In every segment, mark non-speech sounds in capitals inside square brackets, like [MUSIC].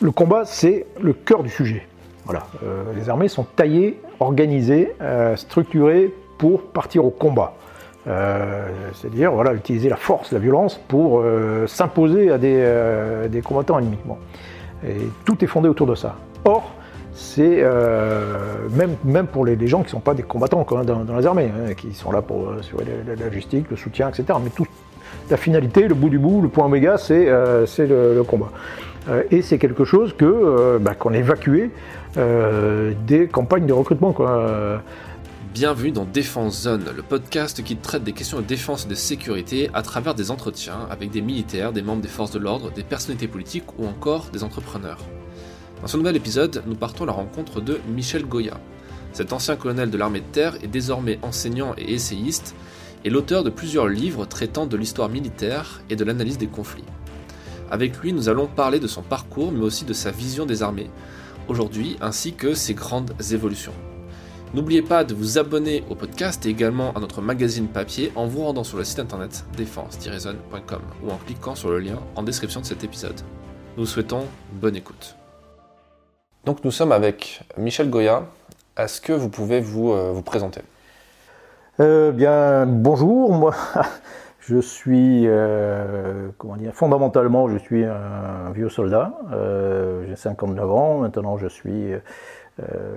Le combat, c'est le cœur du sujet. Voilà. Euh, les armées sont taillées, organisées, euh, structurées pour partir au combat. Euh, c'est-à-dire voilà, utiliser la force, la violence pour s'imposer à des, combattants ennemis. Et tout est fondé autour de ça. Or, c'est même, même pour les, gens qui ne sont pas des combattants dans, les armées, hein, qui sont là pour la, logistique, le soutien, etc. Mais tout, la finalité, le bout du bout, le point oméga, c'est le, combat. Euh, et c'est quelque chose que euh, bah, qu'on a évacué euh, des campagnes de recrutement. Quoi. Bienvenue dans Défense Zone, le podcast qui traite des questions de défense et de sécurité à travers des entretiens avec des militaires, des membres des forces de l'ordre, des personnalités politiques ou encore des entrepreneurs. Dans ce nouvel épisode, nous partons à la rencontre de Michel Goya. Cet ancien colonel de l'armée de terre est désormais enseignant et essayiste et l'auteur de plusieurs livres traitant de l'histoire militaire et de l'analyse des conflits. Avec lui, nous allons parler de son parcours, mais aussi de sa vision des armées, aujourd'hui, ainsi que ses grandes évolutions. N'oubliez pas de vous abonner au podcast et également à notre magazine papier en vous rendant sur le site internet défense-zone.com ou en cliquant sur le lien en description de cet épisode. Nous vous souhaitons bonne écoute. Donc nous sommes avec Michel Goya. Est-ce que vous pouvez vous, euh, vous présenter? Euh, Bien, bonjour. Moi, je suis, euh, comment dire, fondamentalement, je suis un, vieux soldat. Euh, j'ai 59 ans. Maintenant, je suis, euh,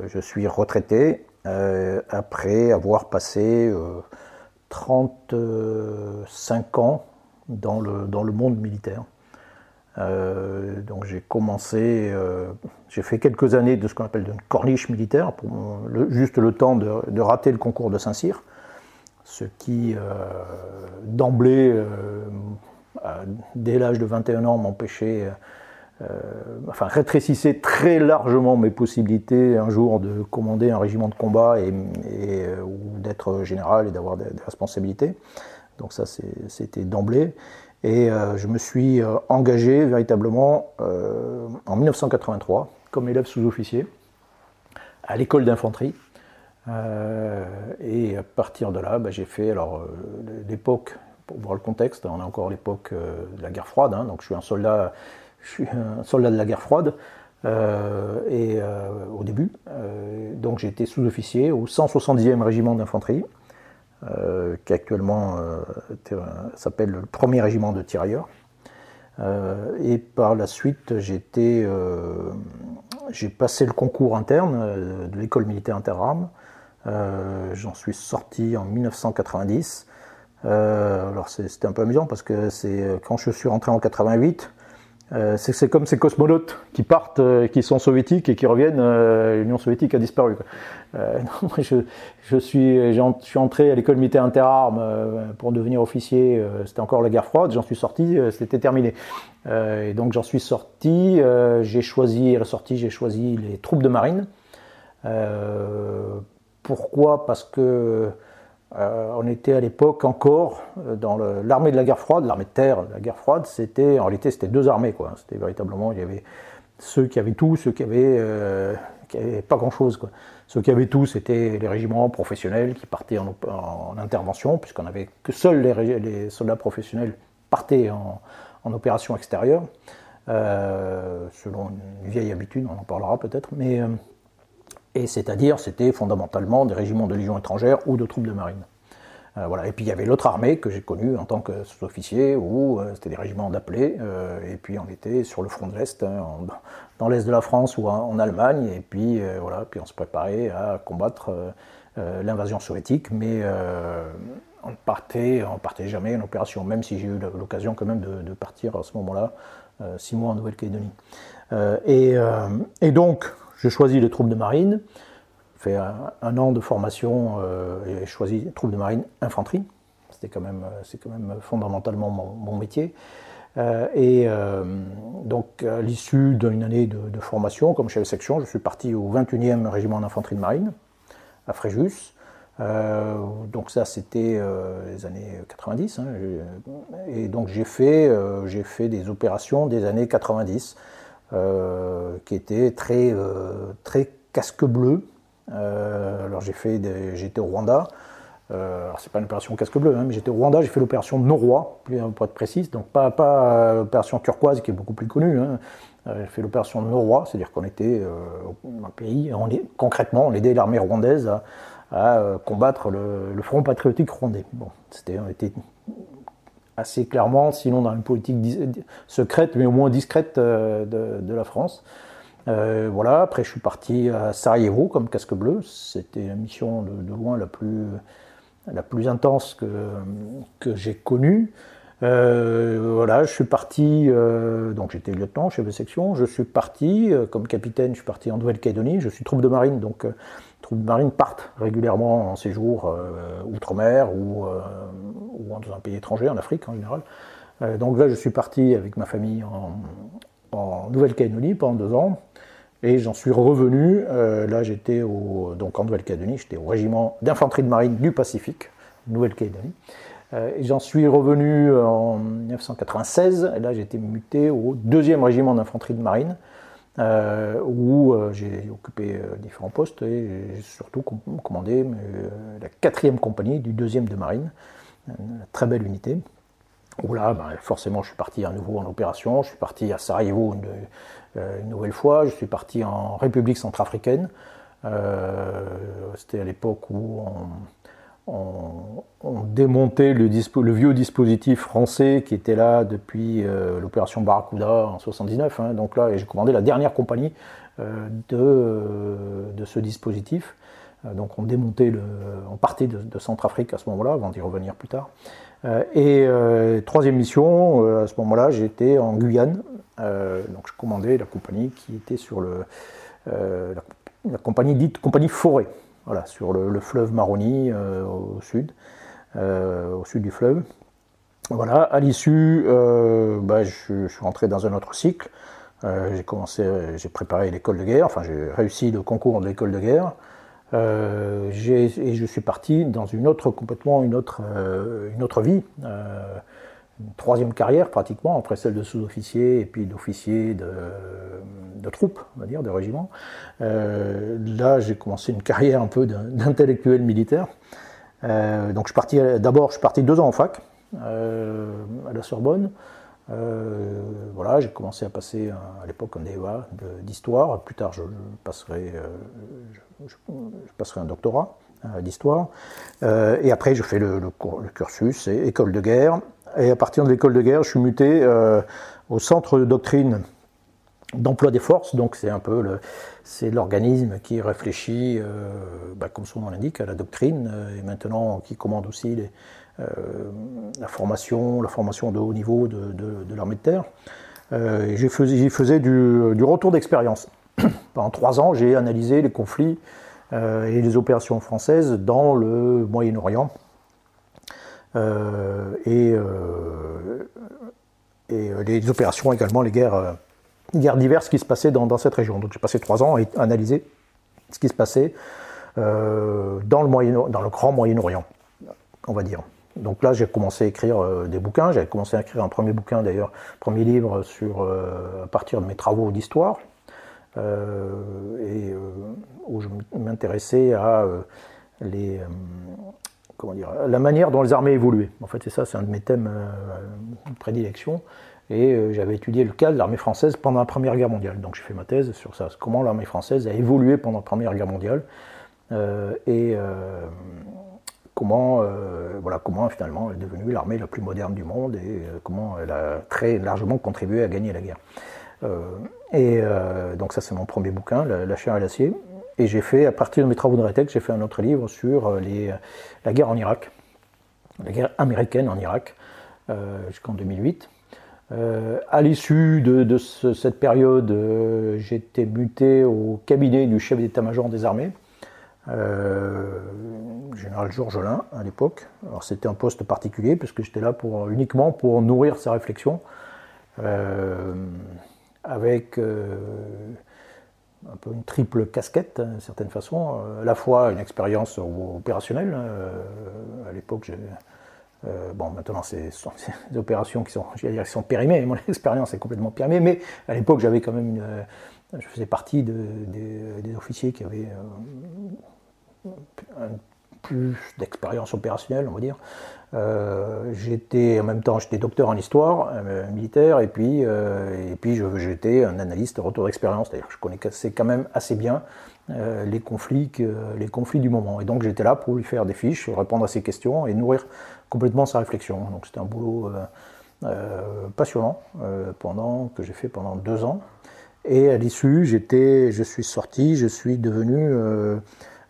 je suis retraité après avoir passé 35 ans dans le, dans le monde militaire. donc j'ai commencé, j'ai fait quelques années de ce qu'on appelle une corniche militaire, juste le temps de rater le concours de Saint-Cyr ce qui, euh, d'emblée, euh, dès l'âge de 21 ans, m'empêchait, euh, enfin rétrécissait très largement mes possibilités un jour de commander un régiment de combat et, ou d'être général et d'avoir des, responsabilités. Donc ça, c'était d'emblée. Et je me suis engagé véritablement en 1983 comme élève sous-officier à l'école d'infanterie euh, et à partir de là, bah, j'ai fait, alors euh, l'époque, pour voir le contexte, on est encore l'époque euh, de la guerre froide, hein, donc je suis un soldat, je suis un soldat de la guerre froide. et au début, donc j'ai été sous-officier au 170e régiment d'infanterie, qui actuellement s'appelle le premier régiment de tirailleurs. et par la suite, j'ai passé le concours interne de l'école militaire interarmes euh, j'en suis sorti en 1990. Euh, alors c'était un peu amusant parce que c'est quand je suis rentré en 88, euh, c'est comme ces cosmonautes qui partent, qui sont soviétiques et qui reviennent, l'Union soviétique a disparu. [LAUGHS] je, suis, entré à l'école militaire interarmes pour devenir officier, c'était encore la guerre froide, j'en suis sorti, c'était terminé. et donc j'en suis sorti, j'ai choisi, la sortie, j'ai choisi les troupes de marine. Pourquoi? Parce que euh, on était à l'époque encore euh, dans l'armée de la guerre froide, l'armée de terre la guerre froide, c'était en réalité c'était deux armées quoi. C'était véritablement il y avait ceux qui avaient tout, ceux qui avaient, euh, pas grand chose quoi. Ceux qui avaient tout, c'était les régiments professionnels qui partaient en, intervention, puisqu'on avait que seuls les, soldats professionnels partaient en, opération extérieure, selon une vieille habitude, on en parlera peut-être, mais et c'est-à-dire c'était fondamentalement des régiments de légion étrangère ou de troupes de marine. Euh, voilà. Et puis il y avait l'autre armée que j'ai connue en tant que sous-officier, où euh, c'était des régiments d'appelés, euh, et puis on était sur le front de l'Est, hein, dans l'Est de la France ou en, Allemagne, et puis voilà, puis on se préparait à combattre l'invasion soviétique, mais on partait, on partait jamais en opération, même si j'ai eu l'occasion quand même de, partir à ce moment-là, six mois en Nouvelle-Calédonie. Et, donc, je choisis les troupes de marine, fait un, an de formation euh, et choisi les troupes de marine infanterie. C'était quand même, c'est quand même fondamentalement mon, métier. Euh, et euh, donc, à l'issue d'une année de, formation comme chef de section, je suis parti au 21e régiment d'infanterie de marine à Fréjus. donc ça, c'était les années 90. Hein, et donc j'ai fait, j'ai fait des opérations des années 90. Euh, qui était très, euh, très casque bleu. Euh, alors j'ai fait, j'étais au Rwanda, alors c'est pas une opération casque bleu, hein, mais j'étais au Rwanda, j'ai fait l'opération Noroi, pour être précise, donc pas, pas l'opération turquoise qui est beaucoup plus connue. Hein. J'ai fait l'opération Noroi, c'est-à-dire qu'on était le pays, concrètement, on aidait l'armée rwandaise à, combattre le, Front patriotique rwandais. Bon, c'était, on assez clairement, sinon dans une politique secrète, mais au moins discrète de, de la France. Euh, voilà, après je suis parti à Sarajevo comme casque bleu. C'était la mission de, loin la plus, la plus intense que, que j'ai connue. Euh, voilà, je suis parti, euh, donc j'étais lieutenant, chef de section, je suis parti comme capitaine, je suis parti en Nouvelle-Calédonie, je suis troupe de marine, donc troupes de marine partent régulièrement en séjour outre-mer ou, ou, dans un pays étranger, en Afrique en général. donc là, je suis parti avec ma famille en, Nouvelle-Calédonie pendant deux ans. Et j'en suis revenu, euh, là j'étais donc en Nouvelle-Calédonie, j'étais au régiment d'infanterie de marine du Pacifique, Nouvelle-Calédonie. Euh, j'en suis revenu en 1996, et là été muté au deuxième régiment d'infanterie de marine, euh, où j'ai occupé différents postes et j'ai surtout commandé la quatrième compagnie du deuxième de marine, une très belle unité. Où là, ben, forcément, je suis parti à nouveau en opération. Je suis parti à Sarajevo une, euh, nouvelle fois. Je suis parti en République centrafricaine. Euh, c'était à l'époque où on, démontait le, vieux dispositif français qui était là depuis euh, l'opération Barracuda en 79. Hein. donc là, j'ai commandé la dernière compagnie de, ce dispositif. donc on démontait le, on partait de, Centrafrique à ce moment-là, avant d'y revenir plus tard. Euh, et euh, troisième mission, euh, à ce moment-là, j'étais en Guyane. donc je commandais la compagnie qui était sur le, la, compagnie dite compagnie forêt, voilà, sur le, fleuve Maroni au sud, au sud du fleuve. Voilà, à l'issue, bah, je, suis rentré dans un autre cycle. j'ai commencé, j'ai préparé l'école de guerre, enfin j'ai réussi le concours de l'école de guerre. Euh, et je suis parti dans une autre, complètement une autre, euh, une autre vie, euh, troisième carrière pratiquement, après celle de sous-officier et puis d'officier de, de troupe, on va dire, de régiment. là, j'ai commencé une carrière un peu d'intellectuel militaire. donc, je d'abord, je suis parti deux ans en fac à la Sorbonne. Euh, voilà, j'ai commencé à passer à l'époque un DEA d'histoire. Plus tard, je, passerai, euh, je, passerai un doctorat euh, d'histoire. et après, je fais le, cursus, école de guerre. Et à partir de l'école de guerre, je suis muté au centre de doctrine d'emploi des forces. Donc c'est un peu c'est l'organisme qui réfléchit, bah, comme son nom l'indique, à la doctrine et maintenant qui commande aussi euh, la formation, la formation de haut niveau de, l'armée de terre. Euh, j'y faisais, faisais du, retour d'expérience. [COUGHS] Pendant trois ans, j'ai analysé les conflits euh, et les opérations françaises dans le Moyen-Orient. Et, et, les opérations également, les guerres, diverses qui se passaient dans, cette région. Donc j'ai passé trois ans à analyser ce qui se passait dans, le grand Moyen-Orient, on va dire. Donc là, j'ai commencé à écrire euh, des bouquins. J'avais commencé à écrire un premier bouquin, d'ailleurs, premier livre sur, euh, à partir de mes travaux d'histoire, euh, où je m'intéressais à les, la manière dont les armées évoluaient. En fait, c'est ça, c'est un de mes thèmes de prédilection. Et j'avais étudié le cas de l'armée française pendant la Première Guerre mondiale. Donc j'ai fait ma thèse sur ça, comment l'armée française a évolué pendant la Première Guerre mondiale. et comment, euh, voilà, comment finalement elle est devenue l'armée la plus moderne du monde et euh, comment elle a très largement contribué à gagner la guerre. Euh, et donc ça c'est mon premier bouquin, La, chair et l'acier. Et j'ai fait, à partir de mes travaux de rétexte, j'ai fait un autre livre sur les, la guerre en Irak, la guerre américaine en Irak, jusqu'en 2008. à l'issue de, cette période, j'étais muté au cabinet du chef d'état-major des armées, euh, général Georgelin à l'époque. Alors c'était un poste particulier puisque j'étais là pour, uniquement pour nourrir sa réflexion euh, avec euh, un peu une triple casquette d'une certaine façon, à la fois une expérience opérationnelle. à l'époque, bon, maintenant, c'est [LAUGHS] des opérations qui sont, dire, qui sont périmées. Mon [LAUGHS] expérience est complètement périmée, mais à l'époque, j'avais quand même je faisais partie des officiers qui avaient plus d'expérience opérationnelle, on va dire. J'étais en même temps j'étais docteur en histoire militaire et puis et puis j'étais un analyste retour d'expérience, c'est-à-dire je connaissais quand même assez bien les conflits les conflits du moment. Et donc j'étais là pour lui faire des fiches, répondre à ses questions et nourrir complètement sa réflexion. Donc c'était un boulot passionnant pendant que j'ai fait pendant deux ans. Et à l'issue, j'étais, je suis sorti, je suis devenu euh, euh,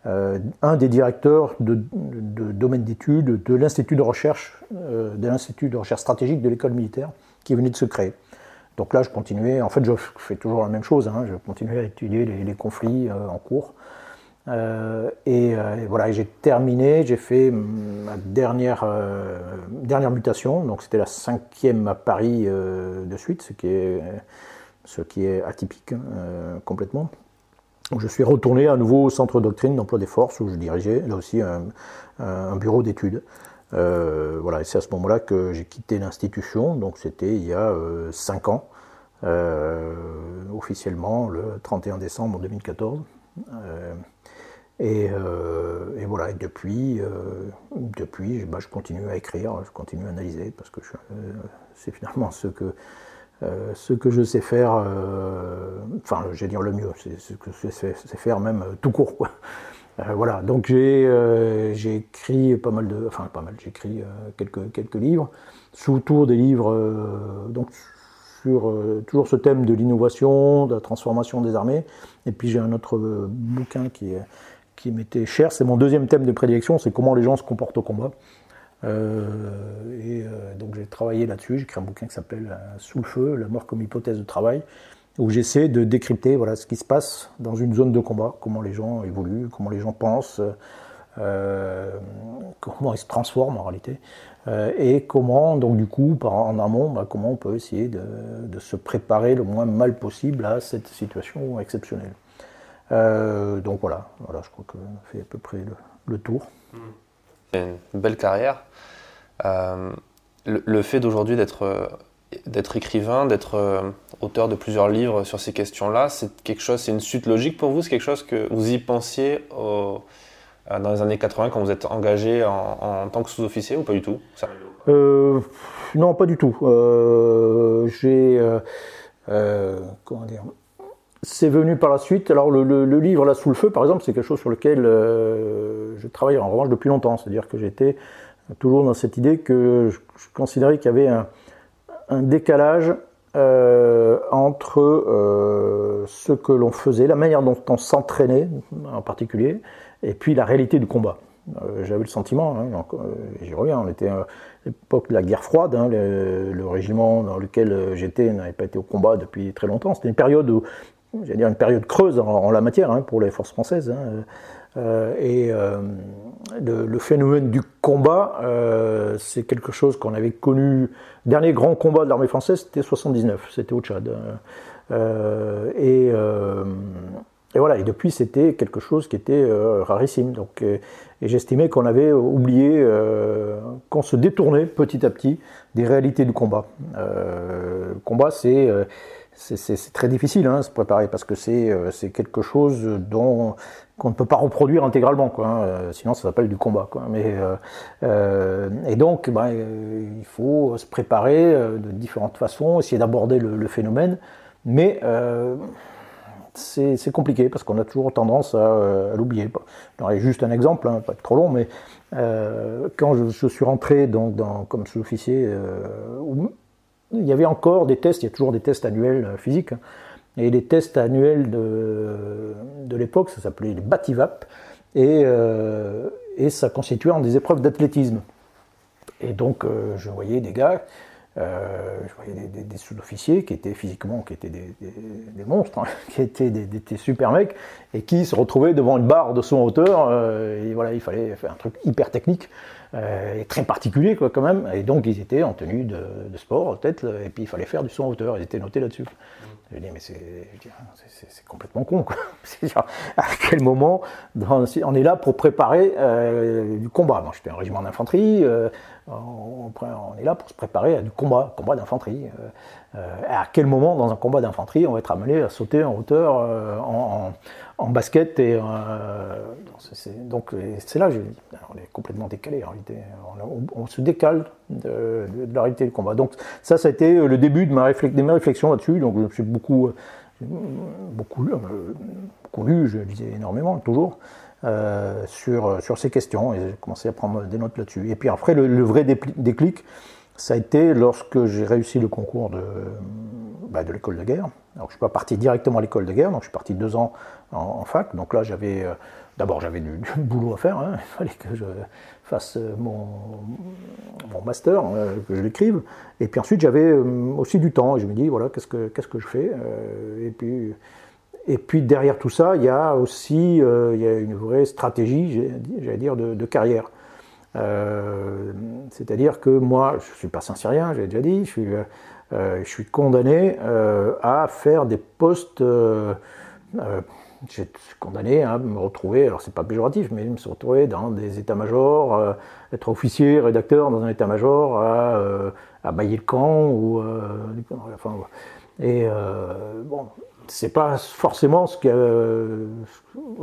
un des directeurs de, domaine d'études de l'Institut de recherche, euh, de l'Institut de recherche stratégique de l'école militaire, qui venait de se créer. Donc là, je continuais, en fait, je fais toujours la même chose, hein, je continuais à étudier les, conflits en cours. et, voilà, j'ai terminé, j'ai fait ma dernière, dernière mutation, donc c'était la cinquième à Paris de suite, ce qui est ce qui est atypique euh, complètement. Je suis retourné à nouveau au centre doctrine d'emploi des forces où je dirigeais là aussi un, bureau d'études. Euh, voilà, et c'est à ce moment-là que j'ai quitté l'institution, donc c'était il y a 5 euh, ans, officiellement le 31 décembre 2014. Et, voilà, et depuis, depuis bah, je continue à écrire, je continue à analyser, parce que c'est finalement ce que euh, ce que je sais faire, euh, enfin, je vais dire le mieux, c'est ce que je sais, faire même euh, tout court, quoi. voilà, donc j'ai écrit pas mal de, enfin pas mal, j'ai écrit quelques, quelques livres, sous tour des livres, donc sur toujours ce thème de l'innovation, de la transformation des armées. Et puis j'ai un autre bouquin qui, qui m'était cher, c'est mon deuxième thème de prédilection, c'est comment les gens se comportent au combat. Euh, et euh, donc j'ai travaillé là-dessus, j'ai écrit un bouquin qui s'appelle euh, Sous le feu, la mort comme hypothèse de travail, où j'essaie de décrypter voilà, ce qui se passe dans une zone de combat, comment les gens évoluent, comment les gens pensent, comment ils se transforment en réalité, et comment, donc du coup, en amont, bah, comment on peut essayer de, se préparer le moins mal possible à cette situation exceptionnelle. donc voilà, voilà, je crois que fait à peu près le, tour. Une belle carrière. Euh, le, fait d'aujourd'hui d'être écrivain, d'être euh, auteur de plusieurs livres sur ces questions-là, c'est quelque chose, c'est une suite logique pour vous? C'est quelque chose que vous y pensiez euh, dans les années 80 quand vous êtes engagé en, tant que sous-officier ou pas du tout Non, pas du tout. J'ai comment dire? C'est venu par la suite. Alors le, livre là sous le feu, par exemple, c'est quelque chose sur lequel euh, je travaille en revanche depuis longtemps. C'est-à-dire que j'étais toujours dans cette idée que je, considérais qu'il y avait un, décalage euh, entre euh, ce que l'on faisait, la manière dont on s'entraînait en particulier, et puis la réalité du combat. J'avais le sentiment, hein, j'y reviens, on était à l'époque de la guerre froide, hein, le, le, régiment dans lequel j'étais n'avait pas été au combat depuis très longtemps. C'était une période où j'allais dire une période creuse en, la matière hein, pour les forces françaises. Hein. Euh, et euh, le, phénomène du combat, euh, c'est quelque chose qu'on avait connu. Dernier grand combat de l'armée française, c'était 79, c'était au Tchad. Et, et, voilà, et depuis, c'était quelque chose qui était rarissime. Donc, et j'estimais qu'on avait oublié, qu'on se détournait petit à petit des réalités du combat. le combat, c'est c'est très difficile hein, se préparer parce que c'est euh, quelque chose dont qu'on ne peut pas reproduire intégralement, quoi, hein, euh, sinon ça s'appelle du combat. Quoi. Mais, euh, et donc, ben, il faut se préparer de différentes façons, essayer d'aborder le, phénomène, mais c'est compliqué parce qu'on a toujours tendance à, l'oublier. J'aurais juste un exemple, hein, pas trop long, mais quand je, suis rentré donc, dans, comme sous-officier, il y avait encore des tests, il y a toujours des tests annuels euh, physiques, hein. et les tests annuels de, de l'époque, ça s'appelait les BATIVAP, et, euh, et ça constituait en des épreuves d'athlétisme. Et donc euh, je voyais des gars, je voyais des, sous-officiers qui étaient physiquement, qui étaient des, monstres, hein, [LAUGHS] qui étaient des, super mecs, et qui se retrouvaient devant une barre de son hauteur, et voilà, il fallait faire un truc hyper technique. Euh, très particulier quoi, quand même. Et donc ils étaient en tenue de, sport, peut-être, et puis il fallait faire du son hauteur, ils étaient notés là-dessus. Je dis, mais c'est complètement con. [LAUGHS] À quel moment on est là pour préparer euh, du combat Moi, j'étais un régiment d'infanterie, euh, on, est là pour se préparer à du combat, combat d'infanterie. à quel moment dans un combat d'infanterie on va être amené à sauter en hauteur en, basket et donc c'est là on est complètement décalé en réalité. On, se décale de, la réalité du combat. Donc ça, ça a été le début de, mes réflexions là-dessus. Donc je suis beaucoup beaucoup, beaucoup lu, je lisais énormément, toujours. Euh, sur, sur ces questions et j'ai commencé à prendre des notes là-dessus. Et puis après, le, vrai déclic, ça a été lorsque j'ai réussi le concours de, bah, de l'école de guerre. Alors je ne suis pas parti directement à l'école de guerre, donc je suis parti deux ans en, fac. Donc là, j'avais euh, d'abord j'avais du, [LAUGHS] boulot à faire. Hein. Il fallait que je fasse euh, mon, mon master, que je l'écrive. Et puis ensuite, j'avais aussi du temps. Et je me dis voilà, qu'est-ce que qu'est-ce que je fais Et puis et puis derrière tout ça, il y a aussi euh, il y a une vraie stratégie, j'allais dire, de, carrière. Euh, c'est-à-dire que moi, je ne suis pas saint-syrien, j'ai déjà dit, je suis, euh, je suis condamné à faire des postes. je suis condamné à me retrouver, alors c'est pas péjoratif, mais me retrouver dans des états-majors, être officier, rédacteur dans un état-major, à, à bailler le camp, ou. enfin, et bon, c'est pas forcément ce, euh,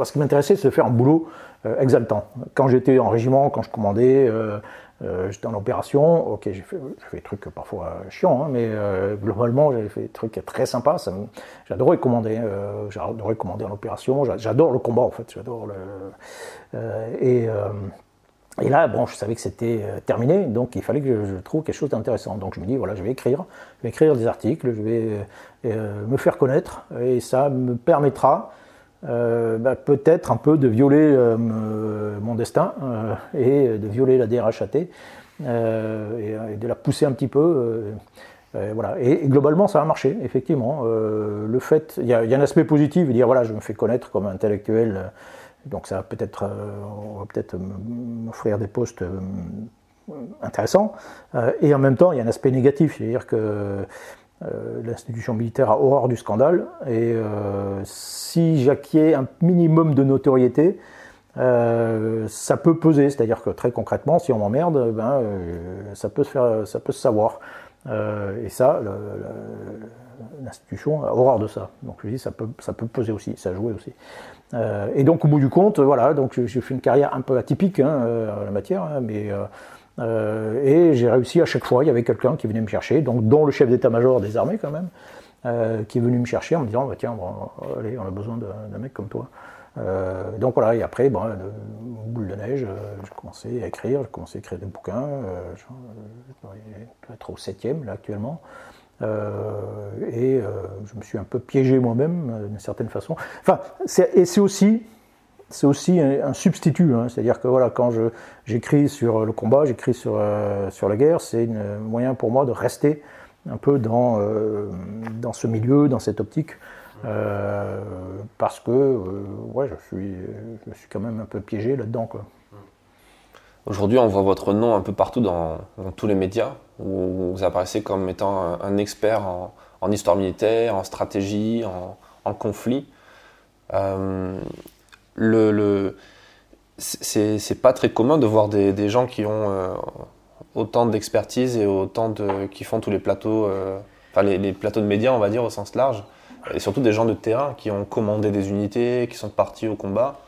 ce qui m'intéressait, c'est de faire un boulot euh, exaltant. Quand j'étais en régiment, quand je commandais, euh, j'étais en opération, ok, j'ai fait, fait, des trucs parfois chiants, hein, mais globalement, j'avais fait des trucs très sympas. J'adorais commander, j'adorais commander en opération, j'adore le combat en fait, j'adore le. Et là, bon, je savais que c'était euh, terminé, donc il fallait que je, trouve quelque chose d'intéressant. Donc je me dis, voilà, je vais écrire, je vais écrire des articles, je vais euh, euh, me faire connaître, et ça me permettra bah, peut-être un peu de violer mon destin et de violer la DRHAT et, et, de la pousser un petit peu. voilà. Et, globalement, ça a marché, effectivement. le fait, il y, a un aspect positif, dire voilà, je me fais connaître comme intellectuel donc ça va peut-être, euh, on va peut-être m'offrir des postes euh, intéressants. Euh, et en même temps, il y a un aspect négatif, c'est-à-dire que l'institution militaire a horreur du scandale. Et si j'acquiers un minimum de notoriété, ça peut peser, c'est-à-dire que très concrètement, si on m'emmerde, ben, ça, peut se ça peut se savoir. et ça, l'institution a horreur de ça. Donc je dis, ça peut, ça peut peser aussi, ça joue aussi. Euh, et donc au bout du compte, voilà, donc j'ai fait une carrière un peu atypique hein, euh, en la matière, hein, mais euh, et j'ai réussi à chaque fois. Il y avait quelqu'un qui venait me chercher, donc dont le chef d'état-major des armées quand même, qui est venu me chercher en me disant bah, tiens, allez, on a besoin d'un mec comme toi. donc voilà, et après, bon, boule de neige, j'ai commencé à écrire, j'ai commencé à écrire des bouquins, je, dois être au septième là actuellement. Euh, et euh, je me suis un peu piégé moi-même euh, d'une certaine façon. Enfin, et c'est aussi c'est aussi un, substitut. Hein. C'est-à-dire que voilà, quand j'écris sur le combat, j'écris sur, sur la guerre, c'est un moyen pour moi de rester un peu dans, dans ce milieu, dans cette optique. parce que ouais, je, suis, je suis quand même un peu piégé là-dedans. Aujourd'hui, on voit votre nom un peu partout dans, tous les médias où vous apparaissez comme étant un, expert en, histoire militaire, en stratégie, en, conflit. Euh, le, c'est pas très commun de voir des, gens qui ont euh, autant d'expertise et autant de qui font tous les plateaux, euh, enfin les, plateaux de médias, on va dire au sens large, et surtout des gens de terrain qui ont commandé des unités, qui sont partis au combat.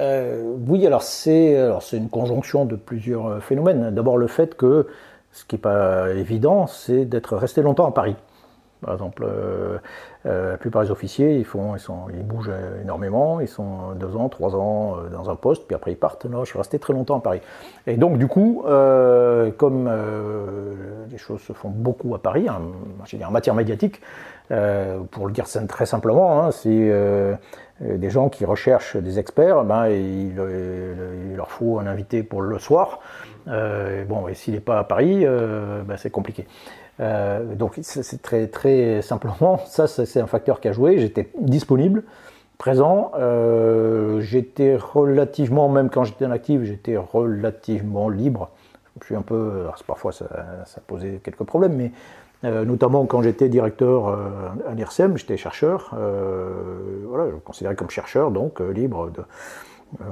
Oui, alors c'est c'est une conjonction de plusieurs phénomènes. D'abord le fait que ce qui n'est pas évident, c'est d'être resté longtemps à Paris. Par exemple, euh, euh, la plupart des officiers, ils, font, ils, sont, ils bougent énormément, ils sont deux ans, trois ans euh, dans un poste, puis après ils partent. Non, je suis resté très longtemps à Paris. Et donc, du coup, comme les choses se font beaucoup à Paris, en, en matière médiatique, pour le dire très simplement, hein, si des gens qui recherchent des experts, ben, il, il, leur faut un invité pour le soir. Euh, bon, et s'il n'est pas à Paris, euh, ben, c'est compliqué. Euh, donc c'est très, très simplement, ça c'est un facteur qui a joué. J'étais disponible, présent. j'étais relativement, même quand j'étais en actif, j'étais relativement libre. Je suis un peu, parfois ça, ça, posait quelques problèmes, mais notamment quand j'étais directeur à l'IRSEM, j'étais chercheur. voilà, je me considérais comme chercheur, donc libre de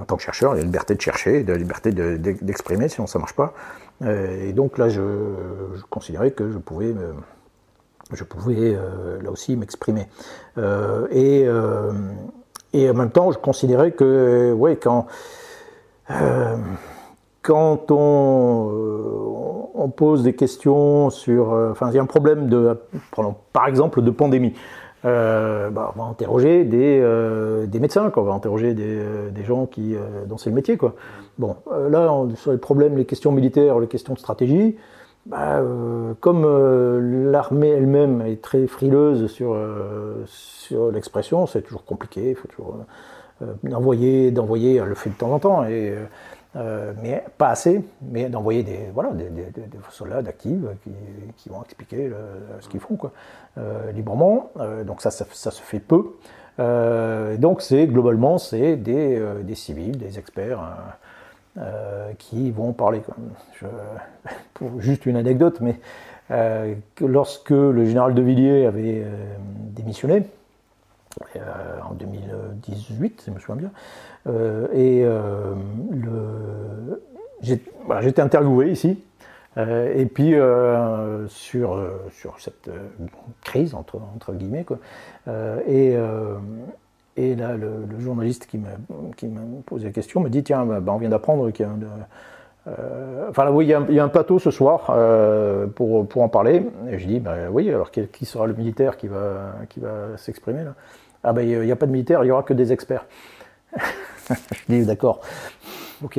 en tant que chercheur, la liberté de chercher, la liberté d'exprimer, sinon ça ne marche pas. et donc là, je, considérais que je pouvais, je pouvais là aussi m'exprimer. et, et en même temps, je considérais que, ouais, quand quand on, on, pose des questions sur, enfin, il y a un problème de, par exemple, de pandémie. Euh, bah, on va interroger des, euh, des médecins, quoi. on va interroger des, euh, des gens qui, dont c'est le métier. Quoi. Bon, là, sur les problèmes, les questions militaires, les questions de stratégie, bah, comme l'armée elle-même est très frileuse sur, sur l'expression, c'est toujours compliqué, il faut toujours envoyer, d'envoyer, le fait de temps en temps. Et, euh, mais pas assez, mais d'envoyer des, voilà, des, des, des soldats d'actifs qui, vont expliquer ce qu'ils font quoi, euh, librement. Euh, donc ça, ça, se fait peu. Donc c'est globalement c'est des, des, civils, des experts qui vont parler. Quoi. [LAUGHS] Juste une anecdote, mais lorsque le général de Villiers avait démissionné, en 2018, si je me souviens bien. Euh, et euh, j'étais interviewé ici. et puis sur, cette crise, entre, guillemets, et, là, le, journaliste qui m'a posé la question me dit Tiens, bah, on vient d'apprendre qu'il y a un. plateau ce soir pour, en parler. Et je dis bah, Oui, alors qui, sera le militaire qui va, s'exprimer là? Ah ben il n'y a pas de militaires, il n'y aura que des experts. [LAUGHS] je dis d'accord. Ok.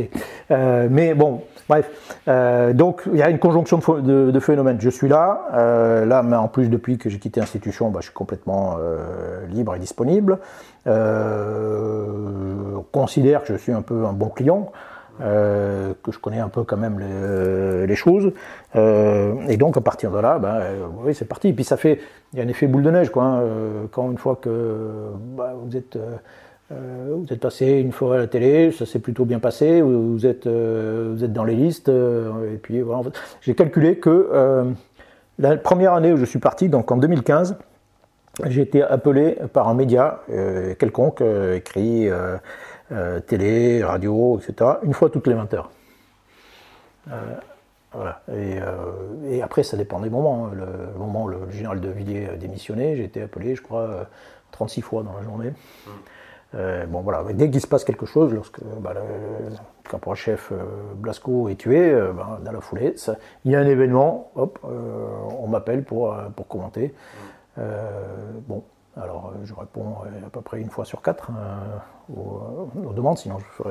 Euh, mais bon, bref. Euh, donc il y a une conjonction de, phénomènes. Je suis là. Euh, là, mais en plus, depuis que j'ai quitté l'institution, bah, je suis complètement libre et disponible. on considère que je suis un peu un bon client. Que je connais un peu quand même les, choses. Et donc à partir de là, ben, oui, c'est parti. Et puis ça fait, il y a un effet boule de neige, quoi. Hein. Quand une fois que bah, vous êtes vous êtes passé une fois à la télé, ça s'est plutôt bien passé, vous êtes, vous êtes dans les listes, et puis voilà. En fait, j'ai calculé que la première année où je suis parti, donc en 2015, j'ai été appelé par un média quelconque, écrit euh, télé, radio, etc., une fois toutes les 20 heures. Euh, voilà. Euh, et, après, ça dépend des moments. Hein. Le, moment où le, général de Villiers a démissionné, j'ai été appelé, je crois, 36 fois dans la journée. Mm. bon voilà, dès qu'il se passe quelque chose, lorsque bah, le, caporal-chef Blasco est tué, bah, dans la foulée, il y a un événement, hop, on m'appelle pour, pour commenter. Mm. bon, alors je réponds à peu près une fois sur quatre aux, demandes, sinon je.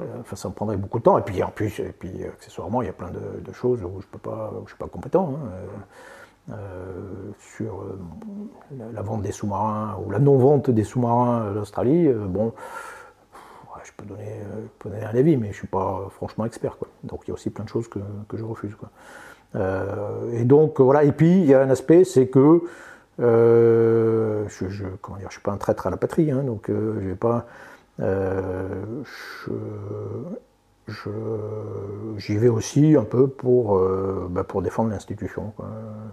Euh, ça me prendrait beaucoup de temps. Et puis, en plus, et puis accessoirement, il y a plein de, choses où je je suis pas compétent. Hein. Euh, sur euh, la, vente des sous-marins ou la non-vente des sous-marins d'Australie, bon, je peux, donner, un avis, mais je ne suis pas franchement expert. Quoi. Donc il y a aussi plein de choses que, que je refuse. Quoi. et donc voilà, et puis il y a un aspect, c'est que euh, je ne suis pas un traître à la patrie, hein, donc euh, vais pas. Euh, j'y vais aussi un peu pour, bah, pour défendre l'institution,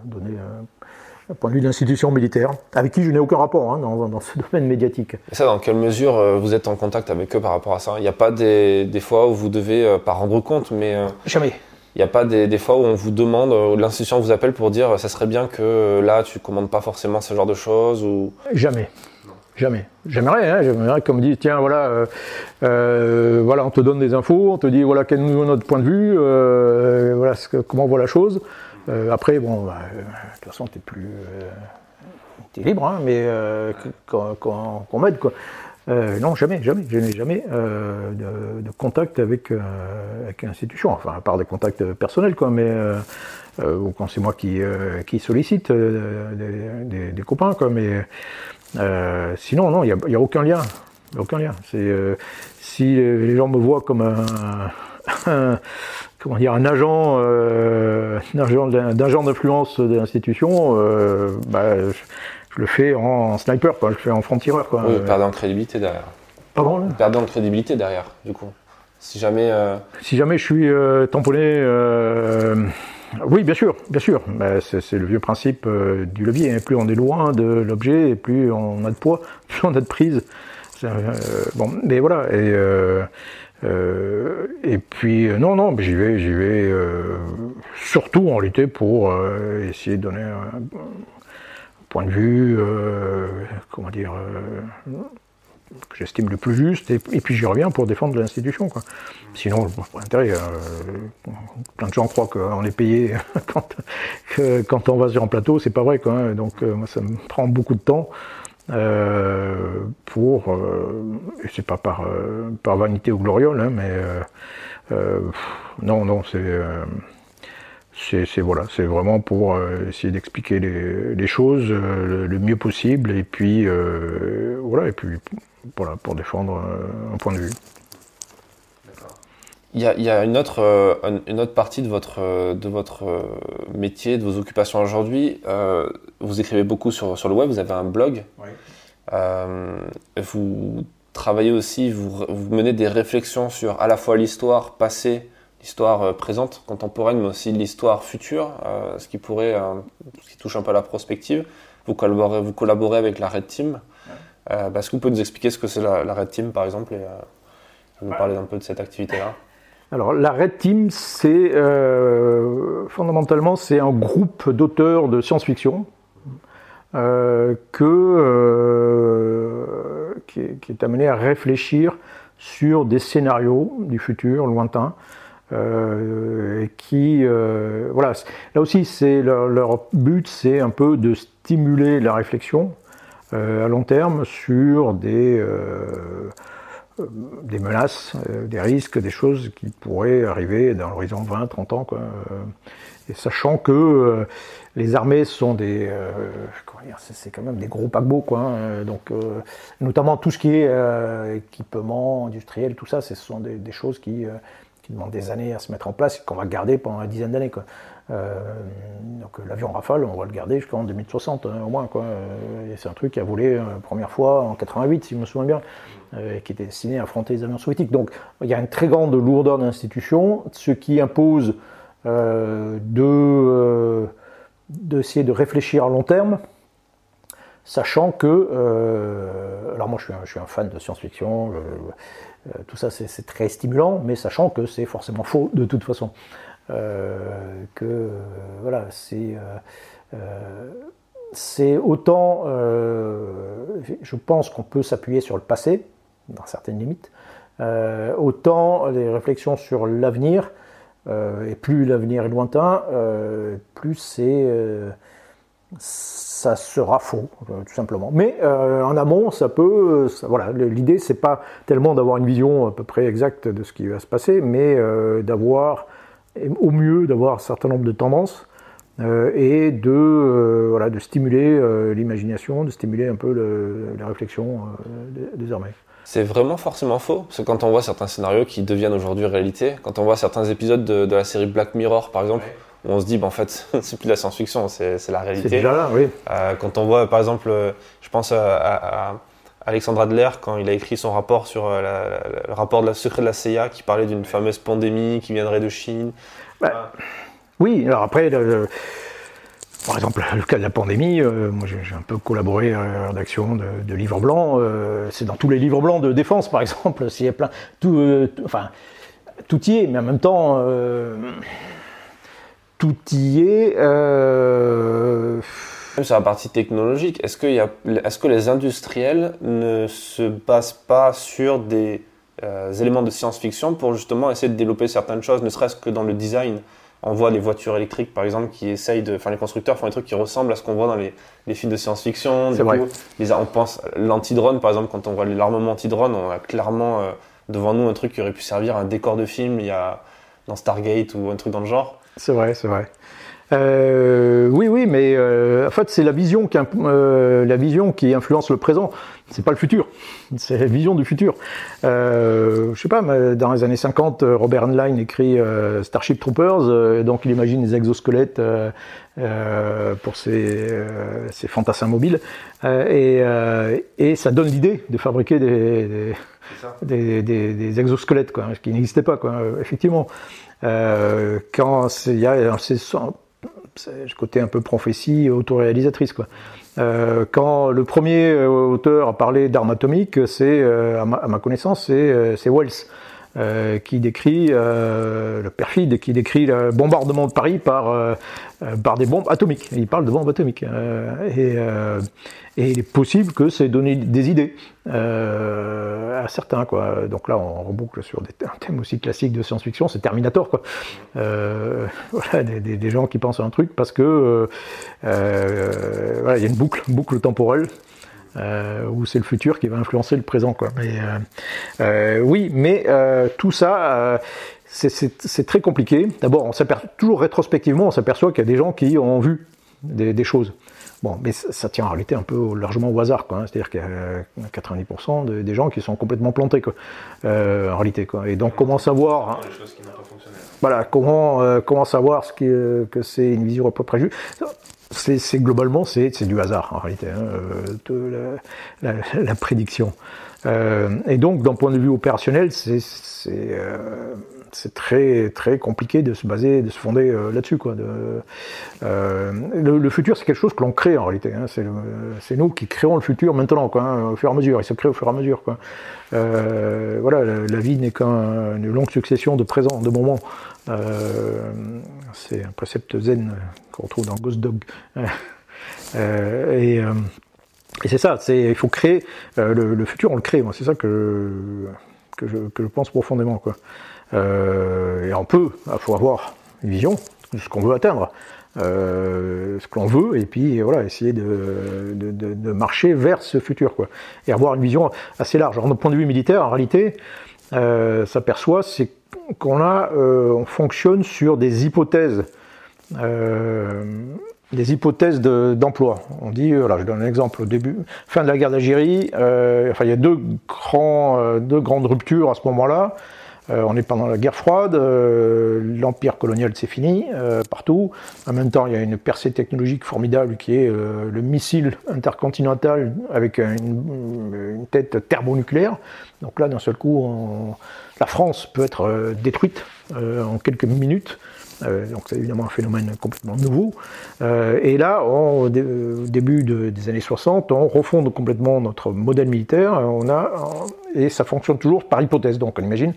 donner un, point de vue de l'institution militaire, avec qui je n'ai aucun rapport hein, dans, dans, ce [LAUGHS] domaine médiatique. Et ça, dans quelle mesure vous êtes en contact avec eux par rapport à ça? Il n'y a pas des, des, fois où vous devez, pas rendre compte, mais... Jamais. Il n'y a pas des, fois où on vous demande, euh, l'institution vous appelle pour dire ça serait bien que euh, là tu commandes pas forcément ce genre de choses ou... Jamais. Jamais. J'aimerais, hein, j'aimerais qu'on me dise tiens voilà, euh, voilà on te donne des infos, on te dit voilà quel est notre point de vue, voilà ce que, comment on voit la chose. après bon, bah, de toute façon t'es plus, t'es libre, hein, mais qu'on m'aide quoi. Euh, non, jamais, jamais. Je n'ai jamais euh, de, contact avec, euh, l'institution, enfin, à part des contacts personnels, quoi, mais ou quand c'est moi qui, qui sollicite des, copains, quoi, mais sinon, non, il n'y a, aucun lien. aucun lien. C'est, si les gens me voient comme un, [LAUGHS] comment dire, un agent, un agent, d'influence de l'institution, bah, je le fais en sniper, quoi. je le fais en franc-tireur. Quoi. Oui, perdant en crédibilité derrière. Pardon Perdant en crédibilité derrière, du coup. Si jamais. Euh, si jamais je suis euh, tamponné. Euh, oui, bien sûr, bien sûr. c'est, le vieux principe du levier. Plus on est loin de l'objet, et plus on a de poids, [LAUGHS] plus on a de prise bon, mais voilà. Et, et puis non, non, j'y vais, j'y vais surtout en réalité pour essayer de donner un, point de vue, comment dire que j'estime le plus juste, et, puis j'y reviens pour défendre l'institution. Sinon, pour intérêt, euh, plein de gens croient qu'on est payé [LAUGHS] quand, quand, on va sur un plateau, c'est pas vrai. Quoi, hein. Donc euh, moi, ça me prend beaucoup de temps euh, pour, et c'est pas par, par vanité ou gloriole, hein, mais non, non, c'est c'est voilà, c'est vraiment pour essayer d'expliquer les, choses le, mieux possible et puis voilà et puis voilà, pour défendre euh, un point de vue. Il y, a, il y a, une, autre, euh, une autre partie de votre, euh, de votre métier, de vos occupations aujourd'hui. vous écrivez beaucoup sur, sur le web, vous avez un blog. Oui. vous travaillez aussi, vous, vous, menez des réflexions sur à la fois l'histoire passée, l'histoire présente, contemporaine, mais aussi l'histoire future, ce qui pourrait, ce qui touche un peu à la prospective. Vous collaborez, vous collaborez avec la Red Team. Euh, est-ce que vous pouvez nous expliquer ce que c'est la, Red Team, par exemple, et euh, nous parler un peu de cette activité-là? Alors la Red Team, c'est euh, fondamentalement c'est un groupe d'auteurs de science-fiction que, qui est, amené à réfléchir sur des scénarios du futur lointain. Qui voilà là aussi c'est leur, but c'est un peu de stimuler la réflexion euh, à long terme sur des, euh, des menaces, euh, des risques, des choses qui pourraient arriver dans l'horizon 20-30 ans. Quoi. Et sachant que les armées sont des, c'est quand même des gros paquebots, quoi. Hein. donc, notamment tout ce qui est équipement industriel, tout ça, ce sont des choses qui, qui, demandent des années à se mettre en place et qu'on va garder pendant une dizaine d'années. Euh, donc l'avion Rafale, on va le garder jusqu'en 2060 hein, au moins. Euh, c'est un truc qui a volé la euh, première fois en 88, si je me souviens bien, et qui était destiné à affronter les avions soviétiques. Donc il y a une très grande lourdeur d'institutions, ce qui impose de d'essayer de réfléchir à long terme, sachant que, alors moi je suis, un, je suis un fan de science-fiction, tout ça c'est très stimulant, mais sachant que c'est forcément faux de toute façon. Euh, que voilà, c'est euh, c'est autant, je pense qu'on peut s'appuyer sur le passé, dans certaines limites, autant les réflexions sur l'avenir, et plus l'avenir est lointain, plus c'est ça sera faux, tout simplement. Mais en amont, ça peut. voilà, l'idée, c'est pas tellement d'avoir une vision à peu près exacte de ce qui va se passer, mais d'avoir au mieux d'avoir un certain nombre de tendances euh, et de, euh, voilà, de stimuler euh, l'imagination, de stimuler un peu le, la réflexion désormais. C'est vraiment forcément faux, parce que quand on voit certains scénarios qui deviennent aujourd'hui réalité, quand on voit certains épisodes de, la série Black Mirror par exemple, où on se dit, bah, en fait, [LAUGHS] c'est plus de la science-fiction, c'est la réalité. C'est déjà là, oui. quand on voit par exemple, je pense à Alexandre Adler, quand il a écrit son rapport sur euh, le rapport de la secret de la CIA, qui parlait d'une fameuse pandémie qui viendrait de Chine. Bah, oui, alors après, par exemple, le cas de la pandémie, euh, moi j'ai un peu collaboré à la rédaction de, livres blancs. Euh, c'est dans tous les livres blancs de défense, par [LAUGHS] exemple, s'il y a plein, tout, enfin, tout y est, mais en même temps, tout y est sur la partie technologique, est-ce, est que les industriels ne se basent pas sur des euh, éléments de science-fiction pour justement essayer de développer certaines choses, ne serait-ce que dans le design? On voit les voitures électriques, par exemple, qui essayent de. Enfin, les constructeurs font des trucs qui ressemblent à ce qu'on voit dans les, films de science-fiction. C'est vrai. on pense l'anti-drone, par exemple, quand on voit l'armement anti-drone, on a clairement euh, devant nous un truc qui aurait pu servir à un décor de film il y a, dans Stargate ou un truc dans le genre. C'est vrai, c'est vrai. Euh, oui, oui, mais euh, en fait, c'est la vision qui euh, la vision qui influence le présent. C'est pas le futur. C'est la vision du futur. Je sais pas, dans les années 50, Robert Heinlein écrit Starship Troopers, donc il imagine des exosquelettes pour ses, ses, fantassins mobiles, et, et, ça donne l'idée de fabriquer des, des, des, des, exosquelettes, quoi, ce qui n'existait pas, quoi, effectivement. Quand il y a c'est le côté un peu prophétie autoréalisatrice. Quoi. quand le premier auteur a parlé d'armes atomiques, c'est, à, ma connaissance, c'est Wells. Euh, qui décrit euh, le perfide, qui décrit le bombardement de Paris par, euh, par des bombes atomiques. Il parle de bombes atomiques. Et, il est possible que c'est donné des idées à certains. Quoi. Donc là, on reboucle sur un thème aussi classique de science-fiction, c'est Terminator. Quoi. voilà, des, des, gens qui pensent à un truc parce que voilà, il y a une boucle, boucle temporelle euh, où c'est le futur qui va influencer le présent. Quoi. Mais, euh, euh, oui, mais tout ça, c'est très compliqué. D'abord, on toujours rétrospectivement, on s'aperçoit qu'il y a des gens qui ont vu des, choses. Bon, mais ça, tient en réalité un peu largement au hasard, quoi. Hein. C'est-à-dire qu'il y a 90% des gens qui sont complètement plantés, quoi. en réalité, quoi. Et donc, comment savoir hein, Voilà, comment comment savoir ce qui, que c'est une vision à peu près juste? C'est globalement c'est du hasard en réalité, hein, euh, la, la, prédiction. Euh, et donc, d'un point de vue opérationnel, c'est euh, très très compliqué de se baser, de se fonder euh, là-dessus. Quoi. De, euh, le, le, futur, c'est quelque chose que l'on crée en réalité. Hein, c'est nous qui créons le futur maintenant, quoi, hein, au fur et à mesure. Il se crée au fur et à mesure. Quoi. voilà, la, la vie n'est qu'une longue succession de présents, de moments. C'est un précepte zen qu'on retrouve dans Ghost Dog. et, et c'est ça, il faut créer le, futur, on le crée. C'est ça que, que, je, pense profondément. Quoi. et on peut, il faut avoir une vision de ce qu'on veut atteindre. Euh, ce que l'on veut, et puis voilà, essayer de, de, marcher vers ce futur, quoi. Et avoir une vision assez large. Alors, d'un point de vue militaire, en réalité, euh, s'aperçoit, c'est qu'on a, euh, on fonctionne sur des hypothèses, euh, des hypothèses d'emploi. on dit, voilà, je donne un exemple au début, fin de la guerre d'Algérie, euh, enfin il y a deux, grands, euh, deux grandes ruptures à ce moment-là. Euh, on est pendant la guerre froide, l'empire colonial c'est fini partout. En même temps, il y a une percée technologique formidable qui est le missile intercontinental avec une, tête thermonucléaire. Donc là, d'un seul coup, la France peut être détruite en quelques minutes. Euh, donc c'est évidemment un phénomène complètement nouveau. Euh, et là, au début des années 60, on refonde complètement notre modèle militaire. On a, et ça fonctionne toujours par hypothèse. Donc on imagine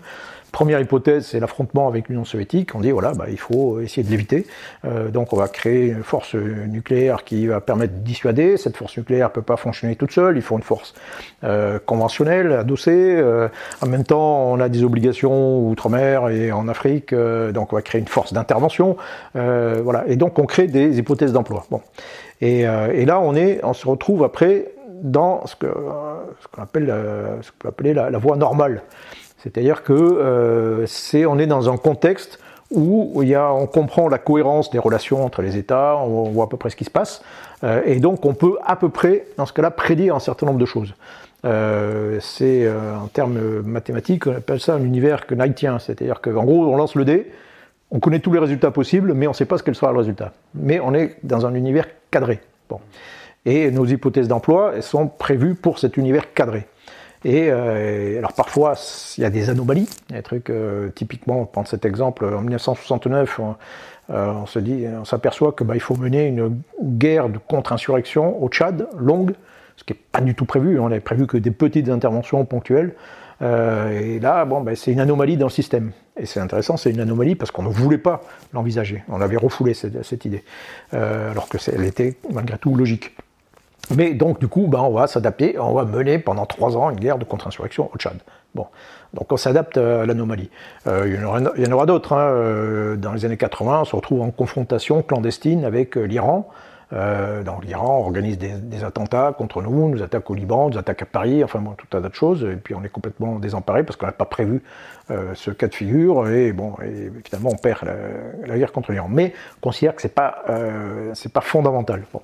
Première hypothèse, c'est l'affrontement avec l'Union soviétique. On dit voilà, bah, il faut essayer de l'éviter. Euh, donc on va créer une force nucléaire qui va permettre de dissuader. Cette force nucléaire ne peut pas fonctionner toute seule. Il faut une force euh, conventionnelle, adossée. Euh, en même temps, on a des obligations outre-mer et en Afrique. Donc on va créer une force d'intervention. Voilà. Et donc on crée des hypothèses d'emploi. Bon. Et, et, là, on est, on se retrouve après dans ce qu'on appelle, ce qu'on peut appeler la, voie normale. C'est-à-dire que euh, c'est, on est dans un contexte où il y a, on comprend la cohérence des relations entre les États, on voit à peu près ce qui se passe, euh, et donc on peut à peu près, dans ce cas-là, prédire un certain nombre de choses. Euh, c'est euh, en termes mathématiques, on appelle ça un univers knightien, c'est-à-dire qu'en gros, on lance le dé, on connaît tous les résultats possibles, mais on ne sait pas ce qu'elle sera le résultat. Mais on est dans un univers cadré. Bon. Et nos hypothèses d'emploi sont prévues pour cet univers cadré. Et euh, alors parfois, il y a des anomalies, des trucs, euh, typiquement, on prend cet exemple, en 1969, on, euh, on se dit, on s'aperçoit que bah, il faut mener une guerre de contre-insurrection au Tchad, longue, ce qui n'est pas du tout prévu, on avait prévu que des petites interventions ponctuelles. Euh, et là, bon, bah, c'est une anomalie dans le système. Et c'est intéressant, c'est une anomalie parce qu'on ne voulait pas l'envisager. On avait refoulé cette, idée, alors que elle était malgré tout logique. Mais donc, du coup, ben, on va s'adapter, on va mener pendant trois ans une guerre de contre-insurrection au Tchad. Bon. Donc on s'adapte à l'anomalie. Euh, il y en aura, d'autres. Hein. Euh, dans les années 80, on se retrouve en confrontation clandestine avec euh, l'Iran. Dans l'Iran, on organise des, des, attentats contre nous, nous attaque au Liban, nous attaque à Paris, enfin bon, tout un tas de choses. Et puis on est complètement désemparé parce qu'on n'a pas prévu ce cas de figure. Et bon, et finalement, on perd la, la guerre contre l'Iran. Mais on considère que c'est pas, euh, c'est pas fondamental. Bon.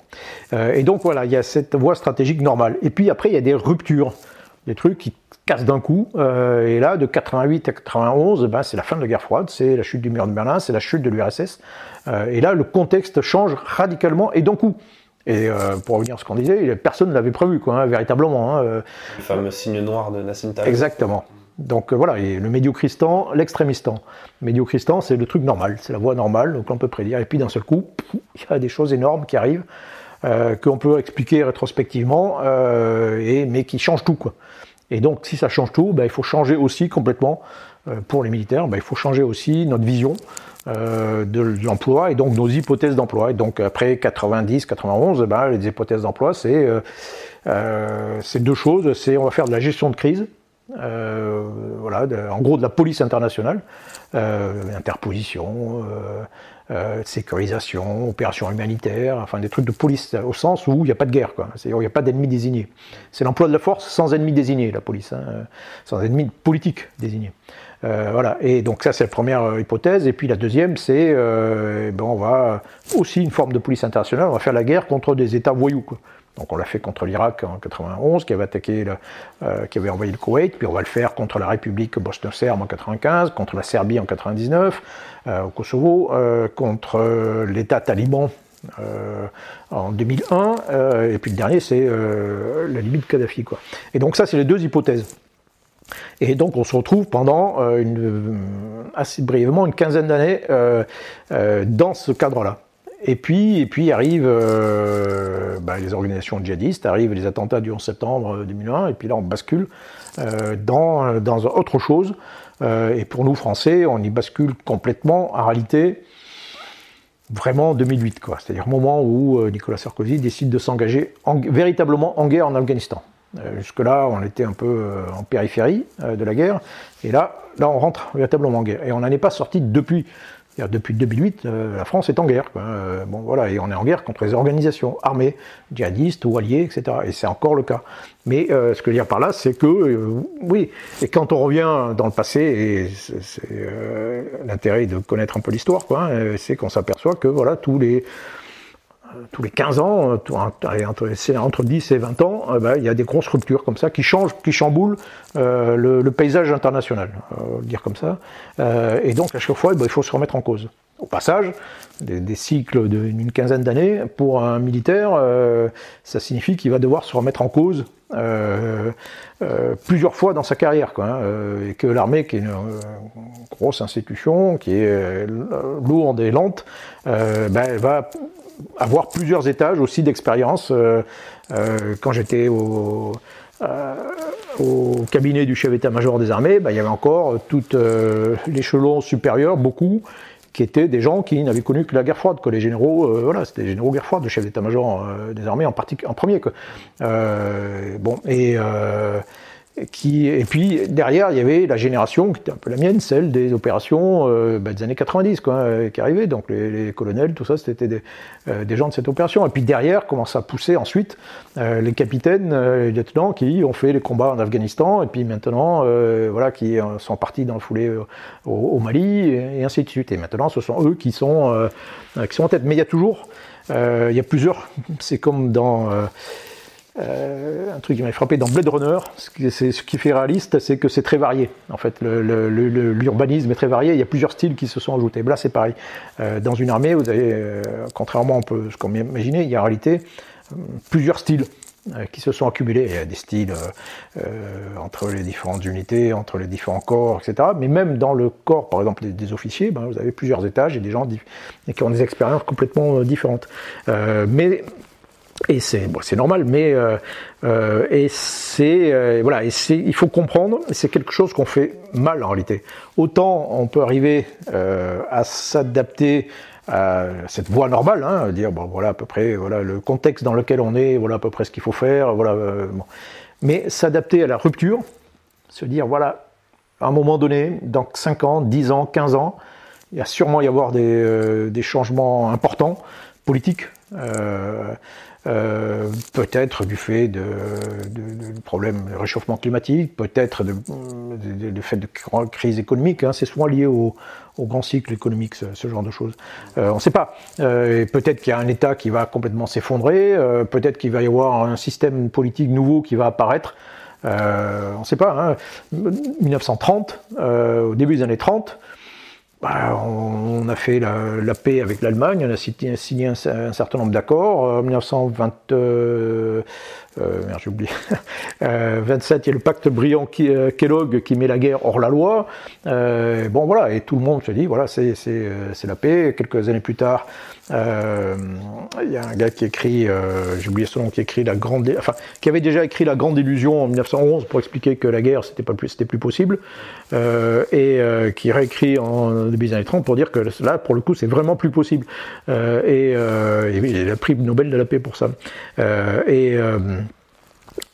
Euh, et donc voilà, il y a cette voie stratégique normale. Et puis après, il y a des ruptures, des trucs qui cassent d'un coup. Euh, et là, de 88 à 91, ben, c'est la fin de la guerre froide, c'est la chute du mur de Berlin, c'est la chute de l'URSS. Euh, et là, le contexte change radicalement et d'un coup. Et euh, pour revenir à ce qu'on disait, personne ne l'avait prévu, quoi, hein, véritablement. Hein, le fameux signe noir de Nassim Taleb. Exactement. Donc voilà, et le médiocristan, l'extrémistan. Médiocristan, c'est le truc normal, c'est la voie normale, donc on peut prédire. Et puis d'un seul coup, il y a des choses énormes qui arrivent, qu'on peut expliquer rétrospectivement, et, mais qui changent tout. Quoi. Et donc si ça change tout, ben, il faut changer aussi complètement, pour les militaires, ben, il faut changer aussi notre vision, euh, de l'emploi et donc nos hypothèses d'emploi. Et donc après 90, 91, ben, les hypothèses d'emploi, c'est euh, euh, deux choses. C'est on va faire de la gestion de crise, euh, voilà, en gros de la police internationale, interposition, sécurisation, opération humanitaire, enfin des trucs de police au sens où il n'y a pas de guerre. Il n'y a pas d'ennemi désigné. C'est l'emploi de la force sans ennemi désigné, la police, hein, sans ennemi politique désigné. Euh, voilà. Et donc ça c'est la première euh, hypothèse. Et puis la deuxième c'est euh, ben, on va aussi une forme de police internationale. On va faire la guerre contre des États voyous. Quoi. Donc on l'a fait contre l'Irak en 91, qui avait attaqué, le, qui avait envoyé le Koweït, puis on va le faire contre la République bosno-serbe en 95, contre la Serbie en 99, au Kosovo, contre l'État taliban en 2001, et puis le dernier c'est la Libye de Kadhafi. Et donc ça c'est les deux hypothèses. Et donc on se retrouve pendant euh, assez brièvement une quinzaine d'années euh, euh, dans ce cadre-là. Et puis, et puis arrivent bah, les organisations djihadistes, arrivent les attentats du 11 septembre 2001, et puis là on bascule dans, dans autre chose. et pour nous Français, on y bascule complètement. En réalité, vraiment en 2008, quoi. C'est-à-dire le moment où Nicolas Sarkozy décide de s'engager véritablement en guerre en Afghanistan. Euh, jusque-là, on était un peu euh, en périphérie euh, de la guerre, et là, là, on rentre véritablement en guerre. Et on n'en est pas sorti depuis. Depuis 2008, la France est en guerre. bon, voilà, et on est en guerre contre les organisations armées, djihadistes ou alliés, etc. Et c'est encore le cas. Mais ce que je veux dire par là, c'est que, oui, et quand on revient dans le passé, et c'est l'intérêt de connaître un peu l'histoire, hein, c'est qu'on s'aperçoit que, voilà, tous les euh, tous les 15 ans, euh, entre, entre 10 et 20 ans, euh, bah, il y a des grosses ruptures comme ça qui changent, qui chamboulent le, paysage international, dire comme ça. et donc à chaque fois, bah, il faut se remettre en cause. Au passage, des, cycles d'une quinzaine d'années, pour un militaire, ça signifie qu'il va devoir se remettre en cause plusieurs fois dans sa carrière, hein, et que l'armée, qui est une, grosse institution, qui est lourde et lente, bah, va avoir plusieurs étages aussi d'expérience. Euh, euh, quand j'étais au, euh, au, cabinet du chef d'état-major des armées, bah, il y avait encore tout l'échelon supérieur, beaucoup, qui étaient des gens qui n'avaient connu que la guerre froide, que les généraux, voilà, c'était généraux guerre froide, le chef d'état-major des armées en, en premier. bon, et et puis derrière, il y avait la génération qui était un peu la mienne, celle des opérations euh, bah, des années 90 quoi, euh, qui arrivaient. Donc les, colonels, tout ça, c'était des, euh, des, gens de cette opération. Et puis derrière, commence à pousser ensuite les capitaines, les lieutenants qui ont fait les combats en Afghanistan et puis maintenant, voilà, qui sont partis dans le foulé au, Mali et, ainsi de suite. Et maintenant, ce sont eux qui sont, qui sont en tête. Mais il y a toujours, il y a plusieurs. C'est comme dans euh, un truc qui m'a frappé dans Blade Runner, ce qui, fait réaliste, c'est que c'est très varié. En fait, l'urbanisme est très varié. Il y a plusieurs styles qui se sont ajoutés. Là, c'est pareil. Euh, dans une armée, vous avez, euh, contrairement à ce qu'on imaginait, il y a en réalité plusieurs styles qui se sont accumulés. Il y a des styles entre les différentes unités, entre les différents corps, etc. Mais même dans le corps, par exemple, des, officiers, ben, vous avez plusieurs étages et des gens qui ont des expériences complètement différentes. mais et c'est bon, normal, mais euh, euh, et c'est euh, voilà, et c'est il faut comprendre, c'est quelque chose qu'on fait mal en réalité. Autant on peut arriver à s'adapter à cette voie normale, hein, dire bon voilà à peu près voilà le contexte dans lequel on est, voilà à peu près ce qu'il faut faire, voilà. Bon. Mais s'adapter à la rupture, se dire voilà à un moment donné, dans 5 ans, 10 ans, 15 ans, il y a sûrement y avoir des, des changements importants politiques. Euh, peut-être du fait de, de, de problèmes de réchauffement climatique, peut-être du fait de crise économique. Hein, c'est souvent lié au, grand cycle économique, ce, genre de choses. Euh, on ne sait pas. Euh, peut-être qu'il y a un État qui va complètement s'effondrer. Peut-être qu'il va y avoir un système politique nouveau qui va apparaître. On ne sait pas. Hein. 1930, au début des années 30, bah, on, a fait la, paix avec l'Allemagne, on a signé, un, certain nombre d'accords. En 1920, j'ai oublié. [LAUGHS] 27, il y a le pacte brillant Kellogg qui met la guerre hors la loi. bon voilà, et tout le monde se dit voilà, c'est la paix. Quelques années plus tard, euh, il y a un gars qui écrit, euh, j'ai oublié son nom, qui écrit la grande, enfin, qui avait déjà écrit la Grande Illusion en 1911 pour expliquer que la guerre c'était pas plus, c'était plus possible, euh, et euh, qui réécrit en début des années 30 pour dire que là, pour le coup, c'est vraiment plus possible. Euh, et, et, il a pris le Nobel de la paix pour ça. et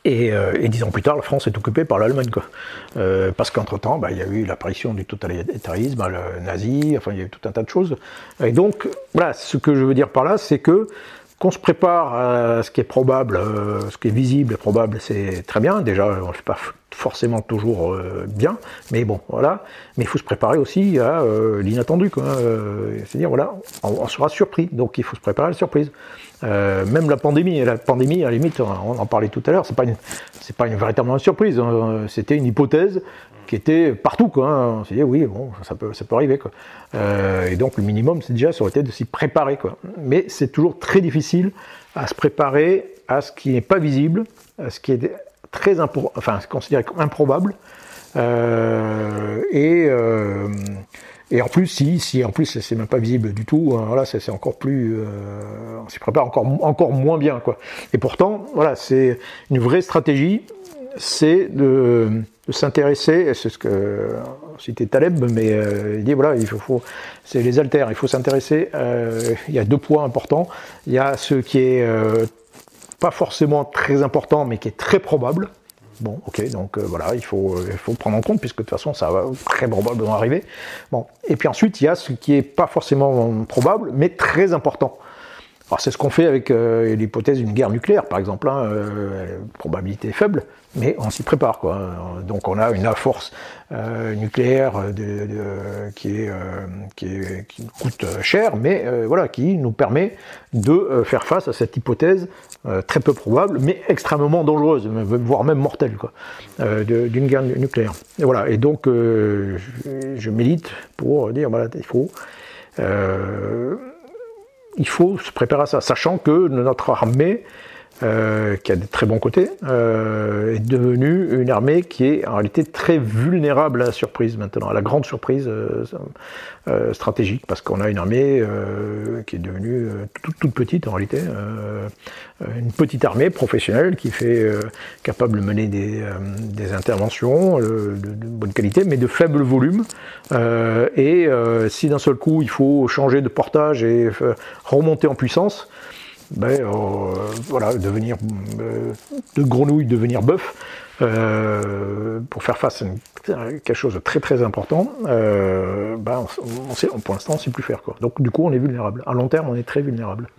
et, euh, et, dix ans plus tard, la France est occupée par l'Allemagne, quoi. Euh, parce qu'entre-temps, bah, il y a eu l'apparition du totalitarisme, le nazi, enfin, il y a eu tout un tas de choses. Et donc, voilà, ce que je veux dire par là, c'est que qu'on se prépare à ce qui est probable, euh, ce qui est visible et probable, c'est très bien. Déjà, on ne fait pas forcément toujours euh, bien, mais bon, voilà. Mais il faut se préparer aussi à euh, l'inattendu, quoi. C'est-à-dire, voilà, on, sera surpris, donc il faut se préparer à la surprise. Euh, même la pandémie, la pandémie, à la limite, on en parlait tout à l'heure, c'est pas pas une véritablement surprise. Hein. C'était une hypothèse qui était partout, quoi. Hein. On s'est dit oui, bon, ça peut, ça peut arriver, quoi. Euh, et donc le minimum, c'est déjà, ça aurait été de s'y préparer, quoi. Mais c'est toujours très difficile à se préparer à ce qui n'est pas visible, à ce qui est très enfin, considéré comme improbable. Euh, et et en plus, si, si en plus c'est même pas visible du tout, hein, c'est encore plus, euh, on s'y prépare encore, encore moins bien, quoi. Et pourtant, voilà, c'est une vraie stratégie, c'est de, s'intéresser, c'est ce que c'était Taleb, mais euh, il dit voilà, il faut, faut c'est les altères, il faut s'intéresser. Euh, il y a deux points importants. Il y a ce qui est euh, pas forcément très important, mais qui est très probable. Bon, ok, donc euh, voilà, il faut, euh, il faut prendre en compte, puisque de toute façon, ça va très probablement arriver. Bon, et puis ensuite, il y a ce qui est pas forcément probable, mais très important. Alors c'est ce qu'on fait avec euh, l'hypothèse d'une guerre nucléaire, par exemple. Hein, euh, probabilité faible, mais on s'y prépare. Quoi. Donc on a une force euh, nucléaire qui, est, coûte cher, mais voilà, qui nous permet de faire face à cette hypothèse très peu probable, mais extrêmement dangereuse, voire même mortelle, d'une guerre nucléaire. Et voilà. Et donc je, je, milite pour dire voilà, il faut il faut se préparer à ça, sachant que notre armée, euh, qui a des très bons côtés, euh, est devenue une armée qui est en réalité très vulnérable à la surprise maintenant, à la grande surprise euh, euh stratégique, parce qu'on a une armée euh, qui est devenue toute, toute, petite en réalité, une petite armée professionnelle qui fait capable de mener des, des interventions de, de, bonne qualité, mais de faible volume. et si d'un seul coup il faut changer de portage et remonter en puissance, ben, euh, voilà, devenir euh, de grenouille, devenir bœuf, euh, pour faire face à, quelque chose de très très important, euh, ben, pour l'instant on ne sait plus faire. Quoi. Donc du coup on est vulnérable. À long terme on est très vulnérable.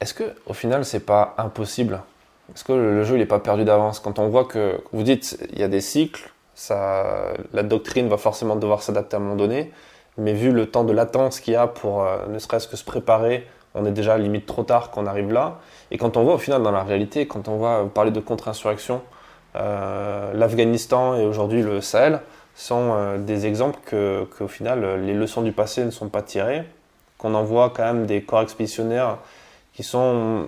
Est-ce que au final c'est pas impossible? Est-ce que le jeu il n'est pas perdu d'avance? Quand on voit que vous dites il y a des cycles, ça, la doctrine va forcément devoir s'adapter à un moment donné, mais vu le temps de latence qu'il y a pour ne serait-ce que se préparer on est déjà limite trop tard qu'on arrive là. Et quand on voit au final dans la réalité, quand on voit parler de contre-insurrection, euh, l'Afghanistan et aujourd'hui le Sahel sont euh, des exemples que, qu'au final les leçons du passé ne sont pas tirées, qu'on envoie quand même des corps expéditionnaires qui sont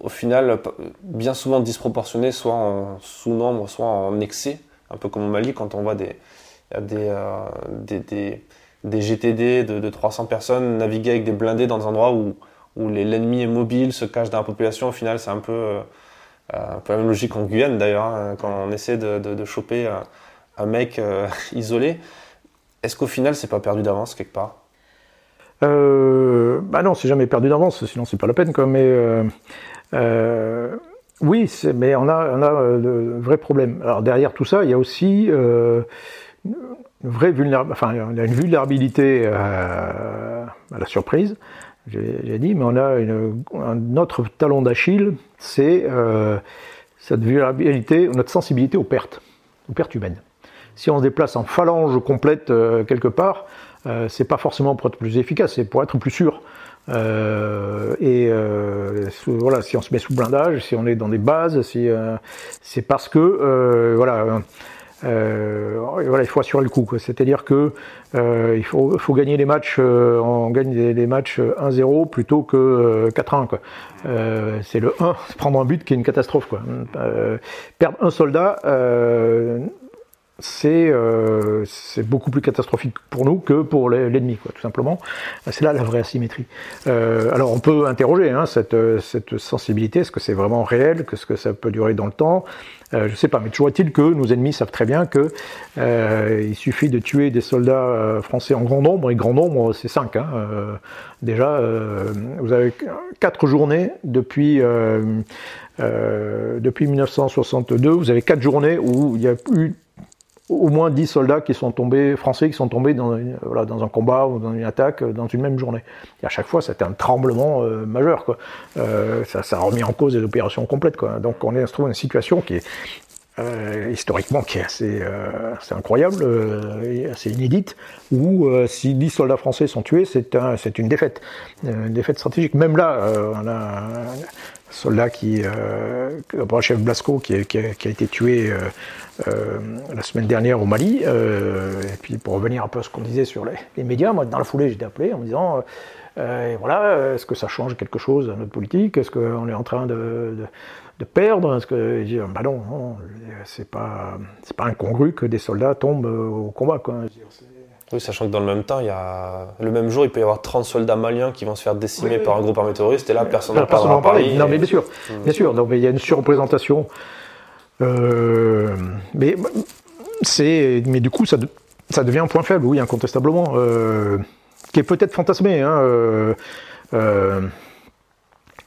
au final bien souvent disproportionnés, soit en sous-nombre, soit en excès, un peu comme au Mali quand on voit des, euh, des, des, des, GTD de, de 300 personnes naviguer avec des blindés dans des endroits où où l'ennemi est mobile, se cache dans la population. Au final, c'est un peu, euh, un peu la même logique en Guyane d'ailleurs, hein, quand on essaie de, choper un, un mec euh, [LAUGHS] isolé. Est-ce qu'au final, c'est pas perdu d'avance quelque part? Euh, Bah non, c'est jamais perdu d'avance, sinon c'est pas la peine. Quoi. Mais euh, euh oui, mais on a, on a de vrais problèmes. Alors derrière tout ça, il y a aussi une vraie vulnérabilité, à la surprise j'ai dit, mais on a un autre talon d'Achille, c'est euh, cette vulnérabilité, notre sensibilité aux pertes, aux pertes humaines. Si on se déplace en phalange complète euh, quelque part, euh, c'est pas forcément pour être plus efficace, c'est pour être plus sûr. Et voilà, si on se met sous blindage, si on est dans des bases, c'est parce que voilà voilà, il faut assurer le coup. C'est-à-dire que il faut, faut, gagner les matchs, on gagne les, matchs 1-0 plutôt que 4-1. c'est le 1, [LAUGHS] prendre un but qui est une catastrophe. Quoi. perdre un soldat euh, c'est beaucoup plus catastrophique pour nous que pour l'ennemi, tout simplement. C'est là la vraie asymétrie. Euh, alors on peut interroger hein, cette, cette, sensibilité, est-ce que c'est vraiment réel, qu'est-ce que ça peut durer dans le temps? Euh, Je ne sais pas, mais toujours est-il que nos ennemis savent très bien que il suffit de tuer des soldats français en grand nombre, et grand nombre c'est 5. Hein, déjà, vous avez quatre journées depuis... depuis 1962, vous avez quatre journées où il y a eu au moins 10 soldats qui sont tombés, français, qui sont tombés dans, voilà, dans un combat ou dans une attaque euh, dans une même journée. Et à chaque fois, c'était un tremblement euh, majeur. Quoi. Euh, ça, ça, a remis en cause les opérations complètes. Quoi. Donc on est trouve une situation qui est euh, historiquement qui est assez, euh, incroyable et assez inédite, où si 10 soldats français sont tués, c'est un, une défaite, une défaite stratégique. Même là, on a soldat qui, le chef Blasco, qui qui, qui a, été tué euh, la semaine dernière au Mali. Euh, et puis pour revenir un peu à ce qu'on disait sur les, les, médias, moi dans la foulée j'étais appelé en me disant euh, voilà, est-ce que ça change quelque chose à notre politique? Est-ce qu'on est en train de, de, de perdre? Est-ce que je bah non, non c'est pas c'est pas incongru que des soldats tombent au combat quoi. Oui, sachant que dans le même temps, il y a... le même jour, il peut y avoir 30 soldats maliens qui vont se faire décimer par un groupe armé terroriste, et là, personne n'en parle. Non, mais bien sûr, mmh. bien sûr. Donc, il y a une surreprésentation. Euh, mais, mais du coup, ça, ça devient un point faible, oui, incontestablement, euh, qui est peut-être fantasmé. Hein, euh, euh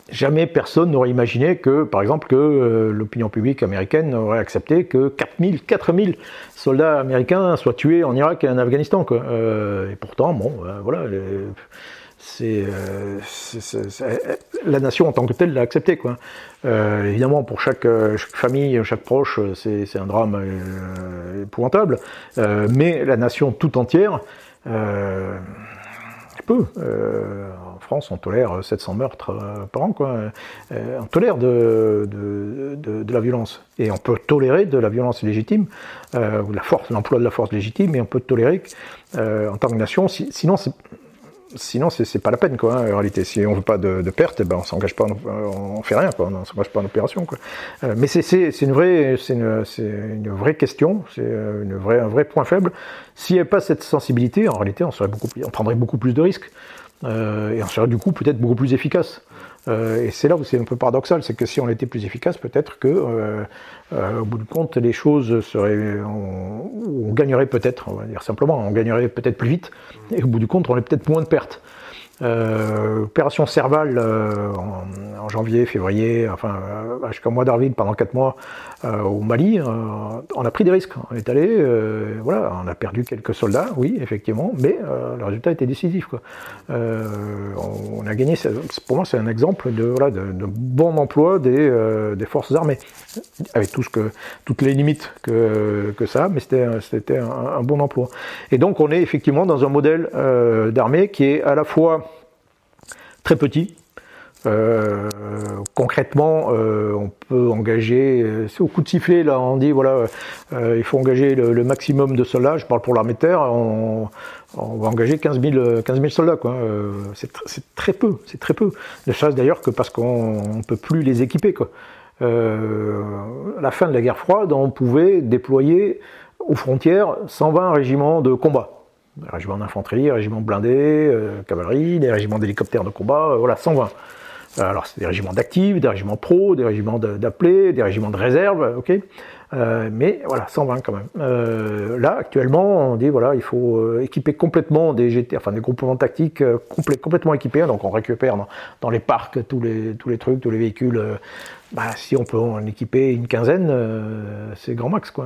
jamais personne n'aurait imaginé que, par exemple, que euh, l'opinion publique américaine aurait accepté que 4000, 4000 soldats américains soient tués en Irak et en Afghanistan. Et pourtant, bon, voilà, c'est, la nation en tant que telle l'a accepté. Quoi. évidemment, pour chaque, famille, chaque proche, c'est, un drame épouvantable. mais la nation tout entière peu. Euh, en France, on tolère 700 meurtres euh, par an. Quoi. Euh, on tolère de, la violence. Et on peut tolérer de la violence légitime, ou l'emploi de la force légitime, et on peut tolérer en tant que nation. sinon, c'est sinon c'est pas la peine quoi hein, en réalité. Si on veut pas de, perte eh ben on s'engage pas on, fait rien quoi. On s'engage pas en opération quoi. Euh, mais c'est une vraie c'est une, vraie question c'est euh, une vraie un vrai point faible. S'il n'y avait pas cette sensibilité en réalité on serait beaucoup on prendrait beaucoup plus de risques. Euh, et on serait du coup peut-être beaucoup plus efficace euh, et c'est là où c'est un peu paradoxal, c'est que si on était plus efficace, peut-être que, euh, euh, au bout du compte, les choses seraient, on, gagnerait peut-être, on va dire simplement, on gagnerait peut-être plus vite, et au bout du compte, on aurait peut-être moins de pertes. Euh, opération Serval euh, en, en, janvier, février, enfin jusqu'au mois d'avril, pendant 4 mois euh, au Mali, on a pris des risques. On est allé, voilà, on a perdu quelques soldats, oui, effectivement, mais le résultat était décisif. Quoi. On, on, a gagné, pour moi, c'est un exemple de, voilà, de, bon emploi des, des, forces armées, avec tout ce que, toutes les limites que, que ça, mais c'était un, un, bon emploi. Et donc, on est effectivement dans un modèle d'armée qui est à la fois très petit. Euh, concrètement, euh, on peut engager, euh, c'est au coup de sifflet, là, on dit, voilà, il faut engager le, maximum de soldats, je parle pour l'armée de terre, on, va engager 15 000, 15 000 soldats, c'est, très peu, c'est très peu. Ne serait d'ailleurs que parce qu'on ne peut plus les équiper, à la fin de la guerre froide, on pouvait déployer aux frontières 120 régiments de combat régiments d'infanterie, régiments blindés, euh, cavalerie, des régiments d'hélicoptères de combat, euh, voilà, 120. Alors, c'est des régiments d'actifs, des régiments pro, des régiments d'appelés, des régiments de réserve, ok euh, mais voilà, 120 quand même. Euh, là, actuellement, on dit voilà, il faut euh, équiper complètement des GT, enfin des groupements tactiques euh, complètement équipés. Donc, on récupère dans, dans, les parcs tous les tous les trucs, tous les véhicules. bah, si on peut en équiper une quinzaine, c'est grand max quoi.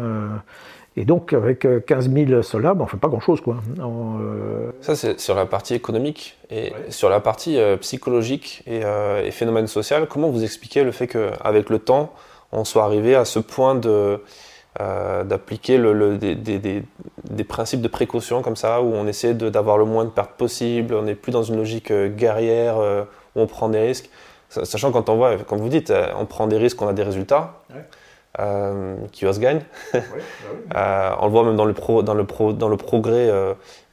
Et donc, avec 15 euh, 000 soldats, ben, on ne fait pas grand-chose. quoi. Euh, Ça, c'est sur la partie économique. Et sur la partie euh, psychologique et, et, phénomène social, comment vous expliquez le fait qu'avec le temps, on soit arrivé à ce point de, d'appliquer le, des, des, des, principes de précaution comme ça, où on essaie d'avoir le moins de pertes possible, on n'est plus dans une logique guerrière où on prend des risques? Sachant quand on voit, comme vous dites, on prend des risques, on a des résultats. Qui se gagne. Bah [LAUGHS] on le voit même dans le, pro, dans le, pro, dans le progrès.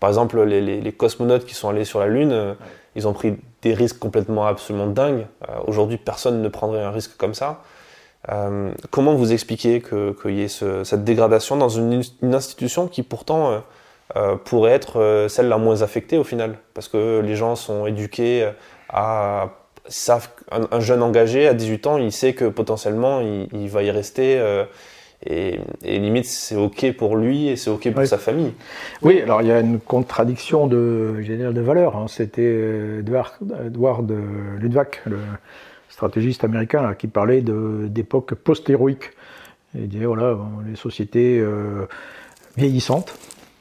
par exemple, les, les, cosmonautes qui sont allés sur la Lune, ils ont pris des risques complètement absolument dingues. Aujourd'hui, personne ne prendrait un risque comme ça. comment vous expliquez qu'il y ait cette dégradation dans une, une, institution qui pourtant euh, pourrait être euh, celle la moins affectée au final, parce que les gens sont éduqués à savent un, jeune engagé à 18 ans, il sait que potentiellement il, va y rester euh, et, limite c'est ok pour lui et c'est ok pour sa famille. Oui, alors il y a une contradiction de, de valeurs. Hein. C'était Edward, Ludwig, le stratégiste américain, qui parlait d'époque post-héroïque. Il disait voilà, les sociétés vieillissantes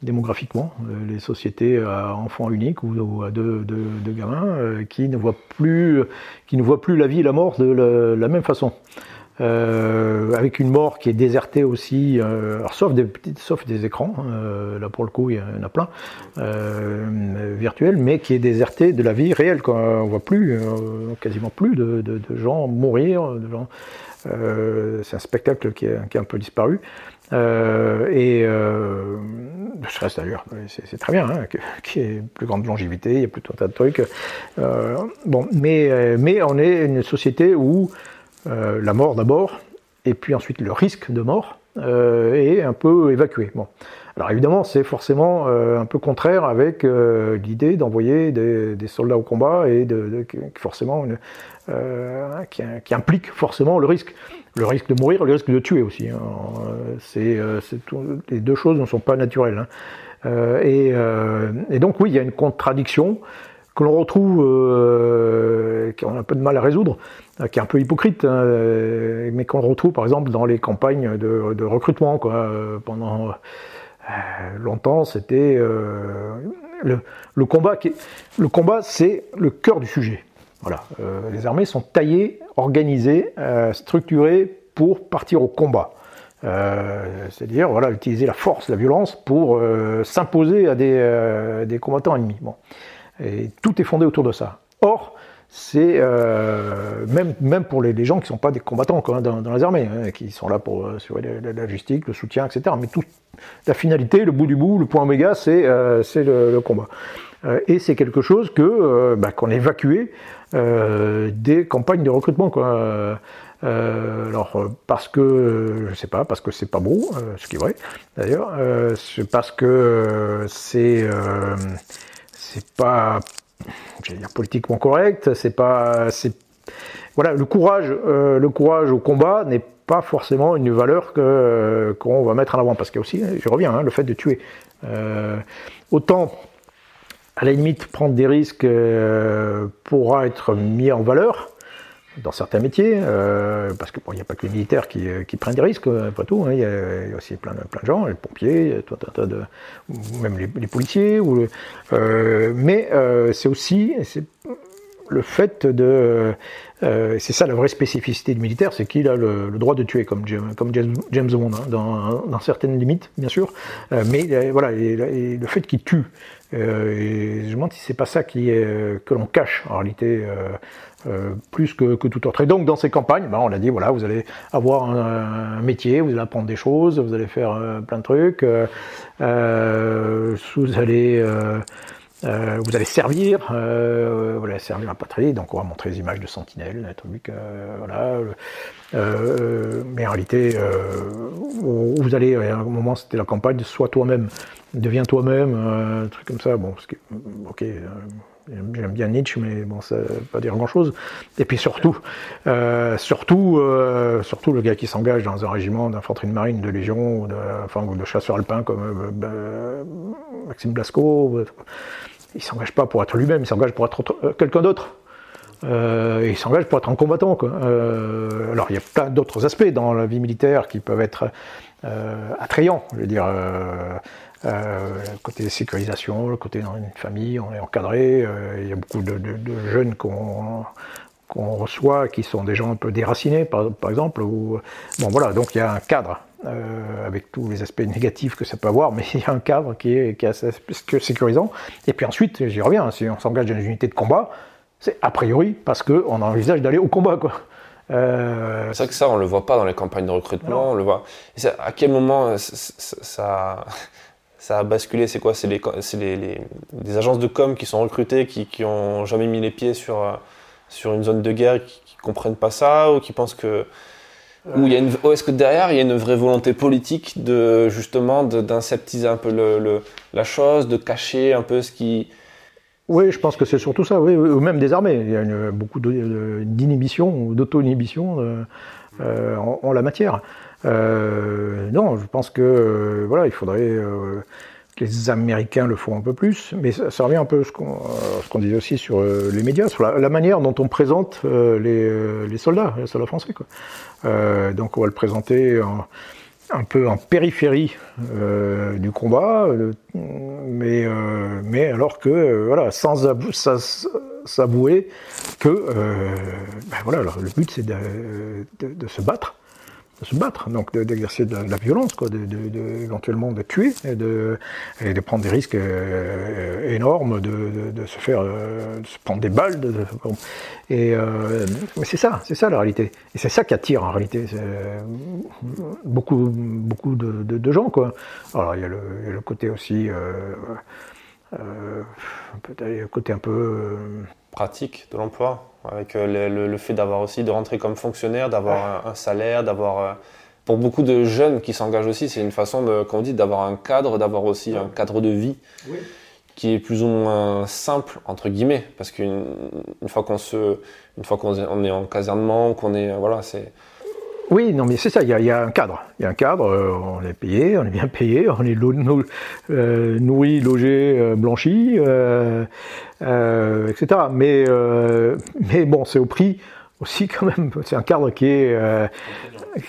démographiquement, euh, les sociétés à enfants uniques ou, à deux, gamins euh, qui ne voient plus, qui ne plus la vie et la mort de la, même façon. Euh, avec une mort qui est désertée aussi, sauf des sauf des écrans, hein, là pour le coup il y en a plein virtuels, mais qui est désertée de la vie réelle. Quoi. On voit plus, quasiment plus de, gens mourir, de gens. c'est un spectacle qui, qui, a un peu disparu. Euh, et euh, je reste d'ailleurs, c'est très bien, hein, [LAUGHS] qui est plus grande longévité, il y a plutôt un tas de trucs. Euh, bon, mais, mais on est une société où la mort d'abord, et puis ensuite le risque de mort est un peu évacué. Bon. Alors évidemment, c'est forcément un peu contraire avec l'idée d'envoyer des, soldats au combat et de, forcément qui, implique forcément le risque le risque de mourir, le risque de tuer aussi. Hein. C'est, euh, les deux choses ne sont pas naturelles. Hein. Euh, euh, et, donc oui, il y a une contradiction que l'on retrouve, qu'on a un peu de mal à résoudre, qui est un peu hypocrite, hein, mais qu'on retrouve par exemple dans les campagnes de, recrutement. Pendant longtemps, c'était le, le, combat. Qui, le combat, c'est le cœur du sujet. Voilà, les armées sont taillées organisé, euh, structuré pour partir au combat. Euh, c'est-à-dire voilà, utiliser la force, la violence pour euh, s'imposer à des, combattants ennemis. Bon. Et tout est fondé autour de ça. Or, c'est même, même pour les, gens qui ne sont pas des combattants dans, les armées, hein, qui sont là pour assurer la, logistique, le soutien, etc. Mais tout, la finalité, le bout du bout, le point oméga, c'est le, combat. et c'est quelque chose que bah, qu'on a évacué euh, des campagnes de recrutement. Quoi. Euh, alors parce que je sais pas, parce que c'est pas beau, euh, ce qui est vrai d'ailleurs, c'est parce que c'est c'est pas dire politiquement correct, c'est pas c'est voilà le courage le courage au combat n'est pas forcément une valeur que qu'on va mettre en avant parce qu'il y a aussi, je reviens, hein, le fait de tuer. autant à la limite, prendre des risques euh, pourra être mis en valeur dans certains métiers, euh, parce qu'il n'y a pas que les militaires qui, euh, prennent des risques, pas tout, hein. il, y a, aussi plein, de gens, les pompiers, tout un tas de, même les, policiers, ou mais c'est aussi le fait de... c'est ça la vraie spécificité du militaire, c'est qu'il a le, droit de tuer, comme James, comme James Bond, hein, dans, certaines limites, bien sûr, mais voilà, le fait qu'il tue, euh, et je me demande si c'est pas ça qui est, euh, que l'on cache en réalité euh, plus que, tout autre. Et donc dans ces campagnes, ben, on a dit voilà, vous allez avoir un, métier, vous allez apprendre des choses, vous allez faire plein de trucs, vous allez vous allez servir, allez servir la patrie, donc on va montrer des images de sentinelles, des trucs, voilà. mais en réalité, vous allez, à un moment c'était la campagne, soit toi-même deviens toi-même, euh, un truc comme ça. Bon, parce que, ok, euh, j'aime bien Nietzsche, mais bon, ça ne veut pas dire grand-chose. Et puis surtout, euh, surtout, surtout le gars qui s'engage dans un régiment d'infanterie de marine, de légion, ou de, enfin, de chasseurs alpins comme Maxime Blasco, il s'engage pas pour être lui-même, il s'engage pour être quelqu'un d'autre. il s'engage pour être un combattant. Alors il y a plein d'autres aspects dans la vie militaire qui peuvent être attrayants. Je veux dire, euh, le côté sécurisation, le côté dans une famille, on est encadré. Euh, il y a beaucoup de, jeunes qu'on reçoit qui sont des gens un peu déracinés, par, exemple. bon, voilà, donc il y a un cadre euh, avec tous les aspects négatifs que ça peut avoir, mais [LAUGHS] il y a un cadre qui est, qui est assez sécurisant. Et puis ensuite, j'y reviens, si on s'engage dans une unité de combat, c'est a priori parce qu'on envisage d'aller au combat, quoi. Euh, c'est vrai que ça, on le voit pas dans les campagnes de recrutement. On le voit. à quel moment ça, ça a basculé C'est quoi? C'est les, les, les, agences de com qui sont recrutées, qui, qui jamais mis les pieds sur, sur une zone de guerre, qui, qui comprennent pas ça ou qui pensent que ou est-ce que derrière il y a une vraie volonté politique de justement d'inseptiser un peu le, la chose, de cacher un peu ce qui oui, je pense que c'est surtout ça, oui, ou même des armées. Il y a beaucoup d'inhibition, d'auto-inhibition euh, euh, en, la matière. Euh, non, je pense que voilà, il faudrait que les Américains le font un peu plus, mais ça, revient un peu à ce qu'on disait aussi sur les médias, sur la, manière dont on présente les, soldats, les soldats français. Donc on va le présenter en un peu en périphérie euh, du combat, euh, mais, euh, mais alors que, voilà, sans s'avouer que, ben voilà, le but c'est de, se battre de se battre, donc d'exercer de, la violence, quoi, de, de, éventuellement de tuer et de, et de prendre des risques euh, énormes, de, se faire, euh, se prendre des balles. et euh, c'est ça, c'est ça la réalité. Et c'est ça qui attire en réalité beaucoup, beaucoup de, gens, quoi. Alors il y, a le, côté aussi, peut-être le côté un peu pratique de l'emploi avec euh, le, fait d'avoir aussi de rentrer comme fonctionnaire, d'avoir un, salaire, d'avoir euh, pour beaucoup de jeunes qui s'engagent aussi, c'est une façon, de, on dit, d'avoir un cadre, d'avoir aussi un cadre de vie qui est plus ou moins simple entre guillemets, parce qu'une fois qu'on se, une fois qu'on est en casernement, qu'on est, voilà, c'est oui, non, mais c'est ça, il y, a, un cadre. Il y a un cadre, euh, on est payé, on est bien payé, on est euh, nourri, logé, euh, blanchi, etc. Mais, mais bon, c'est au prix aussi quand même, c'est un cadre qui est, euh,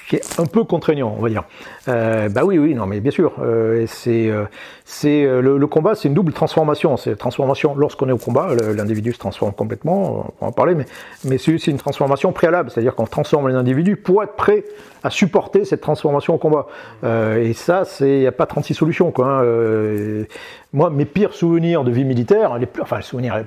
qui est un peu contraignant, on va dire. Euh, bah oui, oui, non, mais bien sûr, euh, c'est, euh, c'est le, combat, c'est une double transformation. C'est transformation lorsqu'on est au combat, l'individu se transforme complètement, on va en parler, mais, mais c'est une transformation préalable, c'est-à-dire qu'on transforme l'individu pour être prêt à supporter cette transformation au combat. et ça, il n'y a pas 36 solutions, quoi. Hein. moi, mes pires souvenirs de vie militaire, les enfin, les souvenirs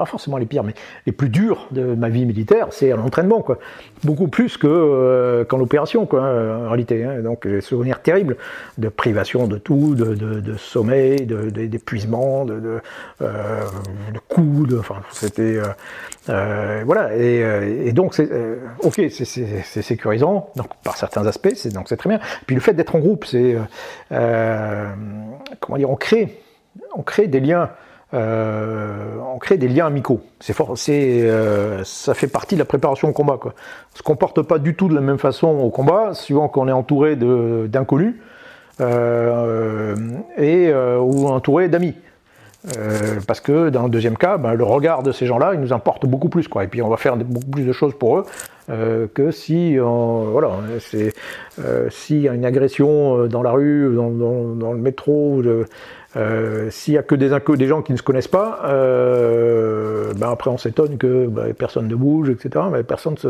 pas forcément les pires, mais les plus durs de ma vie militaire, c'est à l'entraînement, quoi. Beaucoup plus que euh, qu'en opération, quoi, en réalité. Hein. Donc, des souvenirs terribles de privation de tout, de, de, sommeil, d'épuisement, de, de, euh, de coups, enfin, c'était, euh, voilà. Et, et donc, c'est, ok, c'est sécurisant, donc par certains aspects, c'est donc c'est très bien. Puis le fait d'être en groupe, c'est, comment dire, on crée, on crée des liens euh, on crée des liens amicaux. C'est fort, c'est, euh, ça fait partie de la préparation au combat. Quoi. On se comporte pas du tout de la même façon au combat, suivant qu'on est entouré de, d'inconnus euh, et ou entouré d'amis. parce que dans le deuxième cas, ben, le regard de ces gens-là, il nous importe beaucoup plus, quoi. Et puis on va faire beaucoup plus de choses pour eux que si, voilà, c'est s'il y a une agression dans la rue, dans, dans le métro, euh, S'il y a que des, gens qui ne se connaissent pas, euh, ben après on s'étonne que ben, personne ne bouge, etc. Mais personne se,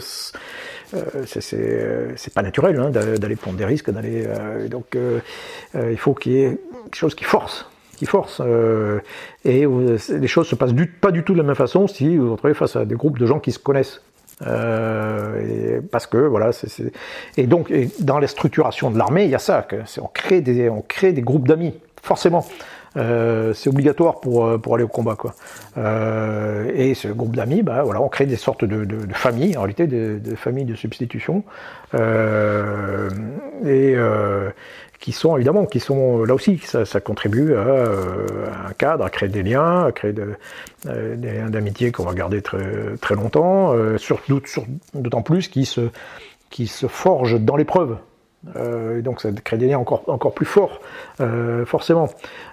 euh, c'est pas naturel hein, d'aller prendre des risques, d'aller. Donc il faut qu'il y ait quelque chose qui force qui force. Et les choses se passent pas du tout de la même façon si vous vous retrouvez face à des groupes de gens qui se connaissent. Parce que voilà, et donc dans la structuration de l'armée, il y a ça, on crée des groupes d'amis forcément. Euh, c'est obligatoire pour, euh, pour aller au combat. Quoi. Euh, et ce groupe d'amis, bah, voilà, on crée des sortes de, de, de familles, en réalité, des de familles de substitution, et qui sont évidemment, qui sont là aussi, ça, contribue à, un cadre, à créer des liens, à créer de, des liens d'amitié qu'on va garder très, très longtemps, surtout, d'autant plus qui se, qui se forgent dans l'épreuve. Euh, donc ça crée des liens encore, encore plus forts, euh, forcément.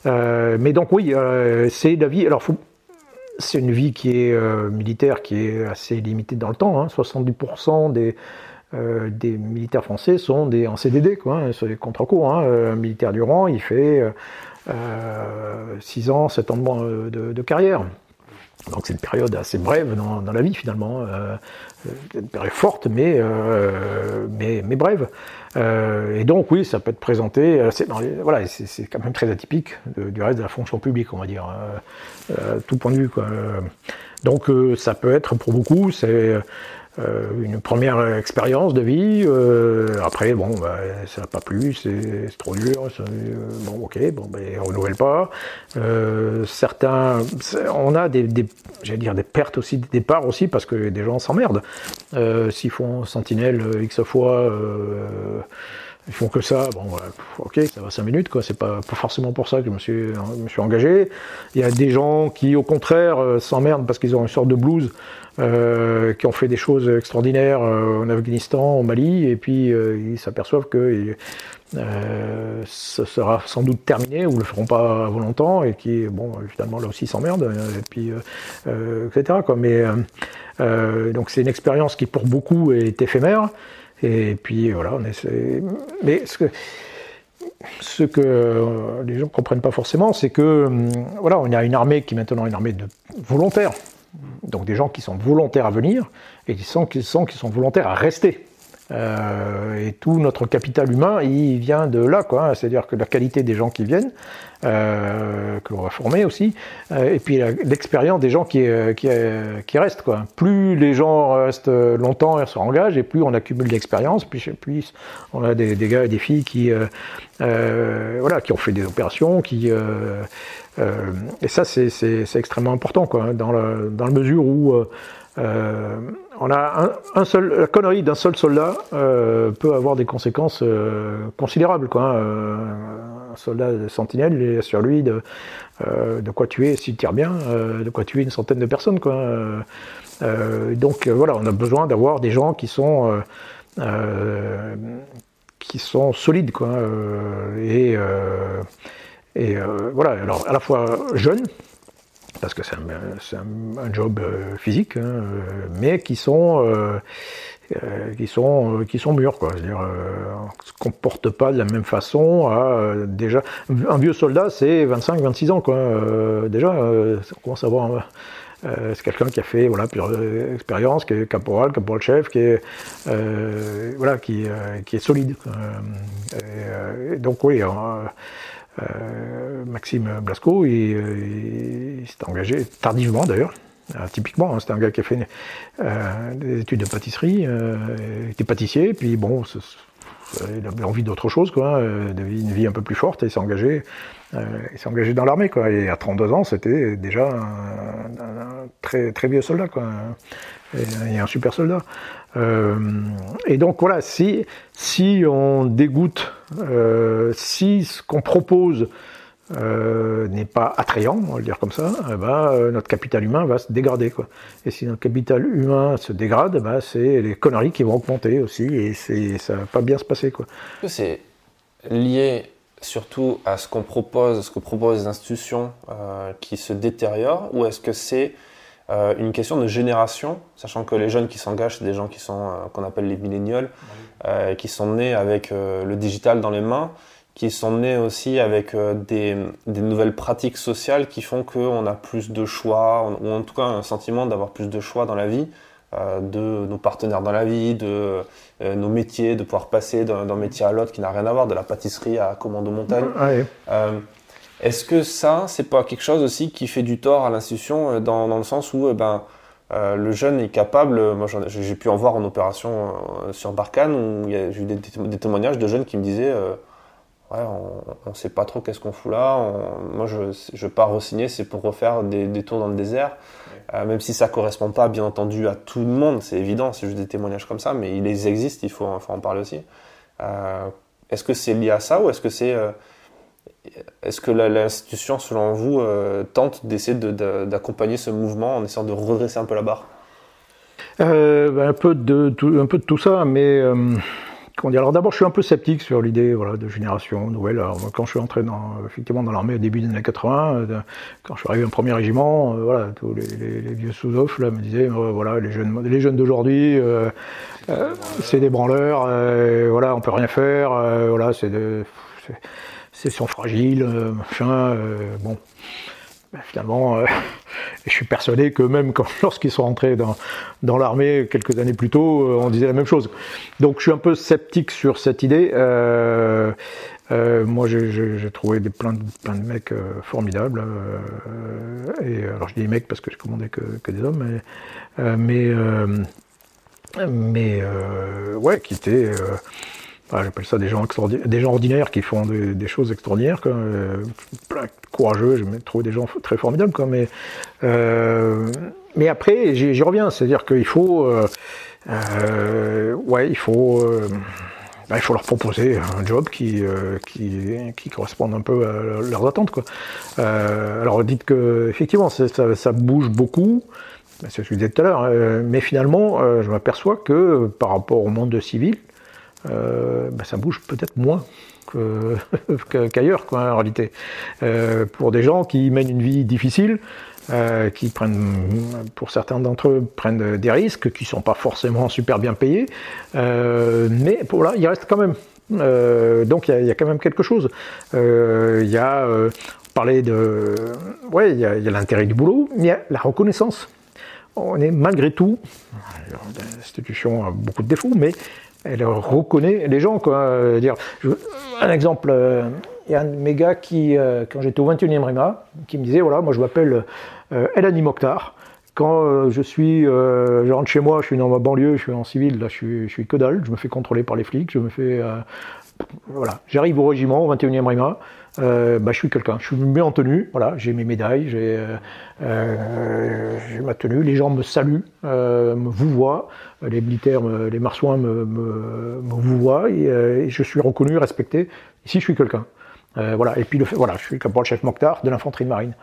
Euh, mais donc oui, c'est la vie. Alors c'est une vie qui est militaire, qui est assez limitée dans le temps. Hein. 70% des, des militaires français sont des, en CDD, quoi, hein, c'est courts. Hein. Un militaire du rang, il fait 6 ans, 7 ans de, carrière. Donc c'est une période assez brève dans, la vie finalement, une période forte mais, mais, mais, brève. Euh, et donc oui, ça peut être présenté, euh, c'est, voilà, c'est, quand même très atypique du reste de la fonction publique, on va dire, euh, tout point de vue. Donc ça peut être pour beaucoup, c'est une première expérience de vie. après, bon, bah, ça n'a pas plu, c'est trop dur. bon, ok, bon, ben, on renouvelle pas. certains, on a des, des dire des pertes aussi, des départs aussi, parce que des gens s'emmerdent. S'ils font sentinelle X fois ils font que ça, bon, ok, ça va 5 minutes, quoi. C'est pas, forcément pour ça que je me, suis, me suis engagé. Il y a des gens qui, au contraire, euh, s'emmerdent parce qu'ils ont une sorte de blues, euh, qui ont fait des choses extraordinaires euh, en Afghanistan, au Mali, et puis ils s'aperçoivent que ce sera sans doute terminé ou le feront pas avant longtemps, et qui, bon, finalement, là aussi s'emmerdent, et puis, etc. Quoi. Mais donc c'est une expérience qui, pour beaucoup, est éphémère. Et puis voilà, on essaie. Mais ce que, euh, les gens ne comprennent pas forcément, c'est que voilà, on a une armée qui est maintenant une armée de volontaires. Donc des gens qui sont volontaires à venir et qui sont, qui sont, volontaires à rester. Euh, et tout notre capital humain, il vient de là, quoi. Hein. C'est-à-dire que la qualité des gens qui viennent, euh, que l'on va former aussi, euh, et puis l'expérience des gens qui, qui, qui, restent, quoi. Plus les gens restent longtemps et se engagent, et plus on accumule d'expérience, plus, plus on a des, des, gars et des filles qui, voilà, qui ont fait des opérations, qui et ça c'est extrêmement important, quoi, hein, dans, le, dans la mesure où euh, on a un, seul, la connerie d'un seul soldat euh, peut avoir des conséquences euh, considérables. Quoi, hein. un soldat sentinelle, il est sur lui de, de quoi tuer, s'il tire bien, de quoi tuer une centaine de personnes. Quoi. donc voilà, on a besoin d'avoir des gens qui sont qui sont solides, quoi, et, et voilà, alors à la fois jeunes, parce que c'est un, job euh, physique, hein, euh, mais qui sont, euh, qui sont, qui sont mûrs. Quoi. C'est-à-dire, on se comporte pas de la même façon. À, déjà, un vieux soldat, c'est 25-26 ans. Quoi. déjà, on commence à voir. c'est quelqu'un qui a fait voilà, plusieurs qui est caporal, caporal-chef, qui est, voilà, qui, qui est solide. donc oui, euh, Maxime Blasco, il, euh, s'est engagé tardivement d'ailleurs. Euh, typiquement, hein, c'était un gars qui a fait des études de pâtisserie, il était pâtissier, puis bon, il avait envie d'autre chose, quoi, une vie un peu plus forte, et il s'est engagé, il s'est engagé dans l'armée, quoi. Et à 32 ans, c'était déjà un, très, très vieux soldat, quoi, et, un super soldat. Et donc voilà, si, on dégoûte euh, si ce qu'on propose euh, n'est pas attrayant, on va le dire comme ça, eh ben, euh, notre capital humain va se dégrader. Quoi. Et si notre capital humain se dégrade, eh ben, c'est les conneries qui vont augmenter aussi, et ça va pas bien se passer. C'est lié surtout à ce qu'on propose, ce que proposent les institutions qui se détériorent, ou est-ce que c'est euh, une question de génération, sachant que les jeunes qui s'engagent, c'est des gens qui sont euh, qu'on appelle les millénials, euh, qui sont nés avec le digital dans les mains, qui sont nés aussi avec des, des, nouvelles pratiques sociales qui font qu'on a plus de choix, ou en tout cas un sentiment d'avoir plus de choix dans la vie, de nos partenaires dans la vie, de nos métiers, de pouvoir passer d'un métier à l'autre qui n'a rien à voir, de la pâtisserie à commande montagne. Est-ce que ça, c'est pas quelque chose aussi qui fait du tort à l'institution euh, dans, dans, le sens où euh, ben, euh, le jeune est capable, moi j'ai pu en voir en opération sur Barkhane où j'ai eu des, témoignages de jeunes qui me disaient ouais, on ne sait pas trop qu'est-ce qu'on fout là, moi je, je pars re-signer, c'est pour refaire des, des, tours dans le désert, même si ça correspond pas bien entendu à tout le monde, c'est évident, c'est juste des témoignages comme ça, mais ils existent, il faut, faut en parler aussi. est-ce que c'est lié à ça ou est-ce que c'est est-ce que l'institution, selon vous, euh, tente d'essayer d'accompagner ce mouvement en essayant de redresser un peu la barre? Euh, ben, un, peu de tout, ça, mais euh, Alors d'abord, je suis un peu sceptique sur l'idée de génération nouvelle. quand je suis entré dans, effectivement dans l'armée au début des années 80, quand je suis arrivé au premier régiment, voilà, tous les, vieux sous-offs me disaient voilà, les jeunes, d'aujourd'hui, c'est des branleurs, voilà, on peut rien faire, voilà, c'est de sont fragiles, euh, machin, euh, bon. Ben, finalement, euh, [LAUGHS] je suis persuadé que même [LAUGHS] lorsqu'ils sont rentrés dans, dans l'armée quelques années plus tôt, on disait la même chose. Donc je suis un peu sceptique sur cette idée. moi, j'ai trouvé des, plein, de, mecs formidables. et alors, je dis mecs parce que je commandais que, que des hommes, mais mais ouais, qui étaient j'appelle ça des gens, des gens ordinaires qui font des, choses extraordinaires, quoi, courageux, je trouve des gens très formidables, quoi, mais, mais après, j'y reviens, c'est-à-dire qu'il faut, ouais, il faut, bah, il faut leur proposer un job qui, euh, qui, qui, corresponde un peu à leurs attentes. Quoi. Euh, alors dites que effectivement ça, ça, bouge beaucoup, c'est ce que je disais tout à l'heure, mais finalement euh, je m'aperçois que par rapport au monde civil, bah, ça bouge peut-être moins [LAUGHS] qu'ailleurs en réalité. pour des gens qui mènent une vie difficile, euh, qui prennent, pour certains d'entre eux, prennent des risques qui ne sont pas forcément super bien payés, euh, mais pour il reste quand même. Euh, donc il y, a quand même quelque chose. Il y a de, ouais, il y a, l'intérêt du boulot, mais il y a la reconnaissance. On est malgré tout, l'institution a beaucoup de défauts, mais elle reconnaît les gens. Dire, un exemple, il y a un de mes gars qui, quand j'étais au 21e RIMA, qui me disait voilà, moi je m'appelle euh, El Mokhtar. Quand euh, je suis, euh, je rentre chez moi, je suis dans ma banlieue, je suis en civil, là je suis, je que dalle, je me fais contrôler par les flics, je me fais, voilà, j'arrive au régiment, au 21e RIMA, bah, je suis quelqu'un. Je suis mis en tenue, voilà, j'ai mes médailles, j'ai ma tenue, les gens me saluent, me vous voient, les militaires, les marsouins me, me, vous voient, et, je suis reconnu, respecté. Ici, je suis quelqu'un. voilà, et puis le, voilà, je suis le chef Mokhtar de l'infanterie de marine.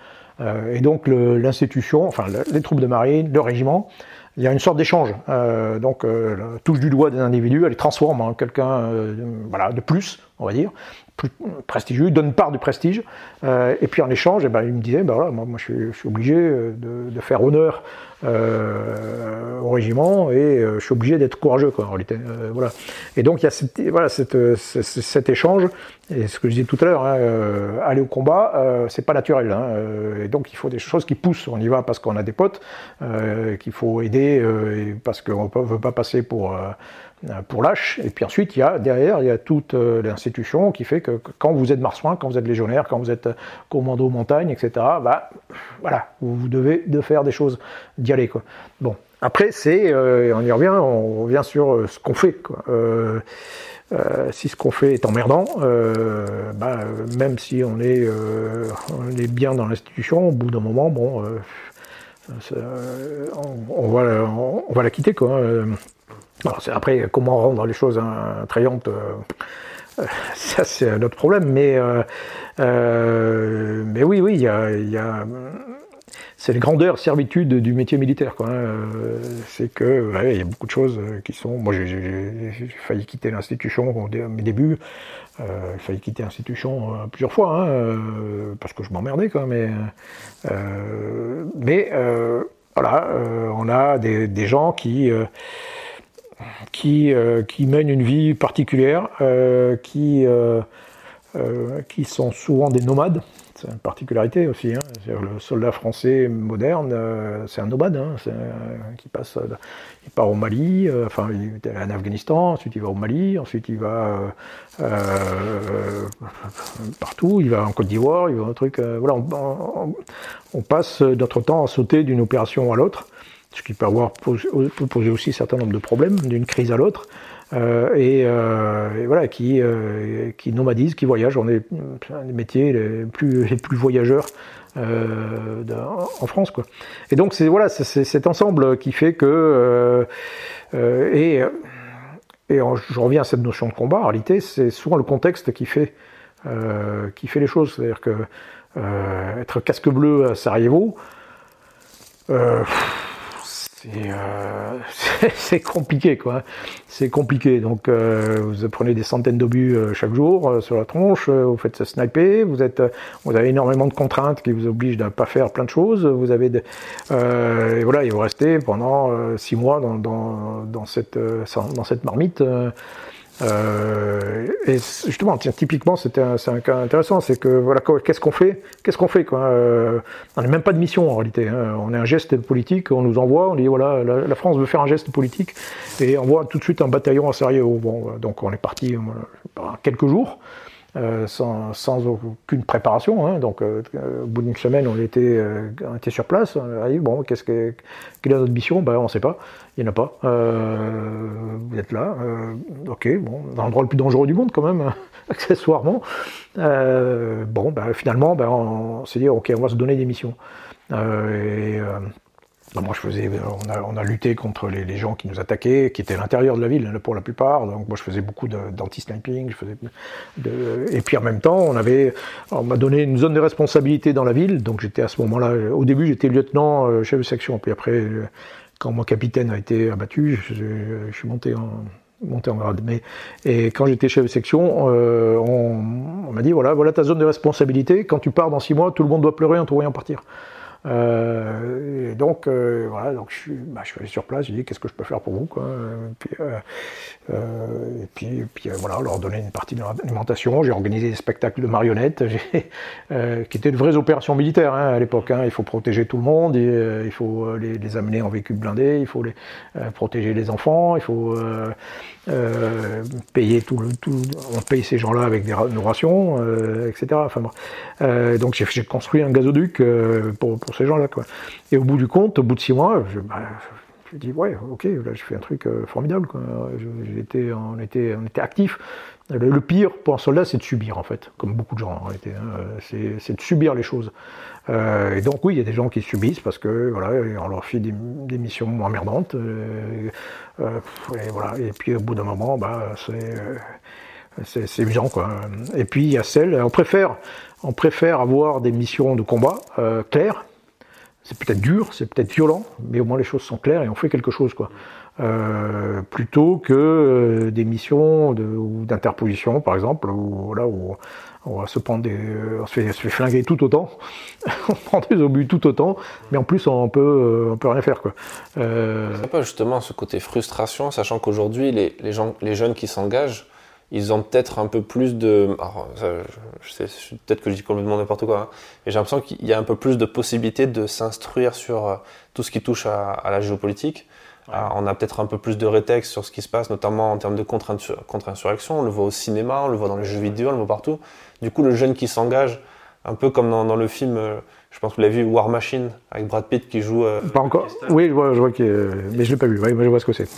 Euh, et donc l'institution, enfin les troupes de marine, le régiment, il y a une sorte d'échange. Euh, donc euh, touche du doigt des individus, elle transforme en quelqu'un euh, voilà, de plus, on va dire, prestigieux, donne part du prestige. Euh, et puis en échange, eh ben, il me disait, ben voilà, moi, je, suis, obligé de, de faire honneur euh, au régiment et euh, je suis obligé d'être courageux quoi. Euh, voilà. Et donc il y a voilà, cet échange. Et ce que je disais tout à l'heure, hein, aller au combat, c'est pas naturel. Hein, et donc il faut des choses qui poussent. On y va parce qu'on a des potes, qu'il faut aider parce qu'on ne veut pas passer pour euh, pour lâche. Et puis ensuite, il y a derrière, il y a toute euh, l'institution qui fait que, quand vous êtes marsouin, quand vous êtes légionnaire, quand vous êtes euh, commando montagne, etc., bah, voilà, vous devez de faire des choses, d'y aller. Quoi. Bon, après, c'est, on y revient, on revient sur ce qu'on fait. Si ce qu'on fait est emmerdant, bah, même si on est, bien dans l'institution, au bout d'un moment, bon, on, va, la quitter. Quoi. Alors, après, comment rendre les choses attrayantes, euh, [LAUGHS] ça c'est un autre problème, mais, euh, euh, mais oui, oui, il y a, c'est les grandeurs, servitudes du métier militaire. Hein. C'est que il y a beaucoup de choses qui sont. Moi, j'ai failli quitter l'institution au mes débuts. Euh, il failli quitter l'institution plusieurs fois, hein, parce que je m'emmerdais, quoi. Mais, mais voilà, on a des, des gens qui qui, euh, qui mènent une vie particulière, euh, qui, euh, qui sont souvent des nomades. C'est une particularité aussi. Hein. Le soldat français moderne, c'est un nomade hein. passe, il part au Mali, enfin il est en Afghanistan, ensuite il va au Mali, ensuite il va partout, il va en Côte d'Ivoire, il va un truc. voilà, on, passe notre temps à sauter d'une opération à l'autre ce qui peut, avoir, peut poser aussi un certain nombre de problèmes d'une crise à l'autre. Euh, euh, et, voilà, qui, euh, qui nomadisent, qui voyagent. On est un des métiers les plus, les plus voyageurs en France. Quoi. Et donc c'est voilà, cet ensemble qui fait que et, et je reviens à cette notion de combat. En réalité, c'est souvent le contexte qui fait qui fait les choses. C'est-à-dire que être casque bleu à Sarajevo. Euh, [LAUGHS] c'est compliqué, quoi. C'est compliqué. Donc, euh, vous prenez des centaines d'obus euh, chaque jour sur la tronche, vous faites se sniper, vous êtes, vous avez énormément de contraintes qui vous obligent de ne pas faire plein de choses. Vous avez, de, et voilà, il vous restez pendant six mois dans, dans, dans cette, dans cette marmite. Euh, et justement, tiens, typiquement, c'était un, un, cas intéressant, c'est que voilà, qu'est-ce qu'on fait? Qu'est-ce qu'on fait quoi euh, On n'est même pas de mission en réalité. Hein. On est un geste politique, on nous envoie, on dit voilà, la, France veut faire un geste politique, et on voit tout de suite un bataillon à Sarajevo. Bon, donc on est parti euh, quelques jours. sans, sans, aucune préparation. Hein. donc, au bout d'une semaine, on était, on était sur place. On bon, qu'est-ce que, quelle est notre mission? Ben, On ne sait pas. Il n'y en a pas. vous êtes là. ok, bon, dans l'endroit le plus dangereux du monde, quand même, [LAUGHS] accessoirement. bon, ben, finalement, ben, on, s'est dit, ok, on va se donner des missions. et bah, moi, je faisais, on a, lutté contre les, gens qui nous attaquaient, qui étaient à l'intérieur de la ville pour la plupart. Donc, moi, je faisais beaucoup d'anti-sniping. et puis, en même temps, on on m'a donné une zone de responsabilité dans la ville. Donc, j'étais à ce moment-là. Au début, j'étais lieutenant, euh, chef de section. Puis après, euh, quand mon capitaine a été abattu, je, suis monté en, grade. Mais, et quand j'étais chef de section, euh, on, on m'a dit voilà, voilà ta zone de responsabilité. Quand tu pars dans six mois, tout le monde doit pleurer en te voyant partir. Euh, donc, euh, voilà, donc je, suis, bah, je suis allé sur place, j'ai dit qu'est-ce que je peux faire pour vous, quoi? Et puis, euh, et puis, puis voilà, leur donner une partie de l'alimentation. J'ai organisé des spectacles de marionnettes, [LAUGHS] qui étaient de vraies opérations militaires hein, à l'époque. Hein. Il faut protéger tout le monde, il faut les, amener en véhicule blindé, il faut les, protéger les enfants, il faut euh, payer tout le, tout, on paye ces gens-là avec des, rations, euh, etc. Enfin, euh, donc j'ai construit un gazoduc euh, pour, ces gens-là. Quoi. Et au bout du compte, au bout de six mois, je, bah, dis ouais, ok, là je fais un truc euh, formidable. J'étais, on était, on était actifs. Le, pire pour un soldat, c'est de subir en fait, comme beaucoup de gens en réalité. Hein. C'est de subir les choses. Euh, et donc oui, il y a des gens qui subissent parce que voilà, on leur fait des, missions emmerdantes. Euh, et voilà. Et puis au bout d'un moment, bah c'est c'est usant quoi. Et puis il y a celles, on préfère, on préfère avoir des missions de combat claires. C'est peut-être dur, c'est peut-être violent, mais au moins les choses sont claires et on fait quelque chose quoi. Euh, plutôt que euh, des missions d'interposition, par exemple, où, là, où on va se prendre des, on se fait, flinguer tout autant, [LAUGHS] on prend des obus tout autant, mais en plus on peut, on peut rien faire quoi. Euh... C'est pas justement ce côté frustration, sachant qu'aujourd'hui les, les, gens, les jeunes qui s'engagent, ils ont peut-être un peu plus de, alors, je sais, peut-être que je dis complètement n'importe quoi, hein, mais j'ai l'impression qu'il y a un peu plus de possibilités de s'instruire sur euh, tout ce qui touche à, à la géopolitique. Ah, on a peut-être un peu plus de rétexte sur ce qui se passe, notamment en termes de contre-insurrection. On le voit au cinéma, on le voit dans les jeux vidéo, on le voit partout. Du coup, le jeune qui s'engage, un peu comme dans, le film, euh, je pense que vous l'avez vu, War Machine, avec Brad Pitt qui joue. Euh, Pas encore Oui, je vois, je vois mais je l'ai pas vu. Oui, je vois ce que c'est.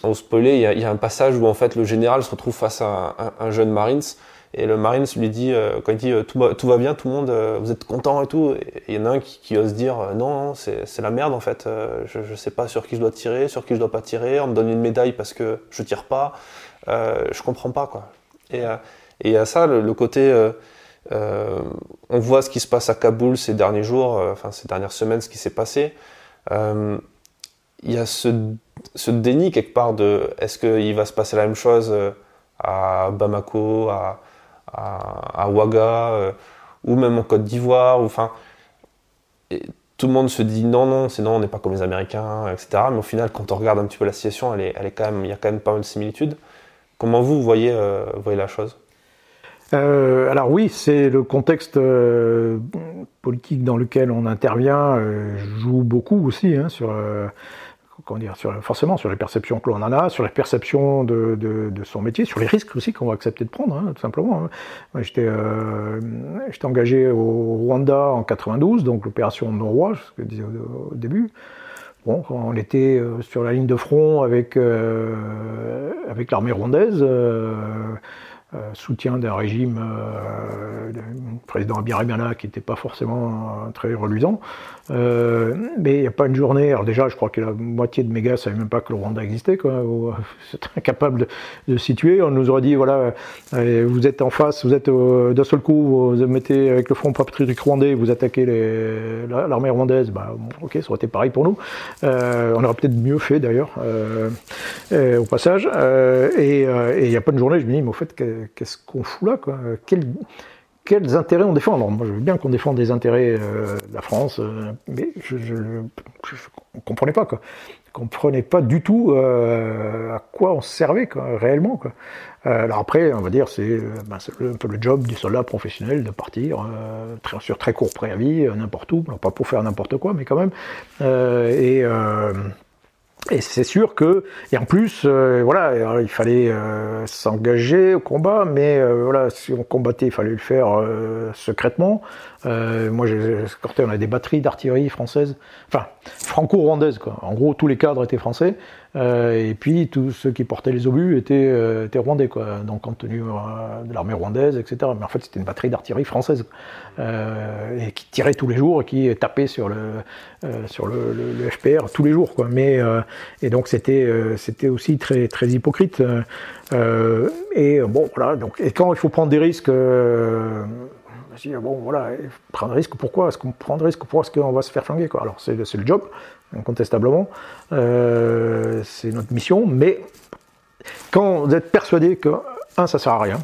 Sans spoiler, il y, a, un passage où en fait le général se retrouve face à un jeune Marines et le Marines lui dit, euh, quand il dit euh, tout, va, bien, tout le monde, euh, vous êtes content et tout, il y en a un qui, ose dire non, c'est la merde en fait, je, je sais pas sur qui je dois tirer, sur qui je dois pas tirer, on me donne une médaille parce que je tire pas, je comprends pas quoi. Et, et à ça, le, côté, on voit ce qui se passe à Kaboul ces derniers jours, enfin ces dernières semaines, ce qui s'est passé. Il y a ce, ce, déni quelque part de est-ce qu'il va se passer la même chose à Bamako, à, Ouaga, euh, ou même en Côte d'Ivoire, enfin, tout le monde se dit non, non, c'est non, on n'est pas comme les Américains, etc. Mais au final, quand on regarde un petit peu la situation, elle est, elle est quand même, il y a quand même pas mal de similitudes. Comment vous voyez, euh, la chose? Euh, alors oui, c'est le contexte politique dans lequel on intervient joue beaucoup aussi hein, sur sur, forcément sur les perceptions que l'on en a, sur les perceptions de, son métier, sur les risques aussi qu'on va accepter de prendre, hein, tout simplement. Hein. J'étais euh, engagé au Rwanda en 92, donc l'opération Noroi, ce que je disais au, début. Bon, on était euh, sur la ligne de front avec, euh, avec l'armée rwandaise. Soutien d'un régime président Abiyarimana qui n'était pas forcément très reluisant. Mais il n'y a pas une journée, alors déjà je crois que la moitié de mes gars ne savaient même pas que le Rwanda existait, quoi. [LAUGHS] c'est incapable de, situer. On nous aurait dit, voilà, vous êtes en face, vous êtes d'un seul coup, vous mettez avec le Front patriotique rwandais, vous attaquez l'armée rwandaise, bah, ok, ça aurait été pareil pour nous. on aurait peut-être mieux fait d'ailleurs, au passage. et il n'y a pas une journée, je me dis, mais au fait, qu'est-ce qu'on fout là quoi? Quels, intérêts on défend Alors, moi, je veux bien qu'on défende des intérêts euh, de la France, euh, mais je ne comprenais pas. Quoi. Je comprenais pas du tout euh, à quoi on servait réellement. Quoi. alors après, on va dire, c'est ben, un peu le job du soldat professionnel de partir sur très court préavis, n'importe où, pas pour faire n'importe quoi, mais quand même. et Et c'est sûr que, et en plus, euh, voilà, il fallait euh, s'engager au combat, mais euh, voilà, si on combattait, il fallait le faire secrètement. moi, j'ai escorté, on a des batteries d'artillerie françaises, enfin franco-rwandaises, quoi. En gros, tous les cadres étaient français. Euh, et puis tous ceux qui portaient les obus étaient, euh, rwandais, donc compte tenu euh, de l'armée rwandaise, etc. Mais en fait, c'était une batterie d'artillerie française qui tirait tous les jours et qui tapait sur le sur le, le, FPR tous les jours. Mais et donc c'était c'était aussi très très hypocrite. et bon voilà. Et quand il faut prendre des risques bon voilà, prendre des risques, pourquoi? Est-ce qu'on prend des risques Pourquoi est-ce qu'on va se faire flinguer quoi? Alors c'est le job, incontestablement. Euh, c'est notre mission, mais quand vous êtes persuadé que, un, ça sert à rien,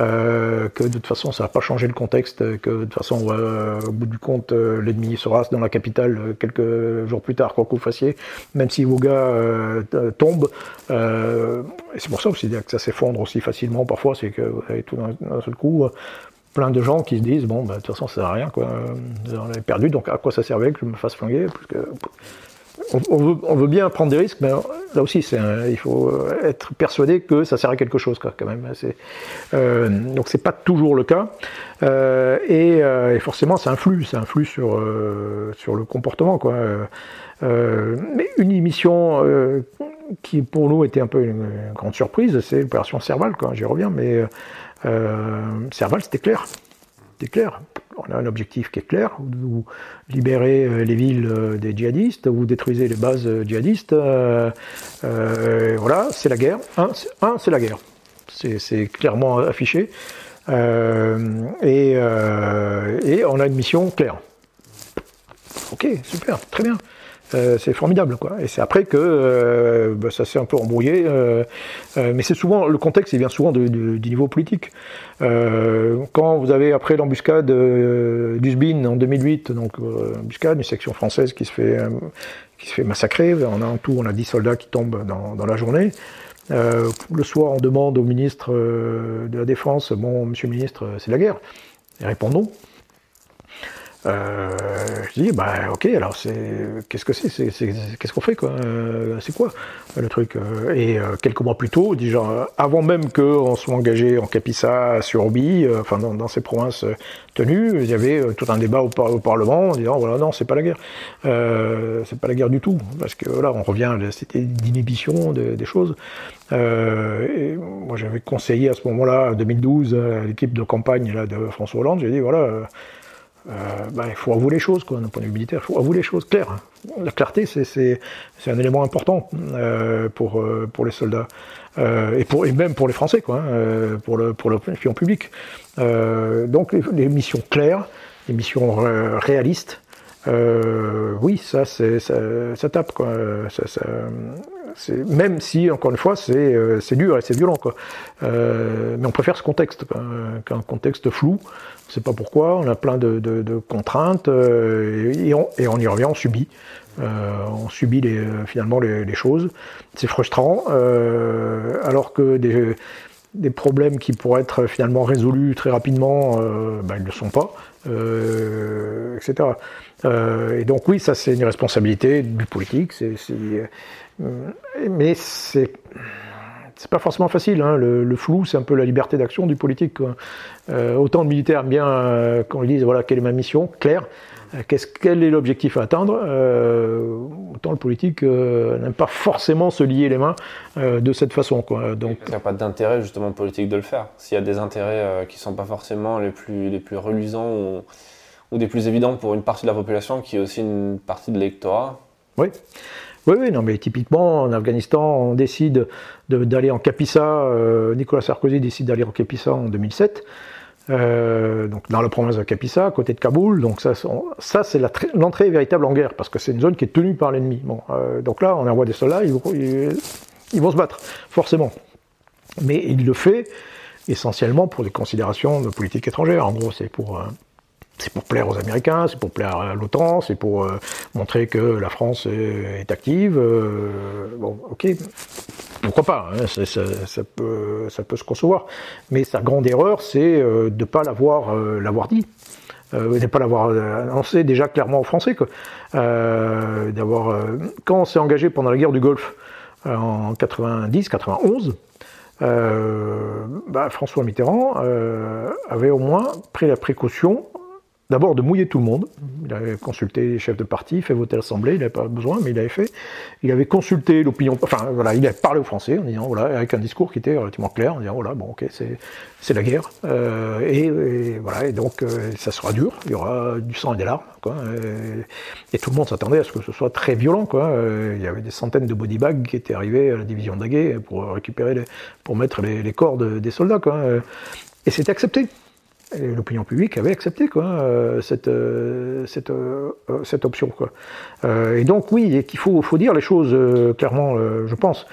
euh, que de toute façon ça va pas changer le contexte, que de toute façon au bout du compte l'ennemi sera dans la capitale quelques jours plus tard, quoi que vous fassiez, même si vos gars euh, tombent. et c'est pour ça aussi que ça s'effondre aussi facilement parfois, c'est que vous avez tout d'un seul coup plein de gens qui se disent bon, bah, de toute façon, ça sert à rien, quoi. On est perdu, donc à quoi ça servait que je me fasse flinguer? Parce que on, veut, bien prendre des risques, mais là aussi, il faut être persuadé que ça sert à quelque chose, quand même. Euh, donc, c'est pas toujours le cas, euh, euh, et, forcément, ça influe, ça influe sur sur le comportement, quoi. mais une émission qui pour nous était un peu une, grande surprise, c'est l'opération Serval, quoi. J'y reviens, mais euh, Serval, c'était clair. C'était clair. On a un objectif qui est clair. Vous libérez euh, les villes euh, des djihadistes, vous détruisez les bases djihadistes. voilà, c'est la guerre. Un, c'est la guerre. C'est clairement affiché. et, et, on a une mission claire. Ok, super, très bien. Euh, c'est formidable, quoi. Et c'est après que euh, bah, ça s'est un peu embrouillé, euh, mais c'est souvent le contexte, il vient souvent du niveau politique. quand vous avez après l'embuscade d'Usbin en 2008, donc embuscade, une section française qui se fait massacrer, on a en tout on a 10 soldats qui tombent dans, dans la journée. le soir, on demande au ministre de la Défense, bon, Monsieur le ministre, c'est la guerre. Et répondons. Euh, je dis, bah ok, alors c'est, qu'est-ce que c'est, Qu'est-ce qu'on fait quoi? Euh, C'est quoi le truc euh, Et quelques mois plus tôt, déjà, avant même qu'on soit engagé en Capissa, sur Obi, enfin dans, ces provinces tenues, il y avait tout un débat au, Parlement en disant, voilà, non, c'est pas la guerre. c'est pas la guerre du tout, parce que là, on revient, c'était d'inhibition des choses. et moi, j'avais conseillé à ce moment-là, en 2012, à l'équipe de campagne là, de François Hollande, j'ai dit, voilà euh, bah, il faut avouer les choses, quoi, d'un point de vue militaire. Il faut avouer les choses claires. La clarté, c'est un élément important euh, pour, euh, pour les soldats. et, pour, et même pour les Français, quoi, hein, pour le pour l'opinion publique. donc les, missions claires, les missions réalistes, oui, ça, ça, ça, tape. Quoi. Ça, ça, même si, encore une fois, c'est dur et c'est violent. Quoi. mais on préfère ce contexte qu'un contexte flou ne sait pas pourquoi, on a plein de, contraintes euh, et, on, y revient, on subit. Euh, on subit les, finalement les, choses. C'est frustrant, euh, alors que des, problèmes qui pourraient être finalement résolus très rapidement, ben, ils ne le sont pas, etc. et donc oui, ça c'est une responsabilité du politique, mais c'est c'est pas forcément facile. Hein. Le, flou, c'est un peu la liberté d'action du politique. Euh, autant le militaire aime bien euh, qu'on lui dise voilà quelle est ma mission, claire, euh, quel est l'objectif à atteindre. autant le politique n'aime pas forcément se lier les mains de cette façon. Donc, il n'y a pas d'intérêt justement politique de le faire. S'il y a des intérêts qui ne sont pas forcément les plus, les plus reluisants ou, des plus évidents pour une partie de la population qui est aussi une partie de l'électorat. Oui. Oui, oui, non, mais typiquement, en Afghanistan, on décide d'aller en Capissa, euh, Nicolas Sarkozy décide d'aller en Capissa en 2007, euh, donc dans la province de Capissa, à côté de Kaboul. Donc ça, ça c'est l'entrée véritable en guerre, parce que c'est une zone qui est tenue par l'ennemi. Bon, euh, donc là, on envoie des soldats, ils, ils, vont se battre, forcément. Mais il le fait essentiellement pour des considérations de politique étrangère. En gros, c'est pour c'est pour plaire aux Américains, c'est pour plaire à l'OTAN, c'est pour euh, montrer que la France est, active. Euh, bon, ok, pourquoi pas, hein, ça, peut, ça peut se concevoir. Mais sa grande erreur, c'est euh, de ne pas l'avoir dit. euh, n'est pas l'avoir annoncé déjà clairement aux Français. d'avoir, quand on s'est engagé pendant la guerre du Golfe en 90-91, bah, François Mitterrand avait au moins pris la précaution D'abord de mouiller tout le monde. Il avait consulté les chefs de parti, fait voter l'Assemblée, il n'avait pas besoin, mais il avait fait. Il avait consulté l'opinion, enfin voilà, il avait parlé aux Français en disant, voilà, avec un discours qui était relativement clair, en disant, voilà, bon, ok, c'est la guerre. Euh, et, voilà, et donc euh, ça sera dur, il y aura du sang et des larmes. Et, tout le monde s'attendait à ce que ce soit très violent. Euh, il y avait des centaines de bodybags qui étaient arrivés à la division d'Aguet pour récupérer, les, pour mettre les, les corps des soldats. Et c'était accepté l'opinion publique avait accepté quoi, euh, cette, euh, cette, euh, cette option. Quoi. et donc oui, il faut, faut dire les choses clairement, je pense.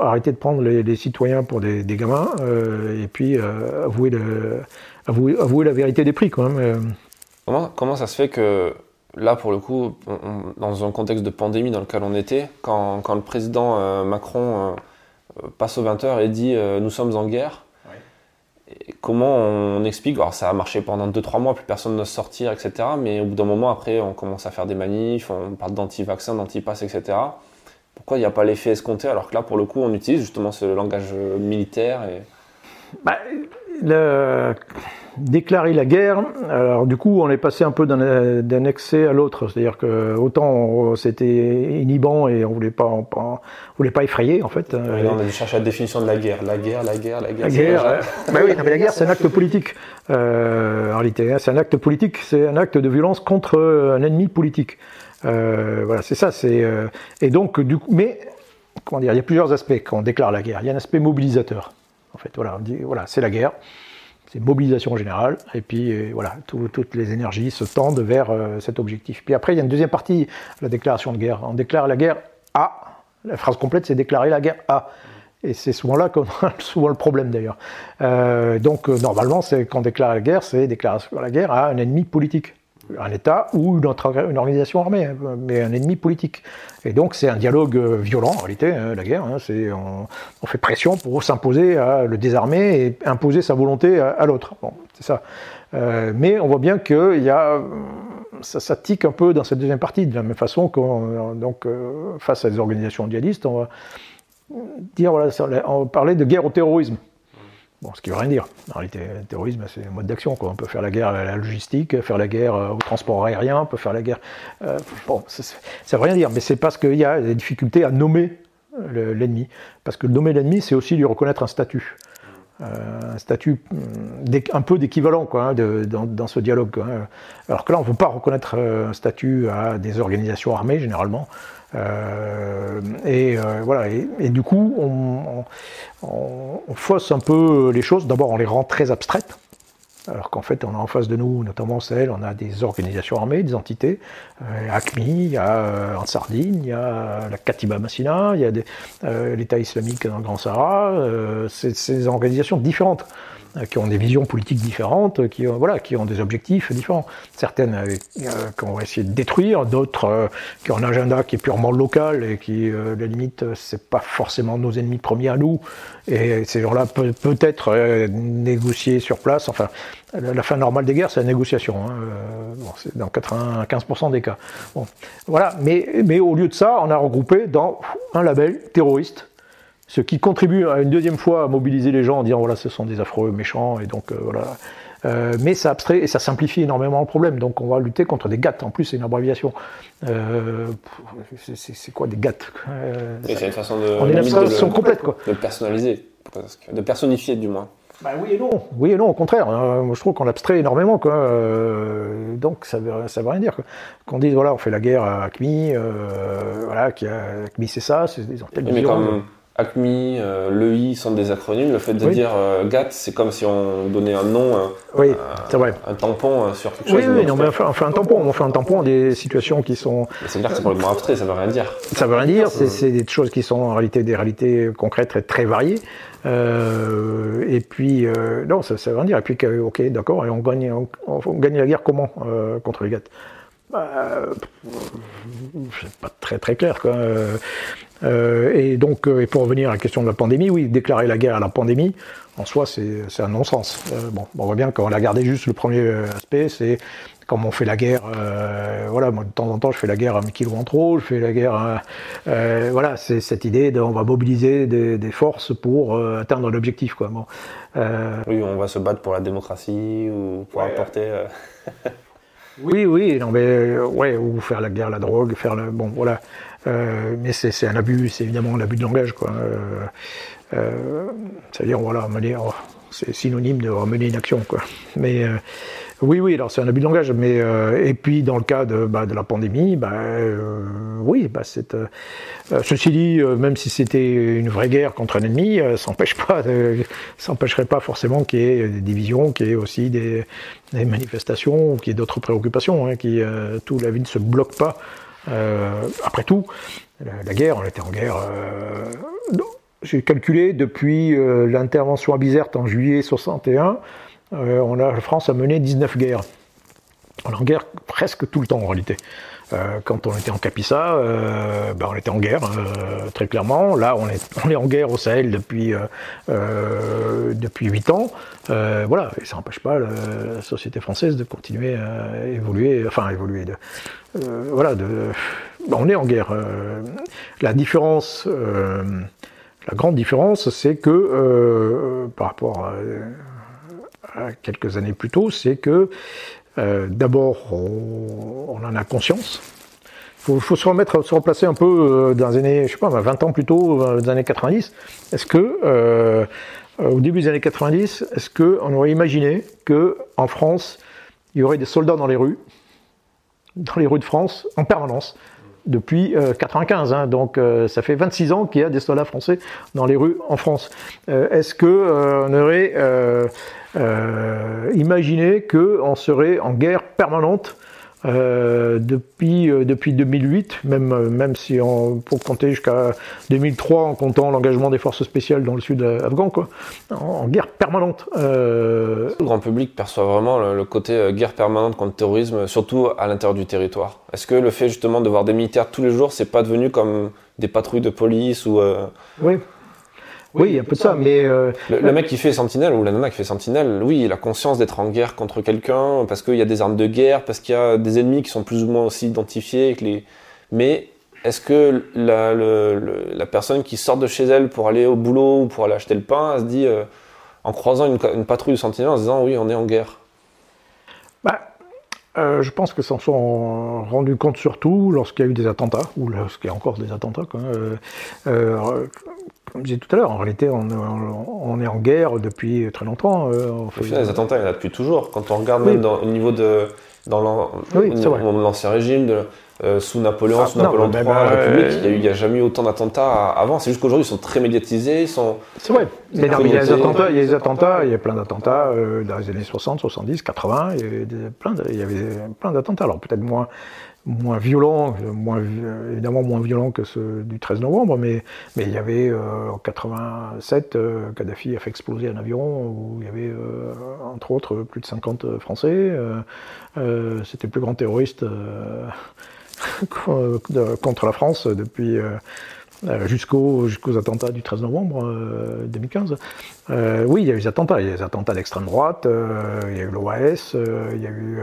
Arrêter de prendre les, citoyens pour des, gamins et puis avouer, le, avouer, avouer, la vérité des prix. Quoi, comment, comment ça se fait que là, pour le coup, dans un contexte de pandémie dans lequel on était, quand, quand le président Macron passe aux 20h et dit nous sommes en guerre, comment on explique Alors ça a marché pendant 2-3 mois, plus personne n'ose sortir, etc. Mais au bout d'un moment, après, on commence à faire des manifs, on parle d'anti-vaccins, d'anti-pass, etc. Pourquoi il n'y a pas l'effet escompté alors que là, pour le coup, on utilise justement ce langage militaire et... Bah, déclarer la guerre. Alors du coup, on est passé un peu d'un excès à l'autre, c'est-à-dire que autant c'était inhibant et on voulait pas, on, voulait pas effrayer en fait. on a dû chercher la définition de la guerre, la guerre, la guerre, la guerre. La guerre. bah oui, mais la guerre c'est un acte politique. Euh, en réalité, hein, c'est un acte politique, c'est un acte de violence contre un ennemi politique. Euh, voilà, c'est ça. C'est euh, et donc du coup, mais comment dire, il y a plusieurs aspects quand on déclare la guerre. Il y a un aspect mobilisateur. En fait, voilà, on dit voilà, c'est la guerre c'est mobilisation générale, et puis euh, voilà, toutes les énergies se tendent vers euh, cet objectif. Puis après, il y a une deuxième partie, la déclaration de guerre. On déclare la guerre à, la phrase complète, c'est déclarer la guerre à. Et c'est souvent là qu'on [LAUGHS] a souvent le problème d'ailleurs. Euh, donc normalement, c'est quand on déclare la guerre, c'est déclarer la guerre à un ennemi politique un État ou une, organisation armée, hein, mais un ennemi politique. Et donc c'est un dialogue euh, violent en réalité, hein, la guerre. Hein, on, fait pression pour s'imposer à le désarmer et imposer sa volonté à, l'autre. Bon, c'est ça. Euh, mais on voit bien que y a, ça, ça, tique un peu dans cette deuxième partie, de la même façon qu'on donc euh, face à des organisations djihadistes, on va on va parler de guerre au terrorisme. Bon, ce qui veut rien dire. En réalité, le terrorisme, c'est un mode d'action. On peut faire la guerre à la logistique, faire la guerre euh, au transport aérien, on peut faire la guerre. Euh, bon, ça, ne veut rien dire, mais c'est parce qu'il y a des difficultés à nommer l'ennemi. Parce que nommer l'ennemi, c'est aussi lui reconnaître un statut. Euh, un statut mm, un peu d'équivalent quoi, hein, dans, ce dialogue. Hein. Alors que là, on ne veut pas reconnaître un statut à des organisations armées, généralement. Euh, et euh, voilà. Et, du coup, on, fausse un peu les choses. D'abord, on les rend très abstraites. Alors qu'en fait, on a en face de nous, notamment celle, on a des organisations armées, des entités, euh, ACMI, il y a en Sardine, il y a la Katiba Massina, il y a l'État islamique dans le Grand Sahara, c'est ces organisations différentes. Euh, qui ont des visions politiques différentes, qui, voilà, qui ont des objectifs différents. Certaines euh, euh qu'on va essayer de détruire, d'autres qui ont un agenda qui est purement local et qui, euh, la limite, c'est pas forcément nos ennemis premiers à nous. Et ces gens-là peuvent peut-être négocier sur place. Enfin, la fin normale des guerres, c'est la négociation. Hein. Bon, c'est dans 95% des cas. Bon, voilà. Mais, mais au lieu de ça, on a regroupé dans un label terroriste ce qui contribue à une deuxième fois à mobiliser les gens en disant voilà ce sont des affreux méchants et donc euh, voilà euh, mais ça abstrait et ça simplifie énormément le problème donc on va lutter contre des GATT en plus c'est une abréviation euh, c'est quoi des GATT c'est une façon de on est une abstraction complète quoi de personnaliser de personnifier du moins bah oui et non, oui et non, au contraire. Moi, je trouve qu'on abstrait énormément, quoi. donc ça veut, ça veut rien dire. Qu'on dise voilà, on fait la guerre à Acme, voilà, qui a, Acme c'est ça, c'est des antennes. Mais comme, ACMI, euh, l'EI sont des acronymes. Le fait de dire euh, GATT, c'est comme si on donnait un nom, un, oui, vrai. un tampon euh, sur quelque chose. Oui, non, mais on fait, un tampon. On fait un tampon des situations qui sont. C'est clair que c'est complètement abstrait, ça veut rien dire. Ça veut rien dire. C'est des choses qui sont en réalité des réalités concrètes très, très variées. et puis, non, ça, ça veut rien dire. Et puis, ok, d'accord, et on gagne, on, gagne la guerre comment contre les GATT bah, c'est pas très très clair. Quoi. Euh, et donc, euh, et pour revenir à la question de la pandémie, oui, déclarer la guerre à la pandémie, en soi, c'est un non-sens. Euh, bon, on voit bien qu'on a gardé juste le premier aspect, c'est comme on fait la guerre, voilà, moi de temps en temps je fais la guerre à mes kilos en trop, je fais la guerre, voilà, c'est cette idée de, on va mobiliser des, forces pour atteindre l'objectif, quoi. Bon, oui, on va se battre pour la démocratie ou pour apporter. oui, oui, non, mais ouais, ou faire la guerre, la drogue, faire le, bon, voilà. Mais c'est un abus, c'est évidemment un abus de langage, quoi. C'est-à-dire, voilà, c'est synonyme de mener une action, quoi. Mais oui, oui, alors c'est un abus de langage, mais euh, et puis dans le cas de, bah, la pandémie, bah, euh, oui, bah, euh, ceci dit, même si c'était une vraie guerre contre un ennemi, ça n'empêche pas, ça n'empêcherait pas forcément qu'il y ait des divisions, qu'il y ait aussi des, des manifestations, qu'il y ait d'autres préoccupations, hein, qui tout la vie ne se bloque pas. Après tout, la, guerre, on était en guerre. j'ai calculé depuis l'intervention à Bizerte en juillet 61 euh, on a, la France a mené 19 guerres. On est en guerre presque tout le temps en réalité. Euh, quand on était en Capissa, euh, ben on était en guerre, très clairement. Là, on est, on est en guerre au Sahel depuis, depuis 8 ans. voilà, et ça n'empêche pas la société française de continuer à évoluer, enfin évoluer. De, voilà, de, ben, on est en guerre. la différence, la grande différence, c'est que par rapport à quelques années plus tôt, c'est que euh, d'abord, on, en a conscience. Il faut, se remettre, se replacer un peu euh, dans les années, je sais pas, 20 ans plus tôt, dans les années 90. Est-ce que, euh, au début des années 90, est-ce qu'on aurait imaginé qu'en France, il y aurait des soldats dans les rues, dans les rues de France, en permanence depuis 95. Hein, donc ça fait 26 ans qu'il y a des soldats français dans les rues en France. Est-ce que on aurait euh, imaginez qu'on serait en guerre permanente euh, depuis, euh, depuis 2008, même, même si on, pour compter jusqu'à 2003 en comptant l'engagement des forces spéciales dans le sud afghan, quoi, en, guerre permanente. Le grand public perçoit vraiment le, côté guerre permanente contre le terrorisme, surtout à l'intérieur du territoire. Est-ce que le fait justement de voir des militaires tous les jours, c'est pas devenu comme des patrouilles de police ou Oui. Oui, il y a peu de ça, mais... Euh, le, mec qui fait Sentinelle, ou la nana qui fait Sentinelle, oui, il a conscience d'être en guerre contre quelqu'un, parce qu'il y a des armes de guerre, parce qu'il y a des ennemis qui sont plus ou moins aussi identifiés. les... Mais est-ce que la, la, personne qui sort de chez elle pour aller au boulot ou pour aller acheter le pain, elle se dit, euh, en croisant une, une patrouille de Sentinelle, en se disant, oui, on est en guerre? Bah, euh, je pense que s'en sont rendus compte surtout lorsqu'il y a eu des attentats, ou lorsqu'il y a encore des attentats. Euh, comme je disais tout à l'heure, en réalité, on, est en guerre depuis très longtemps. Au final, les attentats, il y en a depuis toujours. Quand on regarde même au niveau de dans l'ancien régime, de, euh, sous Napoléon, ah, sous Napoléon III, la République, il n'y a, jamais eu autant d'attentats avant. C'est juste qu'aujourd'hui, ils sont très médiatisés. C'est vrai. Mais il y a des attentats, il y a des attentats, il y a plein d'attentats euh, dans les années 60, 70, 80. Il y avait, plein, il y avait plein d'attentats. Alors peut-être moins, moins violents, moins, évidemment moins violents que ceux du 13 novembre, mais, mais il y avait euh, en 87, Kadhafi a fait exploser un avion où il y avait entre autres plus de 50 Français. C'était le plus grand terroriste [LAUGHS] contre la France depuis euh, euh, jusqu'aux attentats du 13 novembre 2015. Euh, oui, il y a eu des attentats. Il y a eu des attentats d'extrême droite, il y a eu l'OAS, il y a eu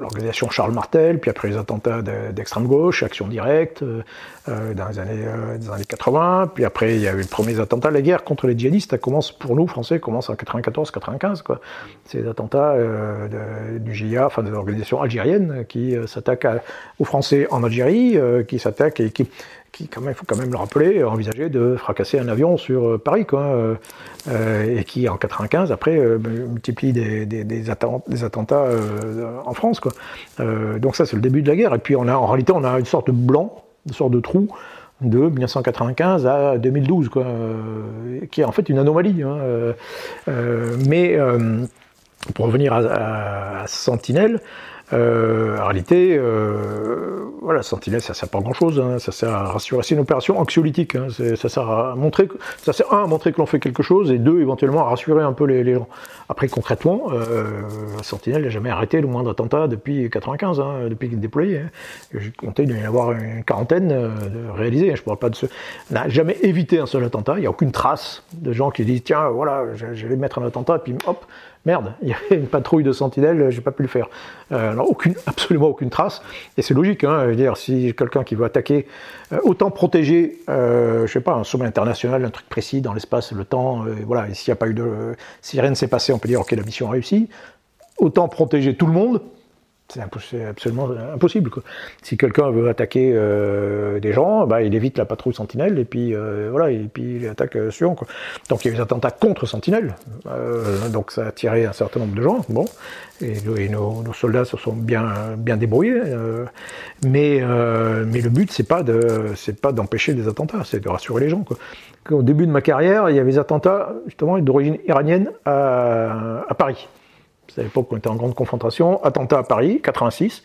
l'organisation Charles Martel, puis après les attentats d'extrême gauche, Action Directe, dans, les années, dans années 80. Puis après, il y a eu les premiers attentats. La guerre contre les djihadistes, elle commence, pour nous, Français, commence en 94-95. C'est les attentats du GIA, enfin de l'organisation algérienne, qui s'attaque aux Français en Algérie, qui s'attaque et qui qui, quand même, faut quand même le rappeler, envisageait de fracasser un avion sur euh, Paris, quoi, euh, euh, et qui en 95 après multiplie des, des, des, attentats en France, quoi. donc ça, c'est le début de la guerre. Et puis on a, en réalité, on a une sorte de blanc, une sorte de trou de 1995 à 2012, quoi, qui est en fait une anomalie. Hein, mais pour revenir à, à Sentinelle. Euh, en réalité, voilà, Sentinelle, ça sert pas grand chose. Hein. ça sert à rassurer. C'est une opération anxiolytique. Hein. ça sert à montrer, ça sert un à montrer que l'on fait quelque chose et deux éventuellement à rassurer un peu les, gens. Après, concrètement, Sentinelle n'a jamais arrêté le moindre attentat depuis 95, hein, depuis qu'il est déployé. J'ai compté d'y avoir une quarantaine de réalisés. Je ne parle pas de ceux. N'a jamais évité un seul attentat. Il n'y a aucune trace de gens qui disent tiens, voilà, je vais mettre un attentat, puis hop, merde, [LAUGHS] il y avait une patrouille de sentinelles, j'ai pas pu le faire. Euh, alors aucune, absolument aucune trace, et c'est logique, hein, si quelqu'un qui veut attaquer, euh, autant protéger, euh, je sais pas, un sommet international, un truc précis dans l'espace, le temps, voilà, et s'il y a pas eu de, si rien ne s'est passé, on peut dire ok la mission a réussi, autant protéger tout le monde, c'est absolument impossible. Si quelqu'un veut attaquer euh, des gens, bah, il évite la patrouille Sentinelle et puis euh, voilà, et puis il attaque euh. Donc il y a des attentats contre Sentinelle, donc ça a tiré un certain nombre de gens. Bon, et, nos, soldats se sont bien bien débrouillés. mais le but c'est pas pas d'empêcher des attentats, c'est de rassurer les gens. Au début de ma carrière, il y avait des attentats justement d'origine iranienne à Paris. À l'époque on était en grande confrontation. Attentat à Paris, 86.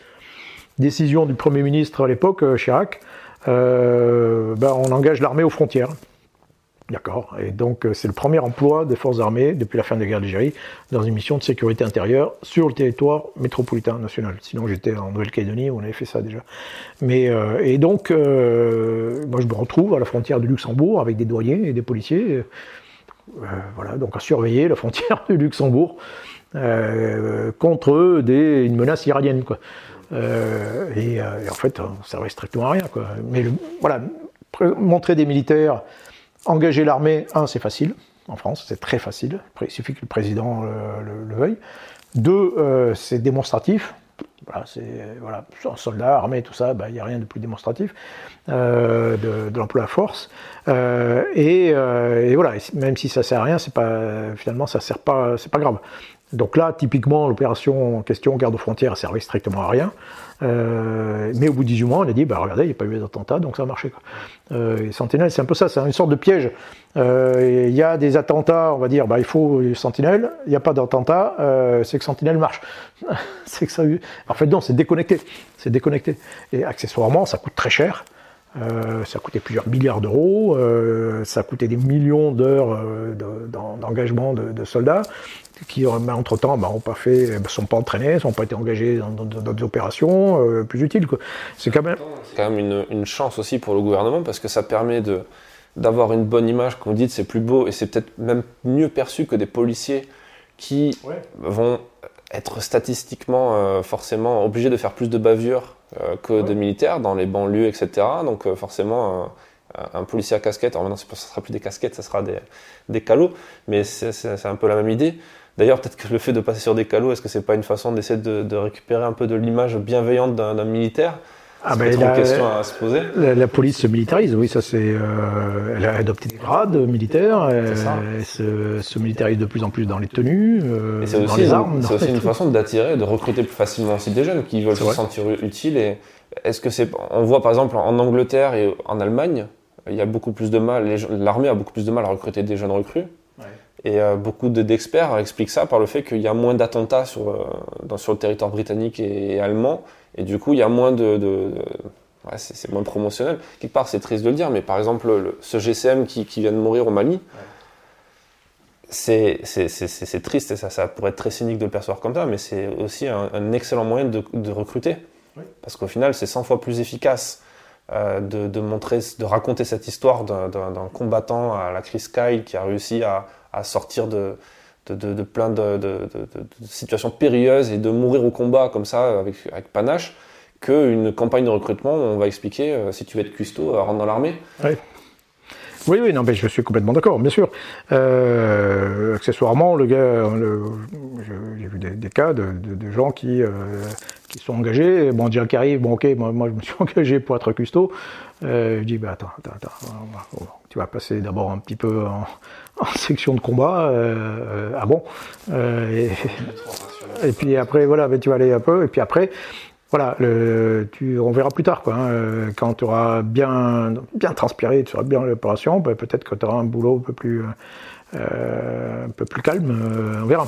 Décision du Premier ministre à l'époque, euh, Chirac. Euh, ben, on engage l'armée aux frontières. D'accord. Et donc, euh, c'est le premier emploi des forces armées depuis la fin de la guerre d'Algérie dans une mission de sécurité intérieure sur le territoire métropolitain national. Sinon, j'étais en Nouvelle-Calédonie où on avait fait ça déjà. Mais et donc, moi, je me retrouve à la frontière du Luxembourg avec des douaniers et des policiers. voilà, donc à surveiller la frontière [LAUGHS] du Luxembourg. Euh, contre des, une menace iranienne. Quoi. Euh, et, en fait, ça servait strictement à rien. Mais voilà, montrer des militaires, engager l'armée, un, c'est facile. En France, c'est très facile. Il suffit que le président le, veuille. Deux, c'est démonstratif. Voilà, c'est voilà, armée, tout ça, bah, il n'y a rien de plus démonstratif de, de l'emploi à force. et, voilà, même si ça sert à rien, finalement ça sert pas, c'est pas grave. Donc là, typiquement, l'opération en question, garde aux frontières, servait strictement à rien. Euh, mais au bout de 18 mois, on a dit, bah regardez, il n'y a pas eu d'attentat, donc ça a marché. Euh, c'est un peu ça, c'est une sorte de piège. Euh, il y a des attentats, on va dire, bah il faut Sentinelle, il n'y a pas d'attentat, c'est que Sentinelle marche. [LAUGHS] c'est que ça En fait, non, c'est déconnecté. C'est déconnecté. Et accessoirement, ça coûte très cher. Euh, ça a coûté plusieurs milliards d'euros, euh, ça a coûté des millions d'heures d'engagement de, de, soldats qui, entre-temps, bah, ont pas fait, bah, sont pas entraînés, sont pas été engagés dans d'autres opérations plus utiles. C'est quand même, quand même une, une, chance aussi pour le gouvernement parce que ça permet de d'avoir une bonne image, comme vous dites, c'est plus beau et c'est peut-être même mieux perçu que des policiers qui vont être statistiquement forcément obligés de faire plus de bavures euh, que de militaires dans les banlieues, etc. Donc euh, forcément, un policier à casquette, alors maintenant ça sera plus des casquettes, ça sera des, des calots, mais c'est un peu la même idée. D'ailleurs, peut-être que le fait de passer sur des calots, est-ce que c'est pas une façon d'essayer de, de, récupérer un peu de l'image bienveillante d'un militaire? Ah ben, la, question à se poser. La, police se militarise, oui, ça c'est. Euh, elle a adopté des grades militaires, elle, se, militarise de plus en plus dans les tenues, euh, dans les armes. C'est aussi une façon d'attirer, de recruter plus facilement aussi des jeunes qui veulent se sentir utiles. Et est-ce que c'est, on voit par exemple en Angleterre et en Allemagne, il y a beaucoup plus de mal, l'armée a beaucoup plus de mal à recruter des jeunes recrues. Et euh, beaucoup d'experts expliquent ça par le fait qu'il y a moins d'attentats sur, euh, sur le territoire britannique et allemand et du coup, il y a moins de. de, ouais, c'est moins promotionnel. Quelque part, c'est triste de le dire, mais par exemple, ce GCM qui, qui, vient de mourir au Mali, c'est triste et ça, ça pourrait être très cynique de le percevoir comme ça, mais c'est aussi un, excellent moyen de, de recruter. Parce qu'au final, c'est 100 fois plus efficace euh, de, de, montrer, de raconter cette histoire d'un combattant à la crise Kyle qui a réussi à, à sortir de, plein de, situations périlleuses et de mourir au combat comme ça avec, avec panache qu'une campagne de recrutement où on va expliquer euh, si tu veux être cuistot, euh, rentre dans l'armée. Oui, oui, non, mais je suis complètement d'accord, bien sûr. Euh, accessoirement, le gars, j'ai vu des, cas de, gens qui, qui sont engagés. Bon, dire qui arrive, bon, ok, moi, je me suis [LAUGHS] engagé pour être cuistot. je dis, bah attends, attends, attends, tu vas passer d'abord un petit peu en, en section de combat. Euh, ah bon euh, et, puis après, voilà, tu vas aller un peu. Et puis après, voilà, le, tu, on verra plus tard. Quoi, hein. Quand tu auras bien, bien transpiré, tu seras bien l'opération, ben, peut-être que tu auras un boulot un peu plus, euh, un peu plus calme. on verra.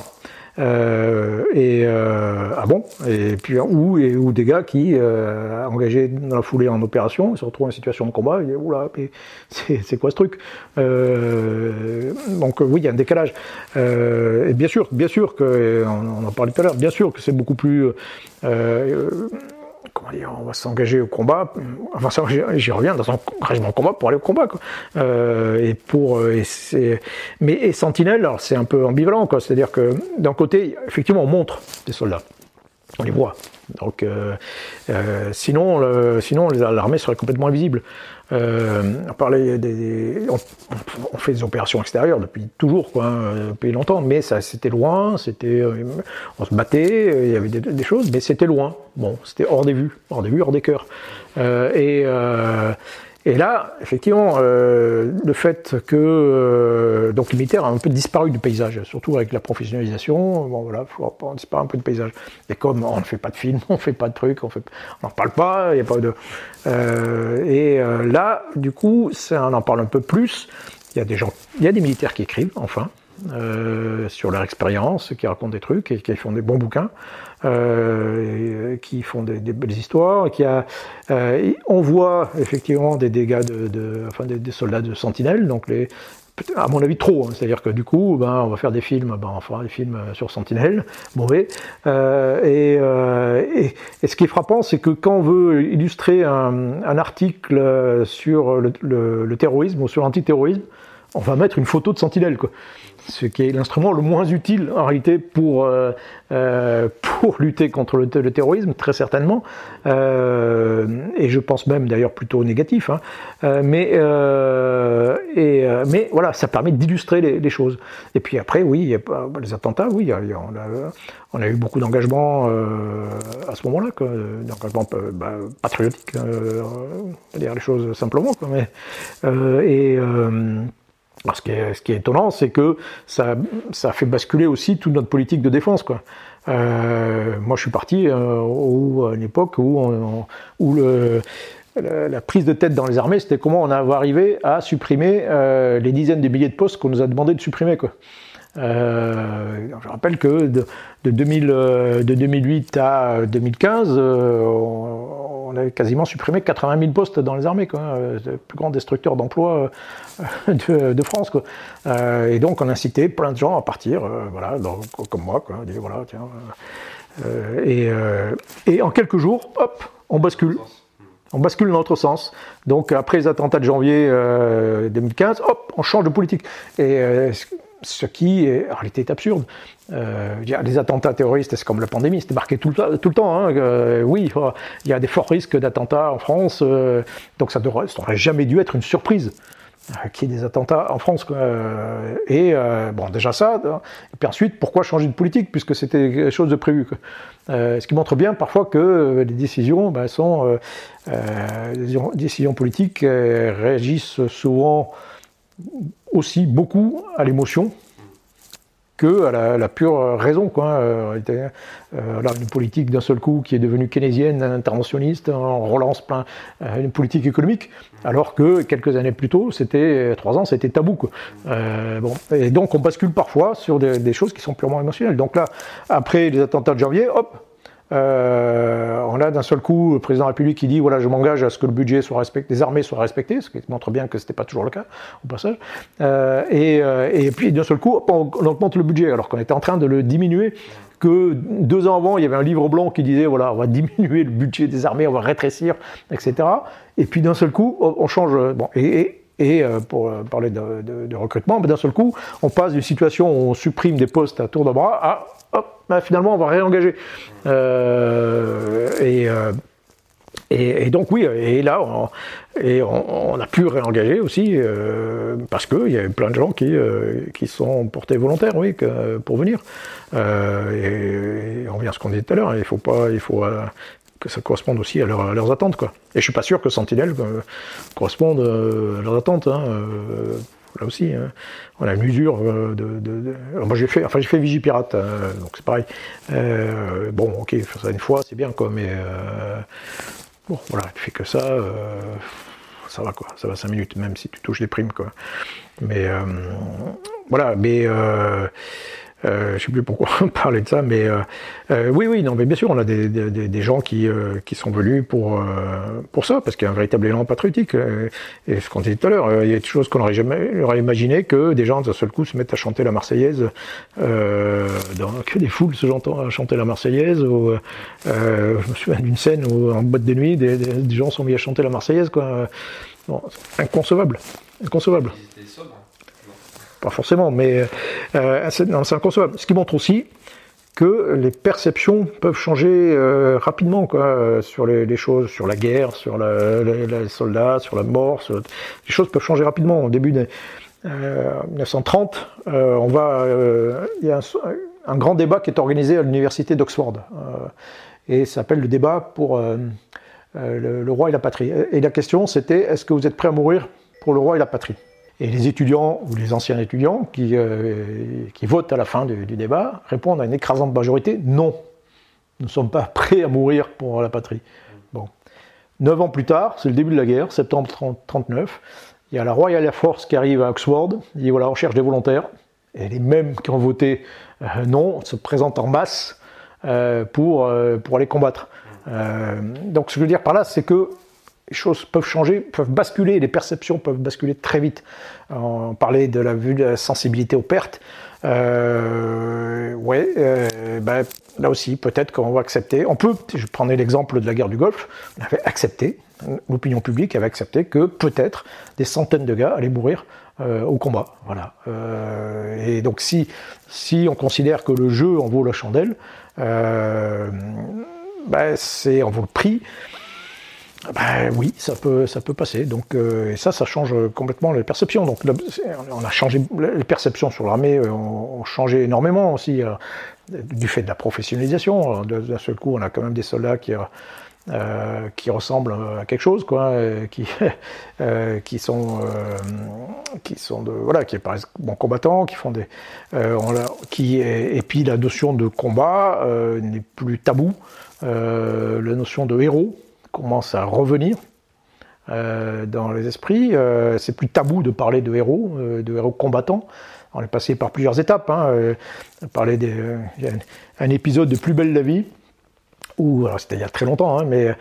Et ah bon? Et puis ou, et, ou des gars qui engagés dans la foulée en opération se retrouvent en situation de combat. Et oula, [LAUGHS] c'est quoi ce truc? Donc oui, il y a un décalage. et bien sûr, bien sûr que on, en parlait tout à l'heure. Bien sûr que c'est beaucoup plus comment dire, on va s'engager au combat, enfin j'y reviens dans un régiment de combat pour aller au combat. Euh, et pour, euh, mais Sentinelle, c'est un peu ambivalent, quoi. C'est-à-dire que d'un côté, effectivement, on montre des soldats, on les voit. Donc, euh, sinon, sinon l'armée serait complètement invisible. Euh, on, parlait des, on, fait des opérations extérieures depuis toujours, quoi, hein, depuis longtemps, mais ça c'était loin, c'était, euh, on se battait, il y avait des, choses, mais c'était loin. Bon, c'était hors des vues, hors des vues, hors des cœurs. Euh, et là, effectivement, euh, le fait que euh, donc le militaire a un peu disparu du paysage, surtout avec la professionnalisation, bon voilà, on disparaît un peu du paysage. Et comme on ne fait pas de films, [LAUGHS] on ne fait pas de trucs, on n'en parle pas, il n'y a pas de. Euh, et là, du coup, on en parle un peu plus. Il y a des gens, il y a des militaires qui écrivent, enfin, sur leur expérience, qui racontent des trucs et qui font des bons bouquins. Euh, qui font des, belles histoires. Qui a, euh, on voit effectivement des dégâts de, enfin des, soldats de Sentinelle, donc les, à mon avis trop. Hein. C'est-à-dire que du coup, ben, on va faire des films, ben, on fera des films sur Sentinelle, mauvais. Euh, et, et, ce qui est frappant, c'est que quand on veut illustrer un, article sur le, le, terrorisme ou sur l'antiterrorisme, on va mettre une photo de Sentinelle. Quoi ce qui est l'instrument le moins utile en réalité pour, euh, euh, pour lutter contre le, terrorisme, très certainement, euh, et je pense même d'ailleurs plutôt négatif, hein. mais, mais voilà, ça permet d'illustrer les, choses. Et puis après, oui, a, les attentats, oui, on, a, eu beaucoup d'engagement à ce moment-là, d'engagement bah, patriotique, on dire les choses simplement, quoi, et ce qui, est, ce qui est étonnant, c'est que ça, ça fait basculer aussi toute notre politique de défense. Euh, moi, je suis parti euh, à une époque où, la, prise de tête dans les armées, c'était comment on va arriver à supprimer euh, les dizaines de milliers de postes qu'on nous a demandé de supprimer. Je rappelle que de, de, 2000, de 2008 à 2015, on, on a quasiment supprimé 80 000 postes dans les armées, euh, le plus grand destructeur d'emplois euh, [LAUGHS] de, France. Euh, et donc on incitait plein de gens à partir, voilà, comme moi, quoi, voilà, tiens, et, en quelques jours, hop, on bascule. On bascule dans l'autre sens. Donc après les attentats de janvier 2015, hop, on change de politique. Et ce qui est absurde. Euh, les attentats terroristes, c'est comme la pandémie, c'était marqué tout le, temps. Hein, euh, oui, il y a des forts risques d'attentats en France, euh, donc ça n'aurait jamais dû être une surprise euh, qu'il y ait des attentats en France. Et bon, déjà ça. Et puis ensuite, pourquoi changer de politique puisque c'était quelque chose de prévu ce qui montre bien parfois que les décisions ben, sont des décisions politiques réagissent souvent aussi beaucoup à l'émotion que à la, pure raison. Quoi. Euh, euh, là, une politique d'un seul coup qui est devenue keynésienne, interventionniste, on relance plein euh, une politique économique, alors que quelques années plus tôt, c'était trois ans, c'était tabou. Et donc on bascule parfois sur des, choses qui sont purement émotionnelles. Donc là, après les attentats de janvier, hop, euh, on a d'un seul coup le président de la République qui dit voilà, je m'engage à ce que le budget soit respecté, les armées soient respectées, ce qui montre bien que ce n'était pas toujours le cas au passage. Euh, euh, et, puis d'un seul coup, on, augmente le budget alors qu'on était en train de le diminuer. Que deux ans avant, il y avait un livre blanc qui disait voilà, on va [LAUGHS] diminuer le budget des armées, on va rétrécir, etc. Et puis d'un seul coup, on change. Bon, et, pour parler de, recrutement, d'un seul coup, on passe d'une situation où on supprime des postes à tour de bras à hop, bah, finalement, on va réengager. Euh, euh, et, et, donc oui, et là, on, a pu réengager aussi, euh, parce qu'il y a eu plein de gens qui, qui sont portés volontaires, oui, pour venir. et, on vient à ce qu'on disait tout à l'heure, il faut pas, il faut que ça corresponde aussi à, leurs attentes, quoi. Et je suis pas sûr que Sentinelle corresponde à leurs attentes. Hein, là aussi. Hein. On a une usure euh, de. moi j'ai fait, enfin j'ai fait Vigipirate, hein, donc c'est pareil. Euh, bon, ok, faire ça une fois, c'est bien quoi, mais euh, bon, voilà, tu fais que ça, ça va quoi, ça va 5 minutes, même si tu touches les primes quoi. Mais voilà, mais Euh, je sais plus pourquoi on [LAUGHS] parlait de ça, mais euh, euh, oui, oui, non, mais bien sûr, on a des, des, des gens qui, qui sont venus pour, pour ça, parce qu'il y a un véritable élan patriotique. et ce qu'on disait tout à l'heure, il y a des choses qu'on n'aurait jamais aurait imaginé que des gens d'un seul coup se mettent à chanter la Marseillaise, dans, que des foules se chantent à chanter la Marseillaise. Ou, je me souviens d'une scène où en boîte de nuit, des, des, gens sont mis à chanter la Marseillaise, quoi. Bon, inconcevable, inconcevable. Pas forcément, mais euh, c'est inconcevable. Ce qui montre aussi que les perceptions peuvent changer euh, rapidement quoi, sur les, choses, sur la guerre, sur les soldats, sur la mort. les choses peuvent changer rapidement. Au début de 1930, euh, on va, il y a un, grand débat qui est organisé à l'université d'Oxford et ça s'appelle le débat pour le, le, roi et la patrie. Et la question, c'était est-ce que vous êtes prêt à mourir pour le roi et la patrie? Et les étudiants ou les anciens étudiants qui, euh, qui votent à la fin du, débat répondent à une écrasante majorité non. Nous ne sommes pas [LAUGHS] prêts à mourir pour la patrie. Bon. Neuf ans plus tard, c'est le début de la guerre, septembre 1939. Il y a la Royal Air Force qui arrive à Oxford. Il dit voilà, on cherche des volontaires. Et les mêmes qui ont voté euh, non se présentent en masse euh, pour, pour aller combattre. donc ce que je veux dire par là, c'est que les choses peuvent changer, peuvent basculer, les perceptions peuvent basculer très vite. On parlait de la vue de la sensibilité aux pertes. Euh, ouais, euh, ben, là aussi, peut-être qu'on va accepter. On peut, je prenais l'exemple de la guerre du Golfe, on avait accepté, l'opinion publique avait accepté que peut-être des centaines de gars allaient mourir euh, au combat. Voilà. Euh, et donc, si, si on considère que le jeu en vaut la chandelle, ben, c'est en vaut le prix. Ben oui, ça peut, ça peut passer. Donc, euh, et ça, ça change complètement les perceptions. Donc, on a changé les perceptions sur l'armée, euh, ont, changé énormément aussi euh, du fait de la professionnalisation. D'un seul coup, on a quand même des soldats qui, qui ressemblent à quelque chose, quoi, qui, [LAUGHS] qui sont, qui sont de, voilà, qui paraissent bons combattants, qui font des, qui, et puis la notion de combat n'est plus tabou. la notion de héros commence à revenir euh, dans les esprits. Euh, c'est plus tabou de parler de héros, euh, de héros combattants. On est passé par plusieurs étapes. Hein. a un, épisode de Plus belle la vie, où, c'était il y a très longtemps, hein, mais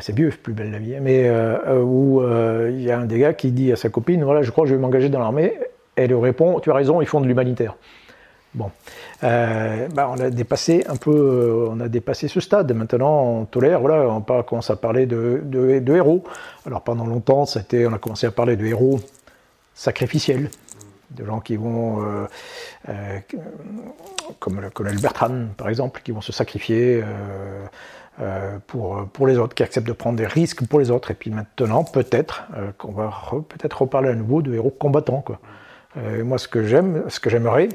c'est vieux, Plus belle la vie, mais où il y a un des gars qui dit à sa copine, voilà, je crois que je vais m'engager dans l'armée. Elle lui répond, tu as raison, ils font de l'humanitaire. Bon, euh, bah, on a dépassé un peu, euh, on a dépassé ce stade. Maintenant, on tolère, voilà, on commence à parler de, de, héros. Alors pendant longtemps, on a commencé à parler de héros sacrificiels, de gens qui vont, euh, comme le colonel Bertrand par exemple, qui vont se sacrifier. pour, pour les autres, qui acceptent de prendre des risques pour les autres. Et puis maintenant, peut-être qu'on va peut-être reparler à nouveau de héros combattants. Moi, ce que j'aime, ce que j'aimerais,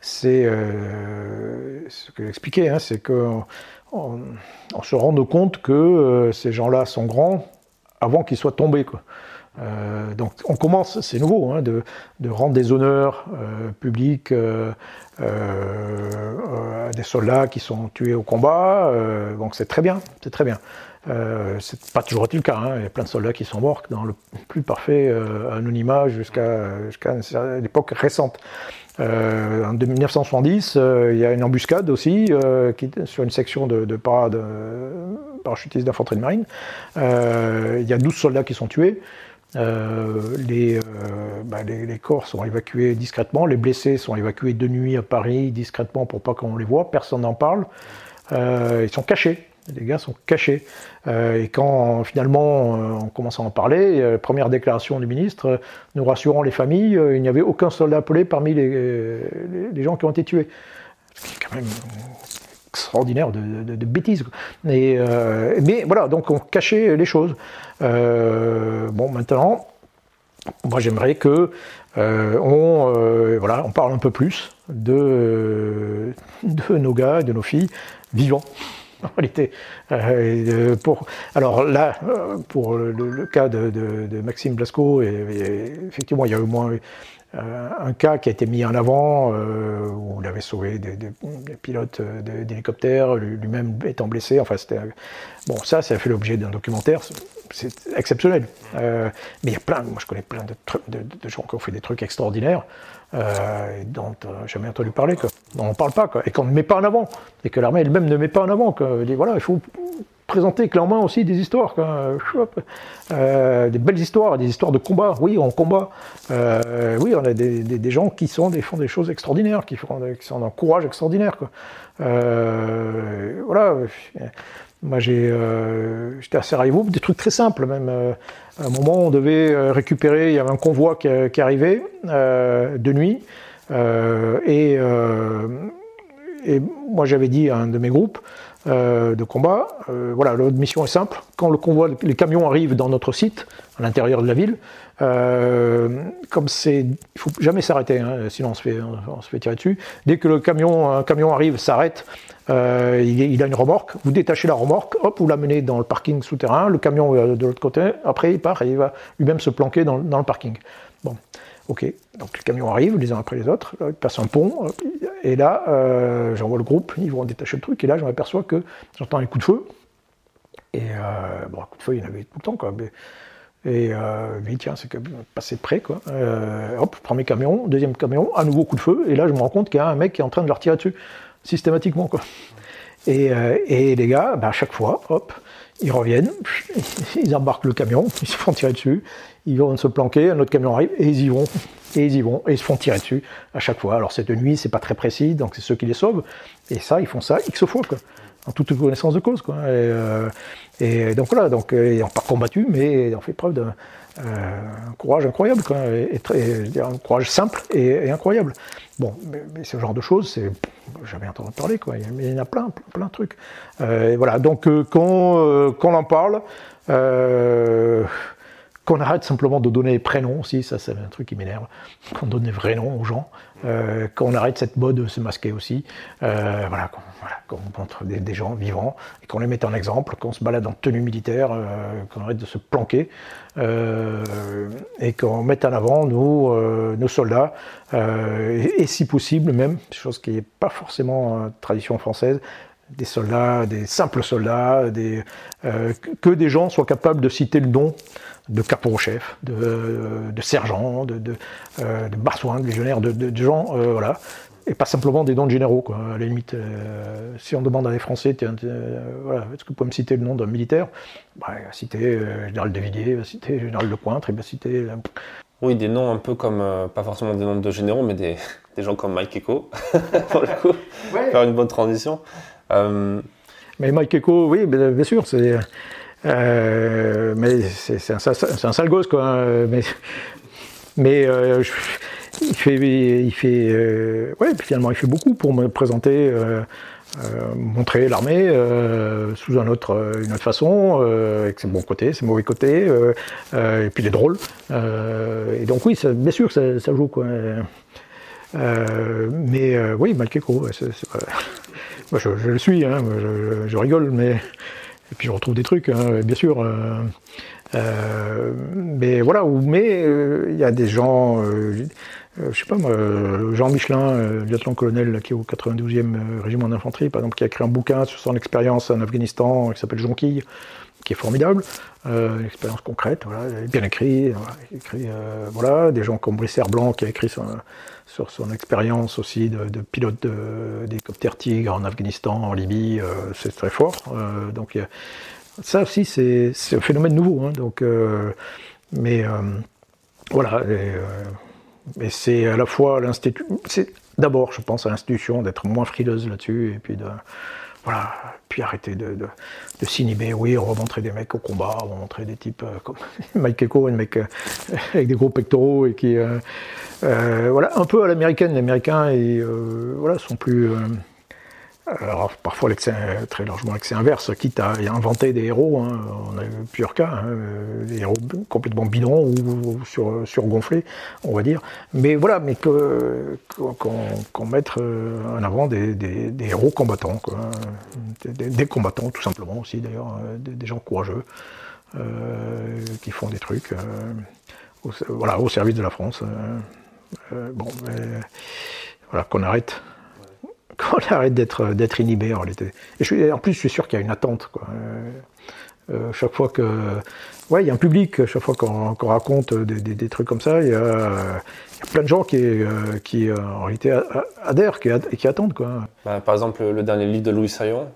c'est euh, ce que j'expliquais, hein, c'est qu'on on, se rende compte que euh, ces gens-là sont grands avant qu'ils soient tombés. Euh, donc on commence, c'est nouveau, hein, de, rendre des honneurs publics à des soldats qui sont tués au combat. donc c'est très bien, c'est très bien. c'est pas toujours été le cas. Hein. Il y a plein de soldats qui sont morts dans le plus parfait anonymat jusqu'à jusqu'à une époque récente. Euh, en 1970, euh, il y a une embuscade aussi euh, sur une section de, parachutistes d'infanterie de marine. il y a 12 soldats qui sont tués. Les, bah, les, les, corps sont évacués discrètement, les blessés sont évacués de nuit à Paris discrètement pour pas qu'on les voit, personne n'en parle. ils sont cachés les gars sont cachés. Euh, et quand finalement euh, on commence à en parler, euh, première déclaration du ministre, nous rassurons les familles, il n'y avait aucun soldat appelé parmi les, gens qui ont été tués. C'est quand même extraordinaire de, bêtises. mais voilà, donc on cachait les choses. bon, maintenant, moi j'aimerais que on, parle un peu plus de, de nos gars, de nos filles vivants. [LAUGHS] en réalité. Euh, pour, alors là, euh, pour le, cas de, Maxime Blasco, effectivement, il y a au moins euh, un cas qui a été mis en avant où il avait sauvé des, pilotes d'hélicoptères, lui-même étant blessé. Enfin, bon, ça, ça a fait l'objet d'un documentaire. C'est exceptionnel. mais il y a plein, moi je connais plein de, gens qui ont fait des trucs extraordinaires dont jamais entendu parler. Quoi. On n'en parle pas, et qu'on ne met pas en avant, et que l'armée elle-même ne met pas en avant. Quoi. dit, voilà, il faut présenter clairement aussi des histoires, euh, des belles histoires, des histoires de combat. Oui, on combat. Euh, oui, on a des, gens qui sont des, font des choses extraordinaires, qui, font, qui sont d'un courage extraordinaire. Quoi. Euh, voilà. Moi, j'ai, j'étais à Sarajevo, des trucs très simples même. À un moment, on devait récupérer, il y avait un convoi qui, qui arrivait de nuit, et, moi j'avais dit à un de mes groupes, euh, de combat. Euh, voilà, notre mission est simple. Quand le convoi, les camions arrivent dans notre site, à l'intérieur de la ville, euh, comme c'est, il faut jamais s'arrêter, hein, sinon on se, fait, on, se fait tirer dessus. Dès que le camion, un camion arrive, s'arrête, il, a une remorque. Vous détachez la remorque, hop, vous l'amenez dans le parking souterrain. Le camion de l'autre côté. Après, il part et il va lui-même se planquer dans, le parking. Bon. Ok, donc les camions arrivent les uns après les autres, ils passent un pont, et là, euh, j'envoie le groupe, ils vont détacher le truc, et là, je m'aperçois que j'entends un coup de feu. Et euh, bon, un coup de feu, il y en avait tout le temps, quoi. et euh, je tiens, c'est passer de près, quoi. Euh, hop, premier camion, deuxième camion, un nouveau coup de feu, et là, je me rends compte qu'il y a un mec qui est en train de leur tirer dessus, systématiquement, quoi. Et, et les gars, bah, à chaque fois, hop, ils reviennent, [LAUGHS] ils embarquent le camion, ils se font tirer dessus, ils vont se planquer, un autre camion arrive, et ils y vont, et ils y vont, et ils se font tirer dessus à chaque fois. Alors cette nuit, c'est pas très précis, donc c'est ceux qui les sauvent, et ça, ils font ça X fois, quoi, en toute connaissance de cause, quoi. Et, euh, donc voilà, donc, euh, ils n'ont pas combattu, mais ils ont fait preuve d'un courage incroyable, quoi, et, très, un courage simple et, incroyable. Bon, mais, ce genre de choses, c'est jamais entendu parler, quoi. Mais il y en a plein, plein, plein de trucs. Euh, voilà, donc quand, quand on en parle, qu'on arrête simplement de donner prénoms aussi, ça c'est un truc qui m'énerve, qu'on donne des vrais noms aux gens, euh, qu'on arrête cette mode de se masquer aussi, euh, voilà, qu'on montre des, gens vivants, et qu'on les mette en exemple, qu'on se balade en tenue militaire, euh, qu'on arrête de se planquer, et qu'on mette en avant nos, nos soldats, et, si possible même, chose qui n'est pas forcément tradition française, des soldats, des simples soldats, que des gens soient capables de citer le nom de capot-chef, de, de sergent, de, de, euh, de légionnaire, de, gens, euh, voilà, et pas simplement des noms de généraux, quoi. À la limite, euh, si on demande à des Français, voilà, est-ce que vous pouvez me citer le nom d'un militaire? Bah, Il va citer général de Villiers, il va citer général de Pointre, il va citer. Oui, des noms un peu comme, pas forcément des noms de généraux, mais des, [LAUGHS] des gens comme Mike Echo, [LAUGHS] pour le coup, faire une bonne transition. Mais Mike Echo, oui, bien sûr, c'est. Euh, mais c'est un, un, sale gosse, quoi. Hein, mais, mais euh, il fait, il fait, euh, ouais, finalement, il fait beaucoup pour me présenter, montrer l'armée sous un autre, une autre façon, avec ses bons côtés, ses mauvais côtés, et puis les drôles. et donc oui, ça, bien sûr, ça, ça joue, quoi. mais oui, Malkeko, moi je, je, le suis, hein, je, je, rigole, mais et puis je retrouve des trucs, hein, bien sûr. Euh, euh, mais voilà, mais euh, il y a des gens, je sais pas moi, Jean Michelin, lieutenant-colonel qui est au 92e régiment d'infanterie, par exemple, qui a écrit un bouquin sur son expérience en Afghanistan qui s'appelle Jonquille, qui est formidable, une expérience concrète, voilà, bien écrit, écrit voilà, des gens comme Brice Blanc qui a écrit sur, sur son expérience aussi de, pilote d'hélicoptère Tigre en Afghanistan, en Libye, c'est très fort. donc ça aussi, c'est un phénomène nouveau. Hein, donc, euh, mais euh, voilà. Euh, mais c'est à la fois l'institut. C'est d'abord, je pense, à l'institution d'être moins frileuse là-dessus et puis de voilà, puis arrêter de, de, s'inhiber. Oui, on va montrer des mecs au combat, on va montrer des types comme [LAUGHS] Mike Echo, un mec avec des gros pectoraux et qui, voilà, un peu à l'américaine. Les Américains, et, voilà, sont plus alors parfois l'excès, très largement l'excès inverse, quitte à inventer des héros, hein. on a eu plusieurs cas, hein, des héros complètement bidons ou, sur, surgonflés, on va dire. Mais voilà, mais qu'on mette euh, en avant des, héros combattants, quoi. Des, combattants tout simplement aussi d'ailleurs, euh, des, gens courageux euh, qui font des trucs au, voilà, au service de la France. bon, voilà, qu'on arrête qu'on [LAUGHS] arrête d'être inhibé en réalité. Et en plus, je suis sûr qu'il y a une attente. Quoi. Euh, chaque fois que. Ouais, il y a un public, chaque fois qu'on raconte des, trucs comme ça, il y, a, plein de gens qui, qui en réalité adhèrent, qui, qui attendent. Quoi. Bah, par exemple, le dernier livre de Louis Saillon,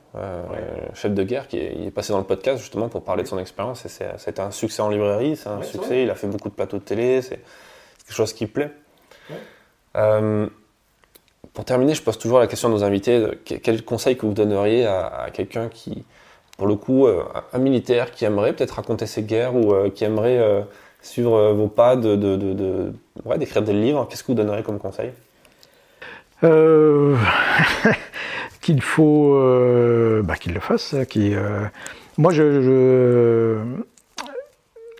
chef de guerre, qui est, est, passé dans le podcast justement pour parler de son expérience. Et ça a été un succès en librairie, c'est un succès. Il a fait beaucoup de plateaux de télé, c'est quelque chose qui plaît. Pour terminer, je pose toujours la question à nos invités. Quel conseil que vous donneriez à, quelqu'un qui, pour le coup, euh, un militaire qui aimerait peut-être raconter ses guerres ou euh, qui aimerait euh, suivre vos pas, de, d'écrire des livres Qu'est-ce que vous donneriez comme conseil? [LAUGHS] Qu'il faut bah, qu'il le fasse. Qui, moi, je,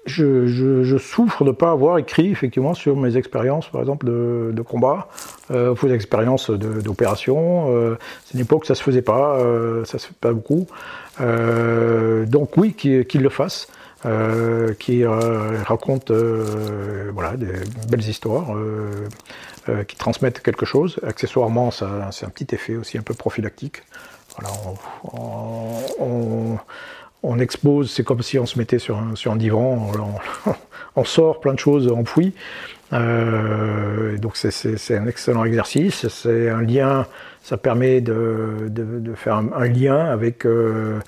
souffre de ne pas avoir écrit effectivement sur mes expériences, par exemple, de, combat, euh, expériences d'opération. Euh, c'est une époque où ça se faisait pas, euh, ça se fait pas beaucoup. Euh, donc oui, qu'il le fasse, qu'il raconte voilà, des belles histoires, qui transmettent quelque chose. Accessoirement, c'est un petit effet aussi un peu prophylactique. Voilà, on on expose, c'est comme si on se mettait sur un, sur un divan, on, [LAUGHS] sort plein de choses enfouies. Euh, donc c'est un excellent exercice, c'est un lien, ça permet de, faire un, lien avec euh,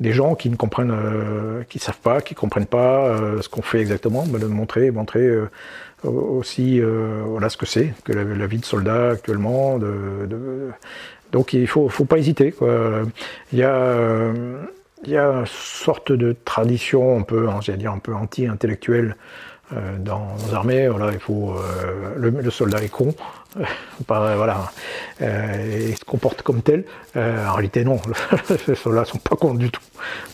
des gens qui ne comprennent, euh, qui savent pas, qui comprennent pas ce qu'on fait exactement, de montrer, montrer aussi voilà ce que c'est que la, vie de soldat actuellement. donc il faut, faut pas hésiter. Quoi. Il y a il y a une sorte de tradition un peu, hein, dire un peu anti-intellectuelle euh, dans nos armées. Voilà, il faut euh, le, soldat est con, pas, voilà, euh, se comporte comme tel. en réalité, non, [LAUGHS] les soldats sont pas cons du tout,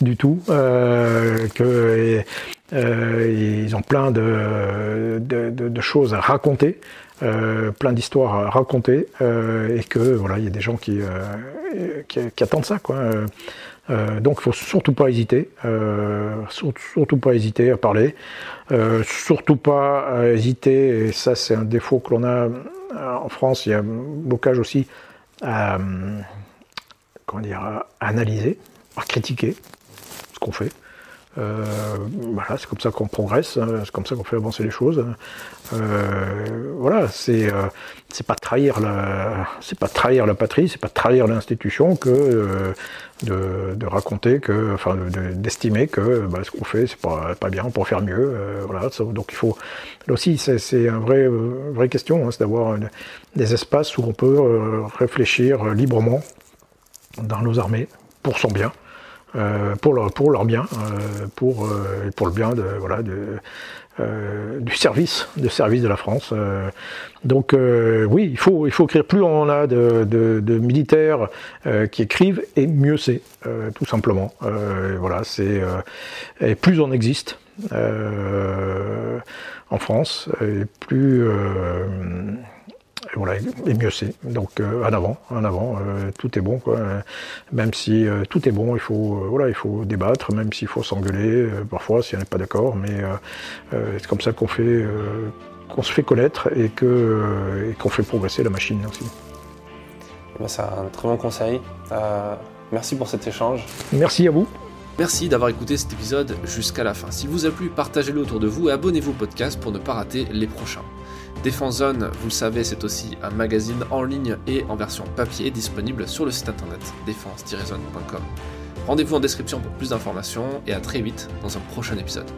du tout. que ils ont plein de, de, choses à raconter. plein d'histoires à raconter et que voilà il y a des gens qui, qui, qui attendent ça quoi euh, donc il faut surtout pas hésiter, euh, surtout, pas hésiter à parler, euh, surtout pas hésiter, et ça c'est un défaut que l'on a en France, il y a un blocage aussi à, comment dire, à analyser, à critiquer ce qu'on fait. Euh, voilà, c'est comme ça qu'on progresse, hein, c'est comme ça qu'on fait avancer les choses. Euh, voilà, c'est euh, c'est pas trahir la c'est pas trahir la patrie, c'est pas trahir l'institution que de, de, raconter que, enfin, d'estimer que bah, ce qu'on fait c'est pas pas bien, pour faire mieux. voilà, donc il faut là aussi c'est un vrai vraie question, hein, c'est d'avoir des espaces où on peut réfléchir librement dans nos armées pour son bien. Euh, pour, leur, pour leur bien, euh, pour, euh, pour le bien de, voilà, de, du service, de service de la France. donc oui, il faut, il faut écrire. Plus on a de, de, militaires qui écrivent, et mieux c'est, tout simplement. voilà, c'est et plus on existe en France, et plus et mieux c'est. Donc euh, en avant, en avant, euh, tout est bon. Quoi. Même si euh, tout est bon, il faut, voilà, il faut débattre, même s'il faut s'engueuler parfois si on n'est pas d'accord. Mais c'est comme ça qu'on fait, qu'on se fait connaître et que, et qu'on fait progresser la machine aussi. Eh ben, c'est un très bon conseil. merci pour cet échange. Merci à vous. Merci d'avoir écouté cet épisode jusqu'à la fin. S'il vous a plu, partagez-le autour de vous et abonnez-vous au podcast pour ne pas rater les prochains. Défense Zone, vous le savez, c'est aussi un magazine en ligne et en version papier disponible sur le site internet défense-zone.com. Rendez-vous en description pour plus d'informations et à très vite dans un prochain épisode.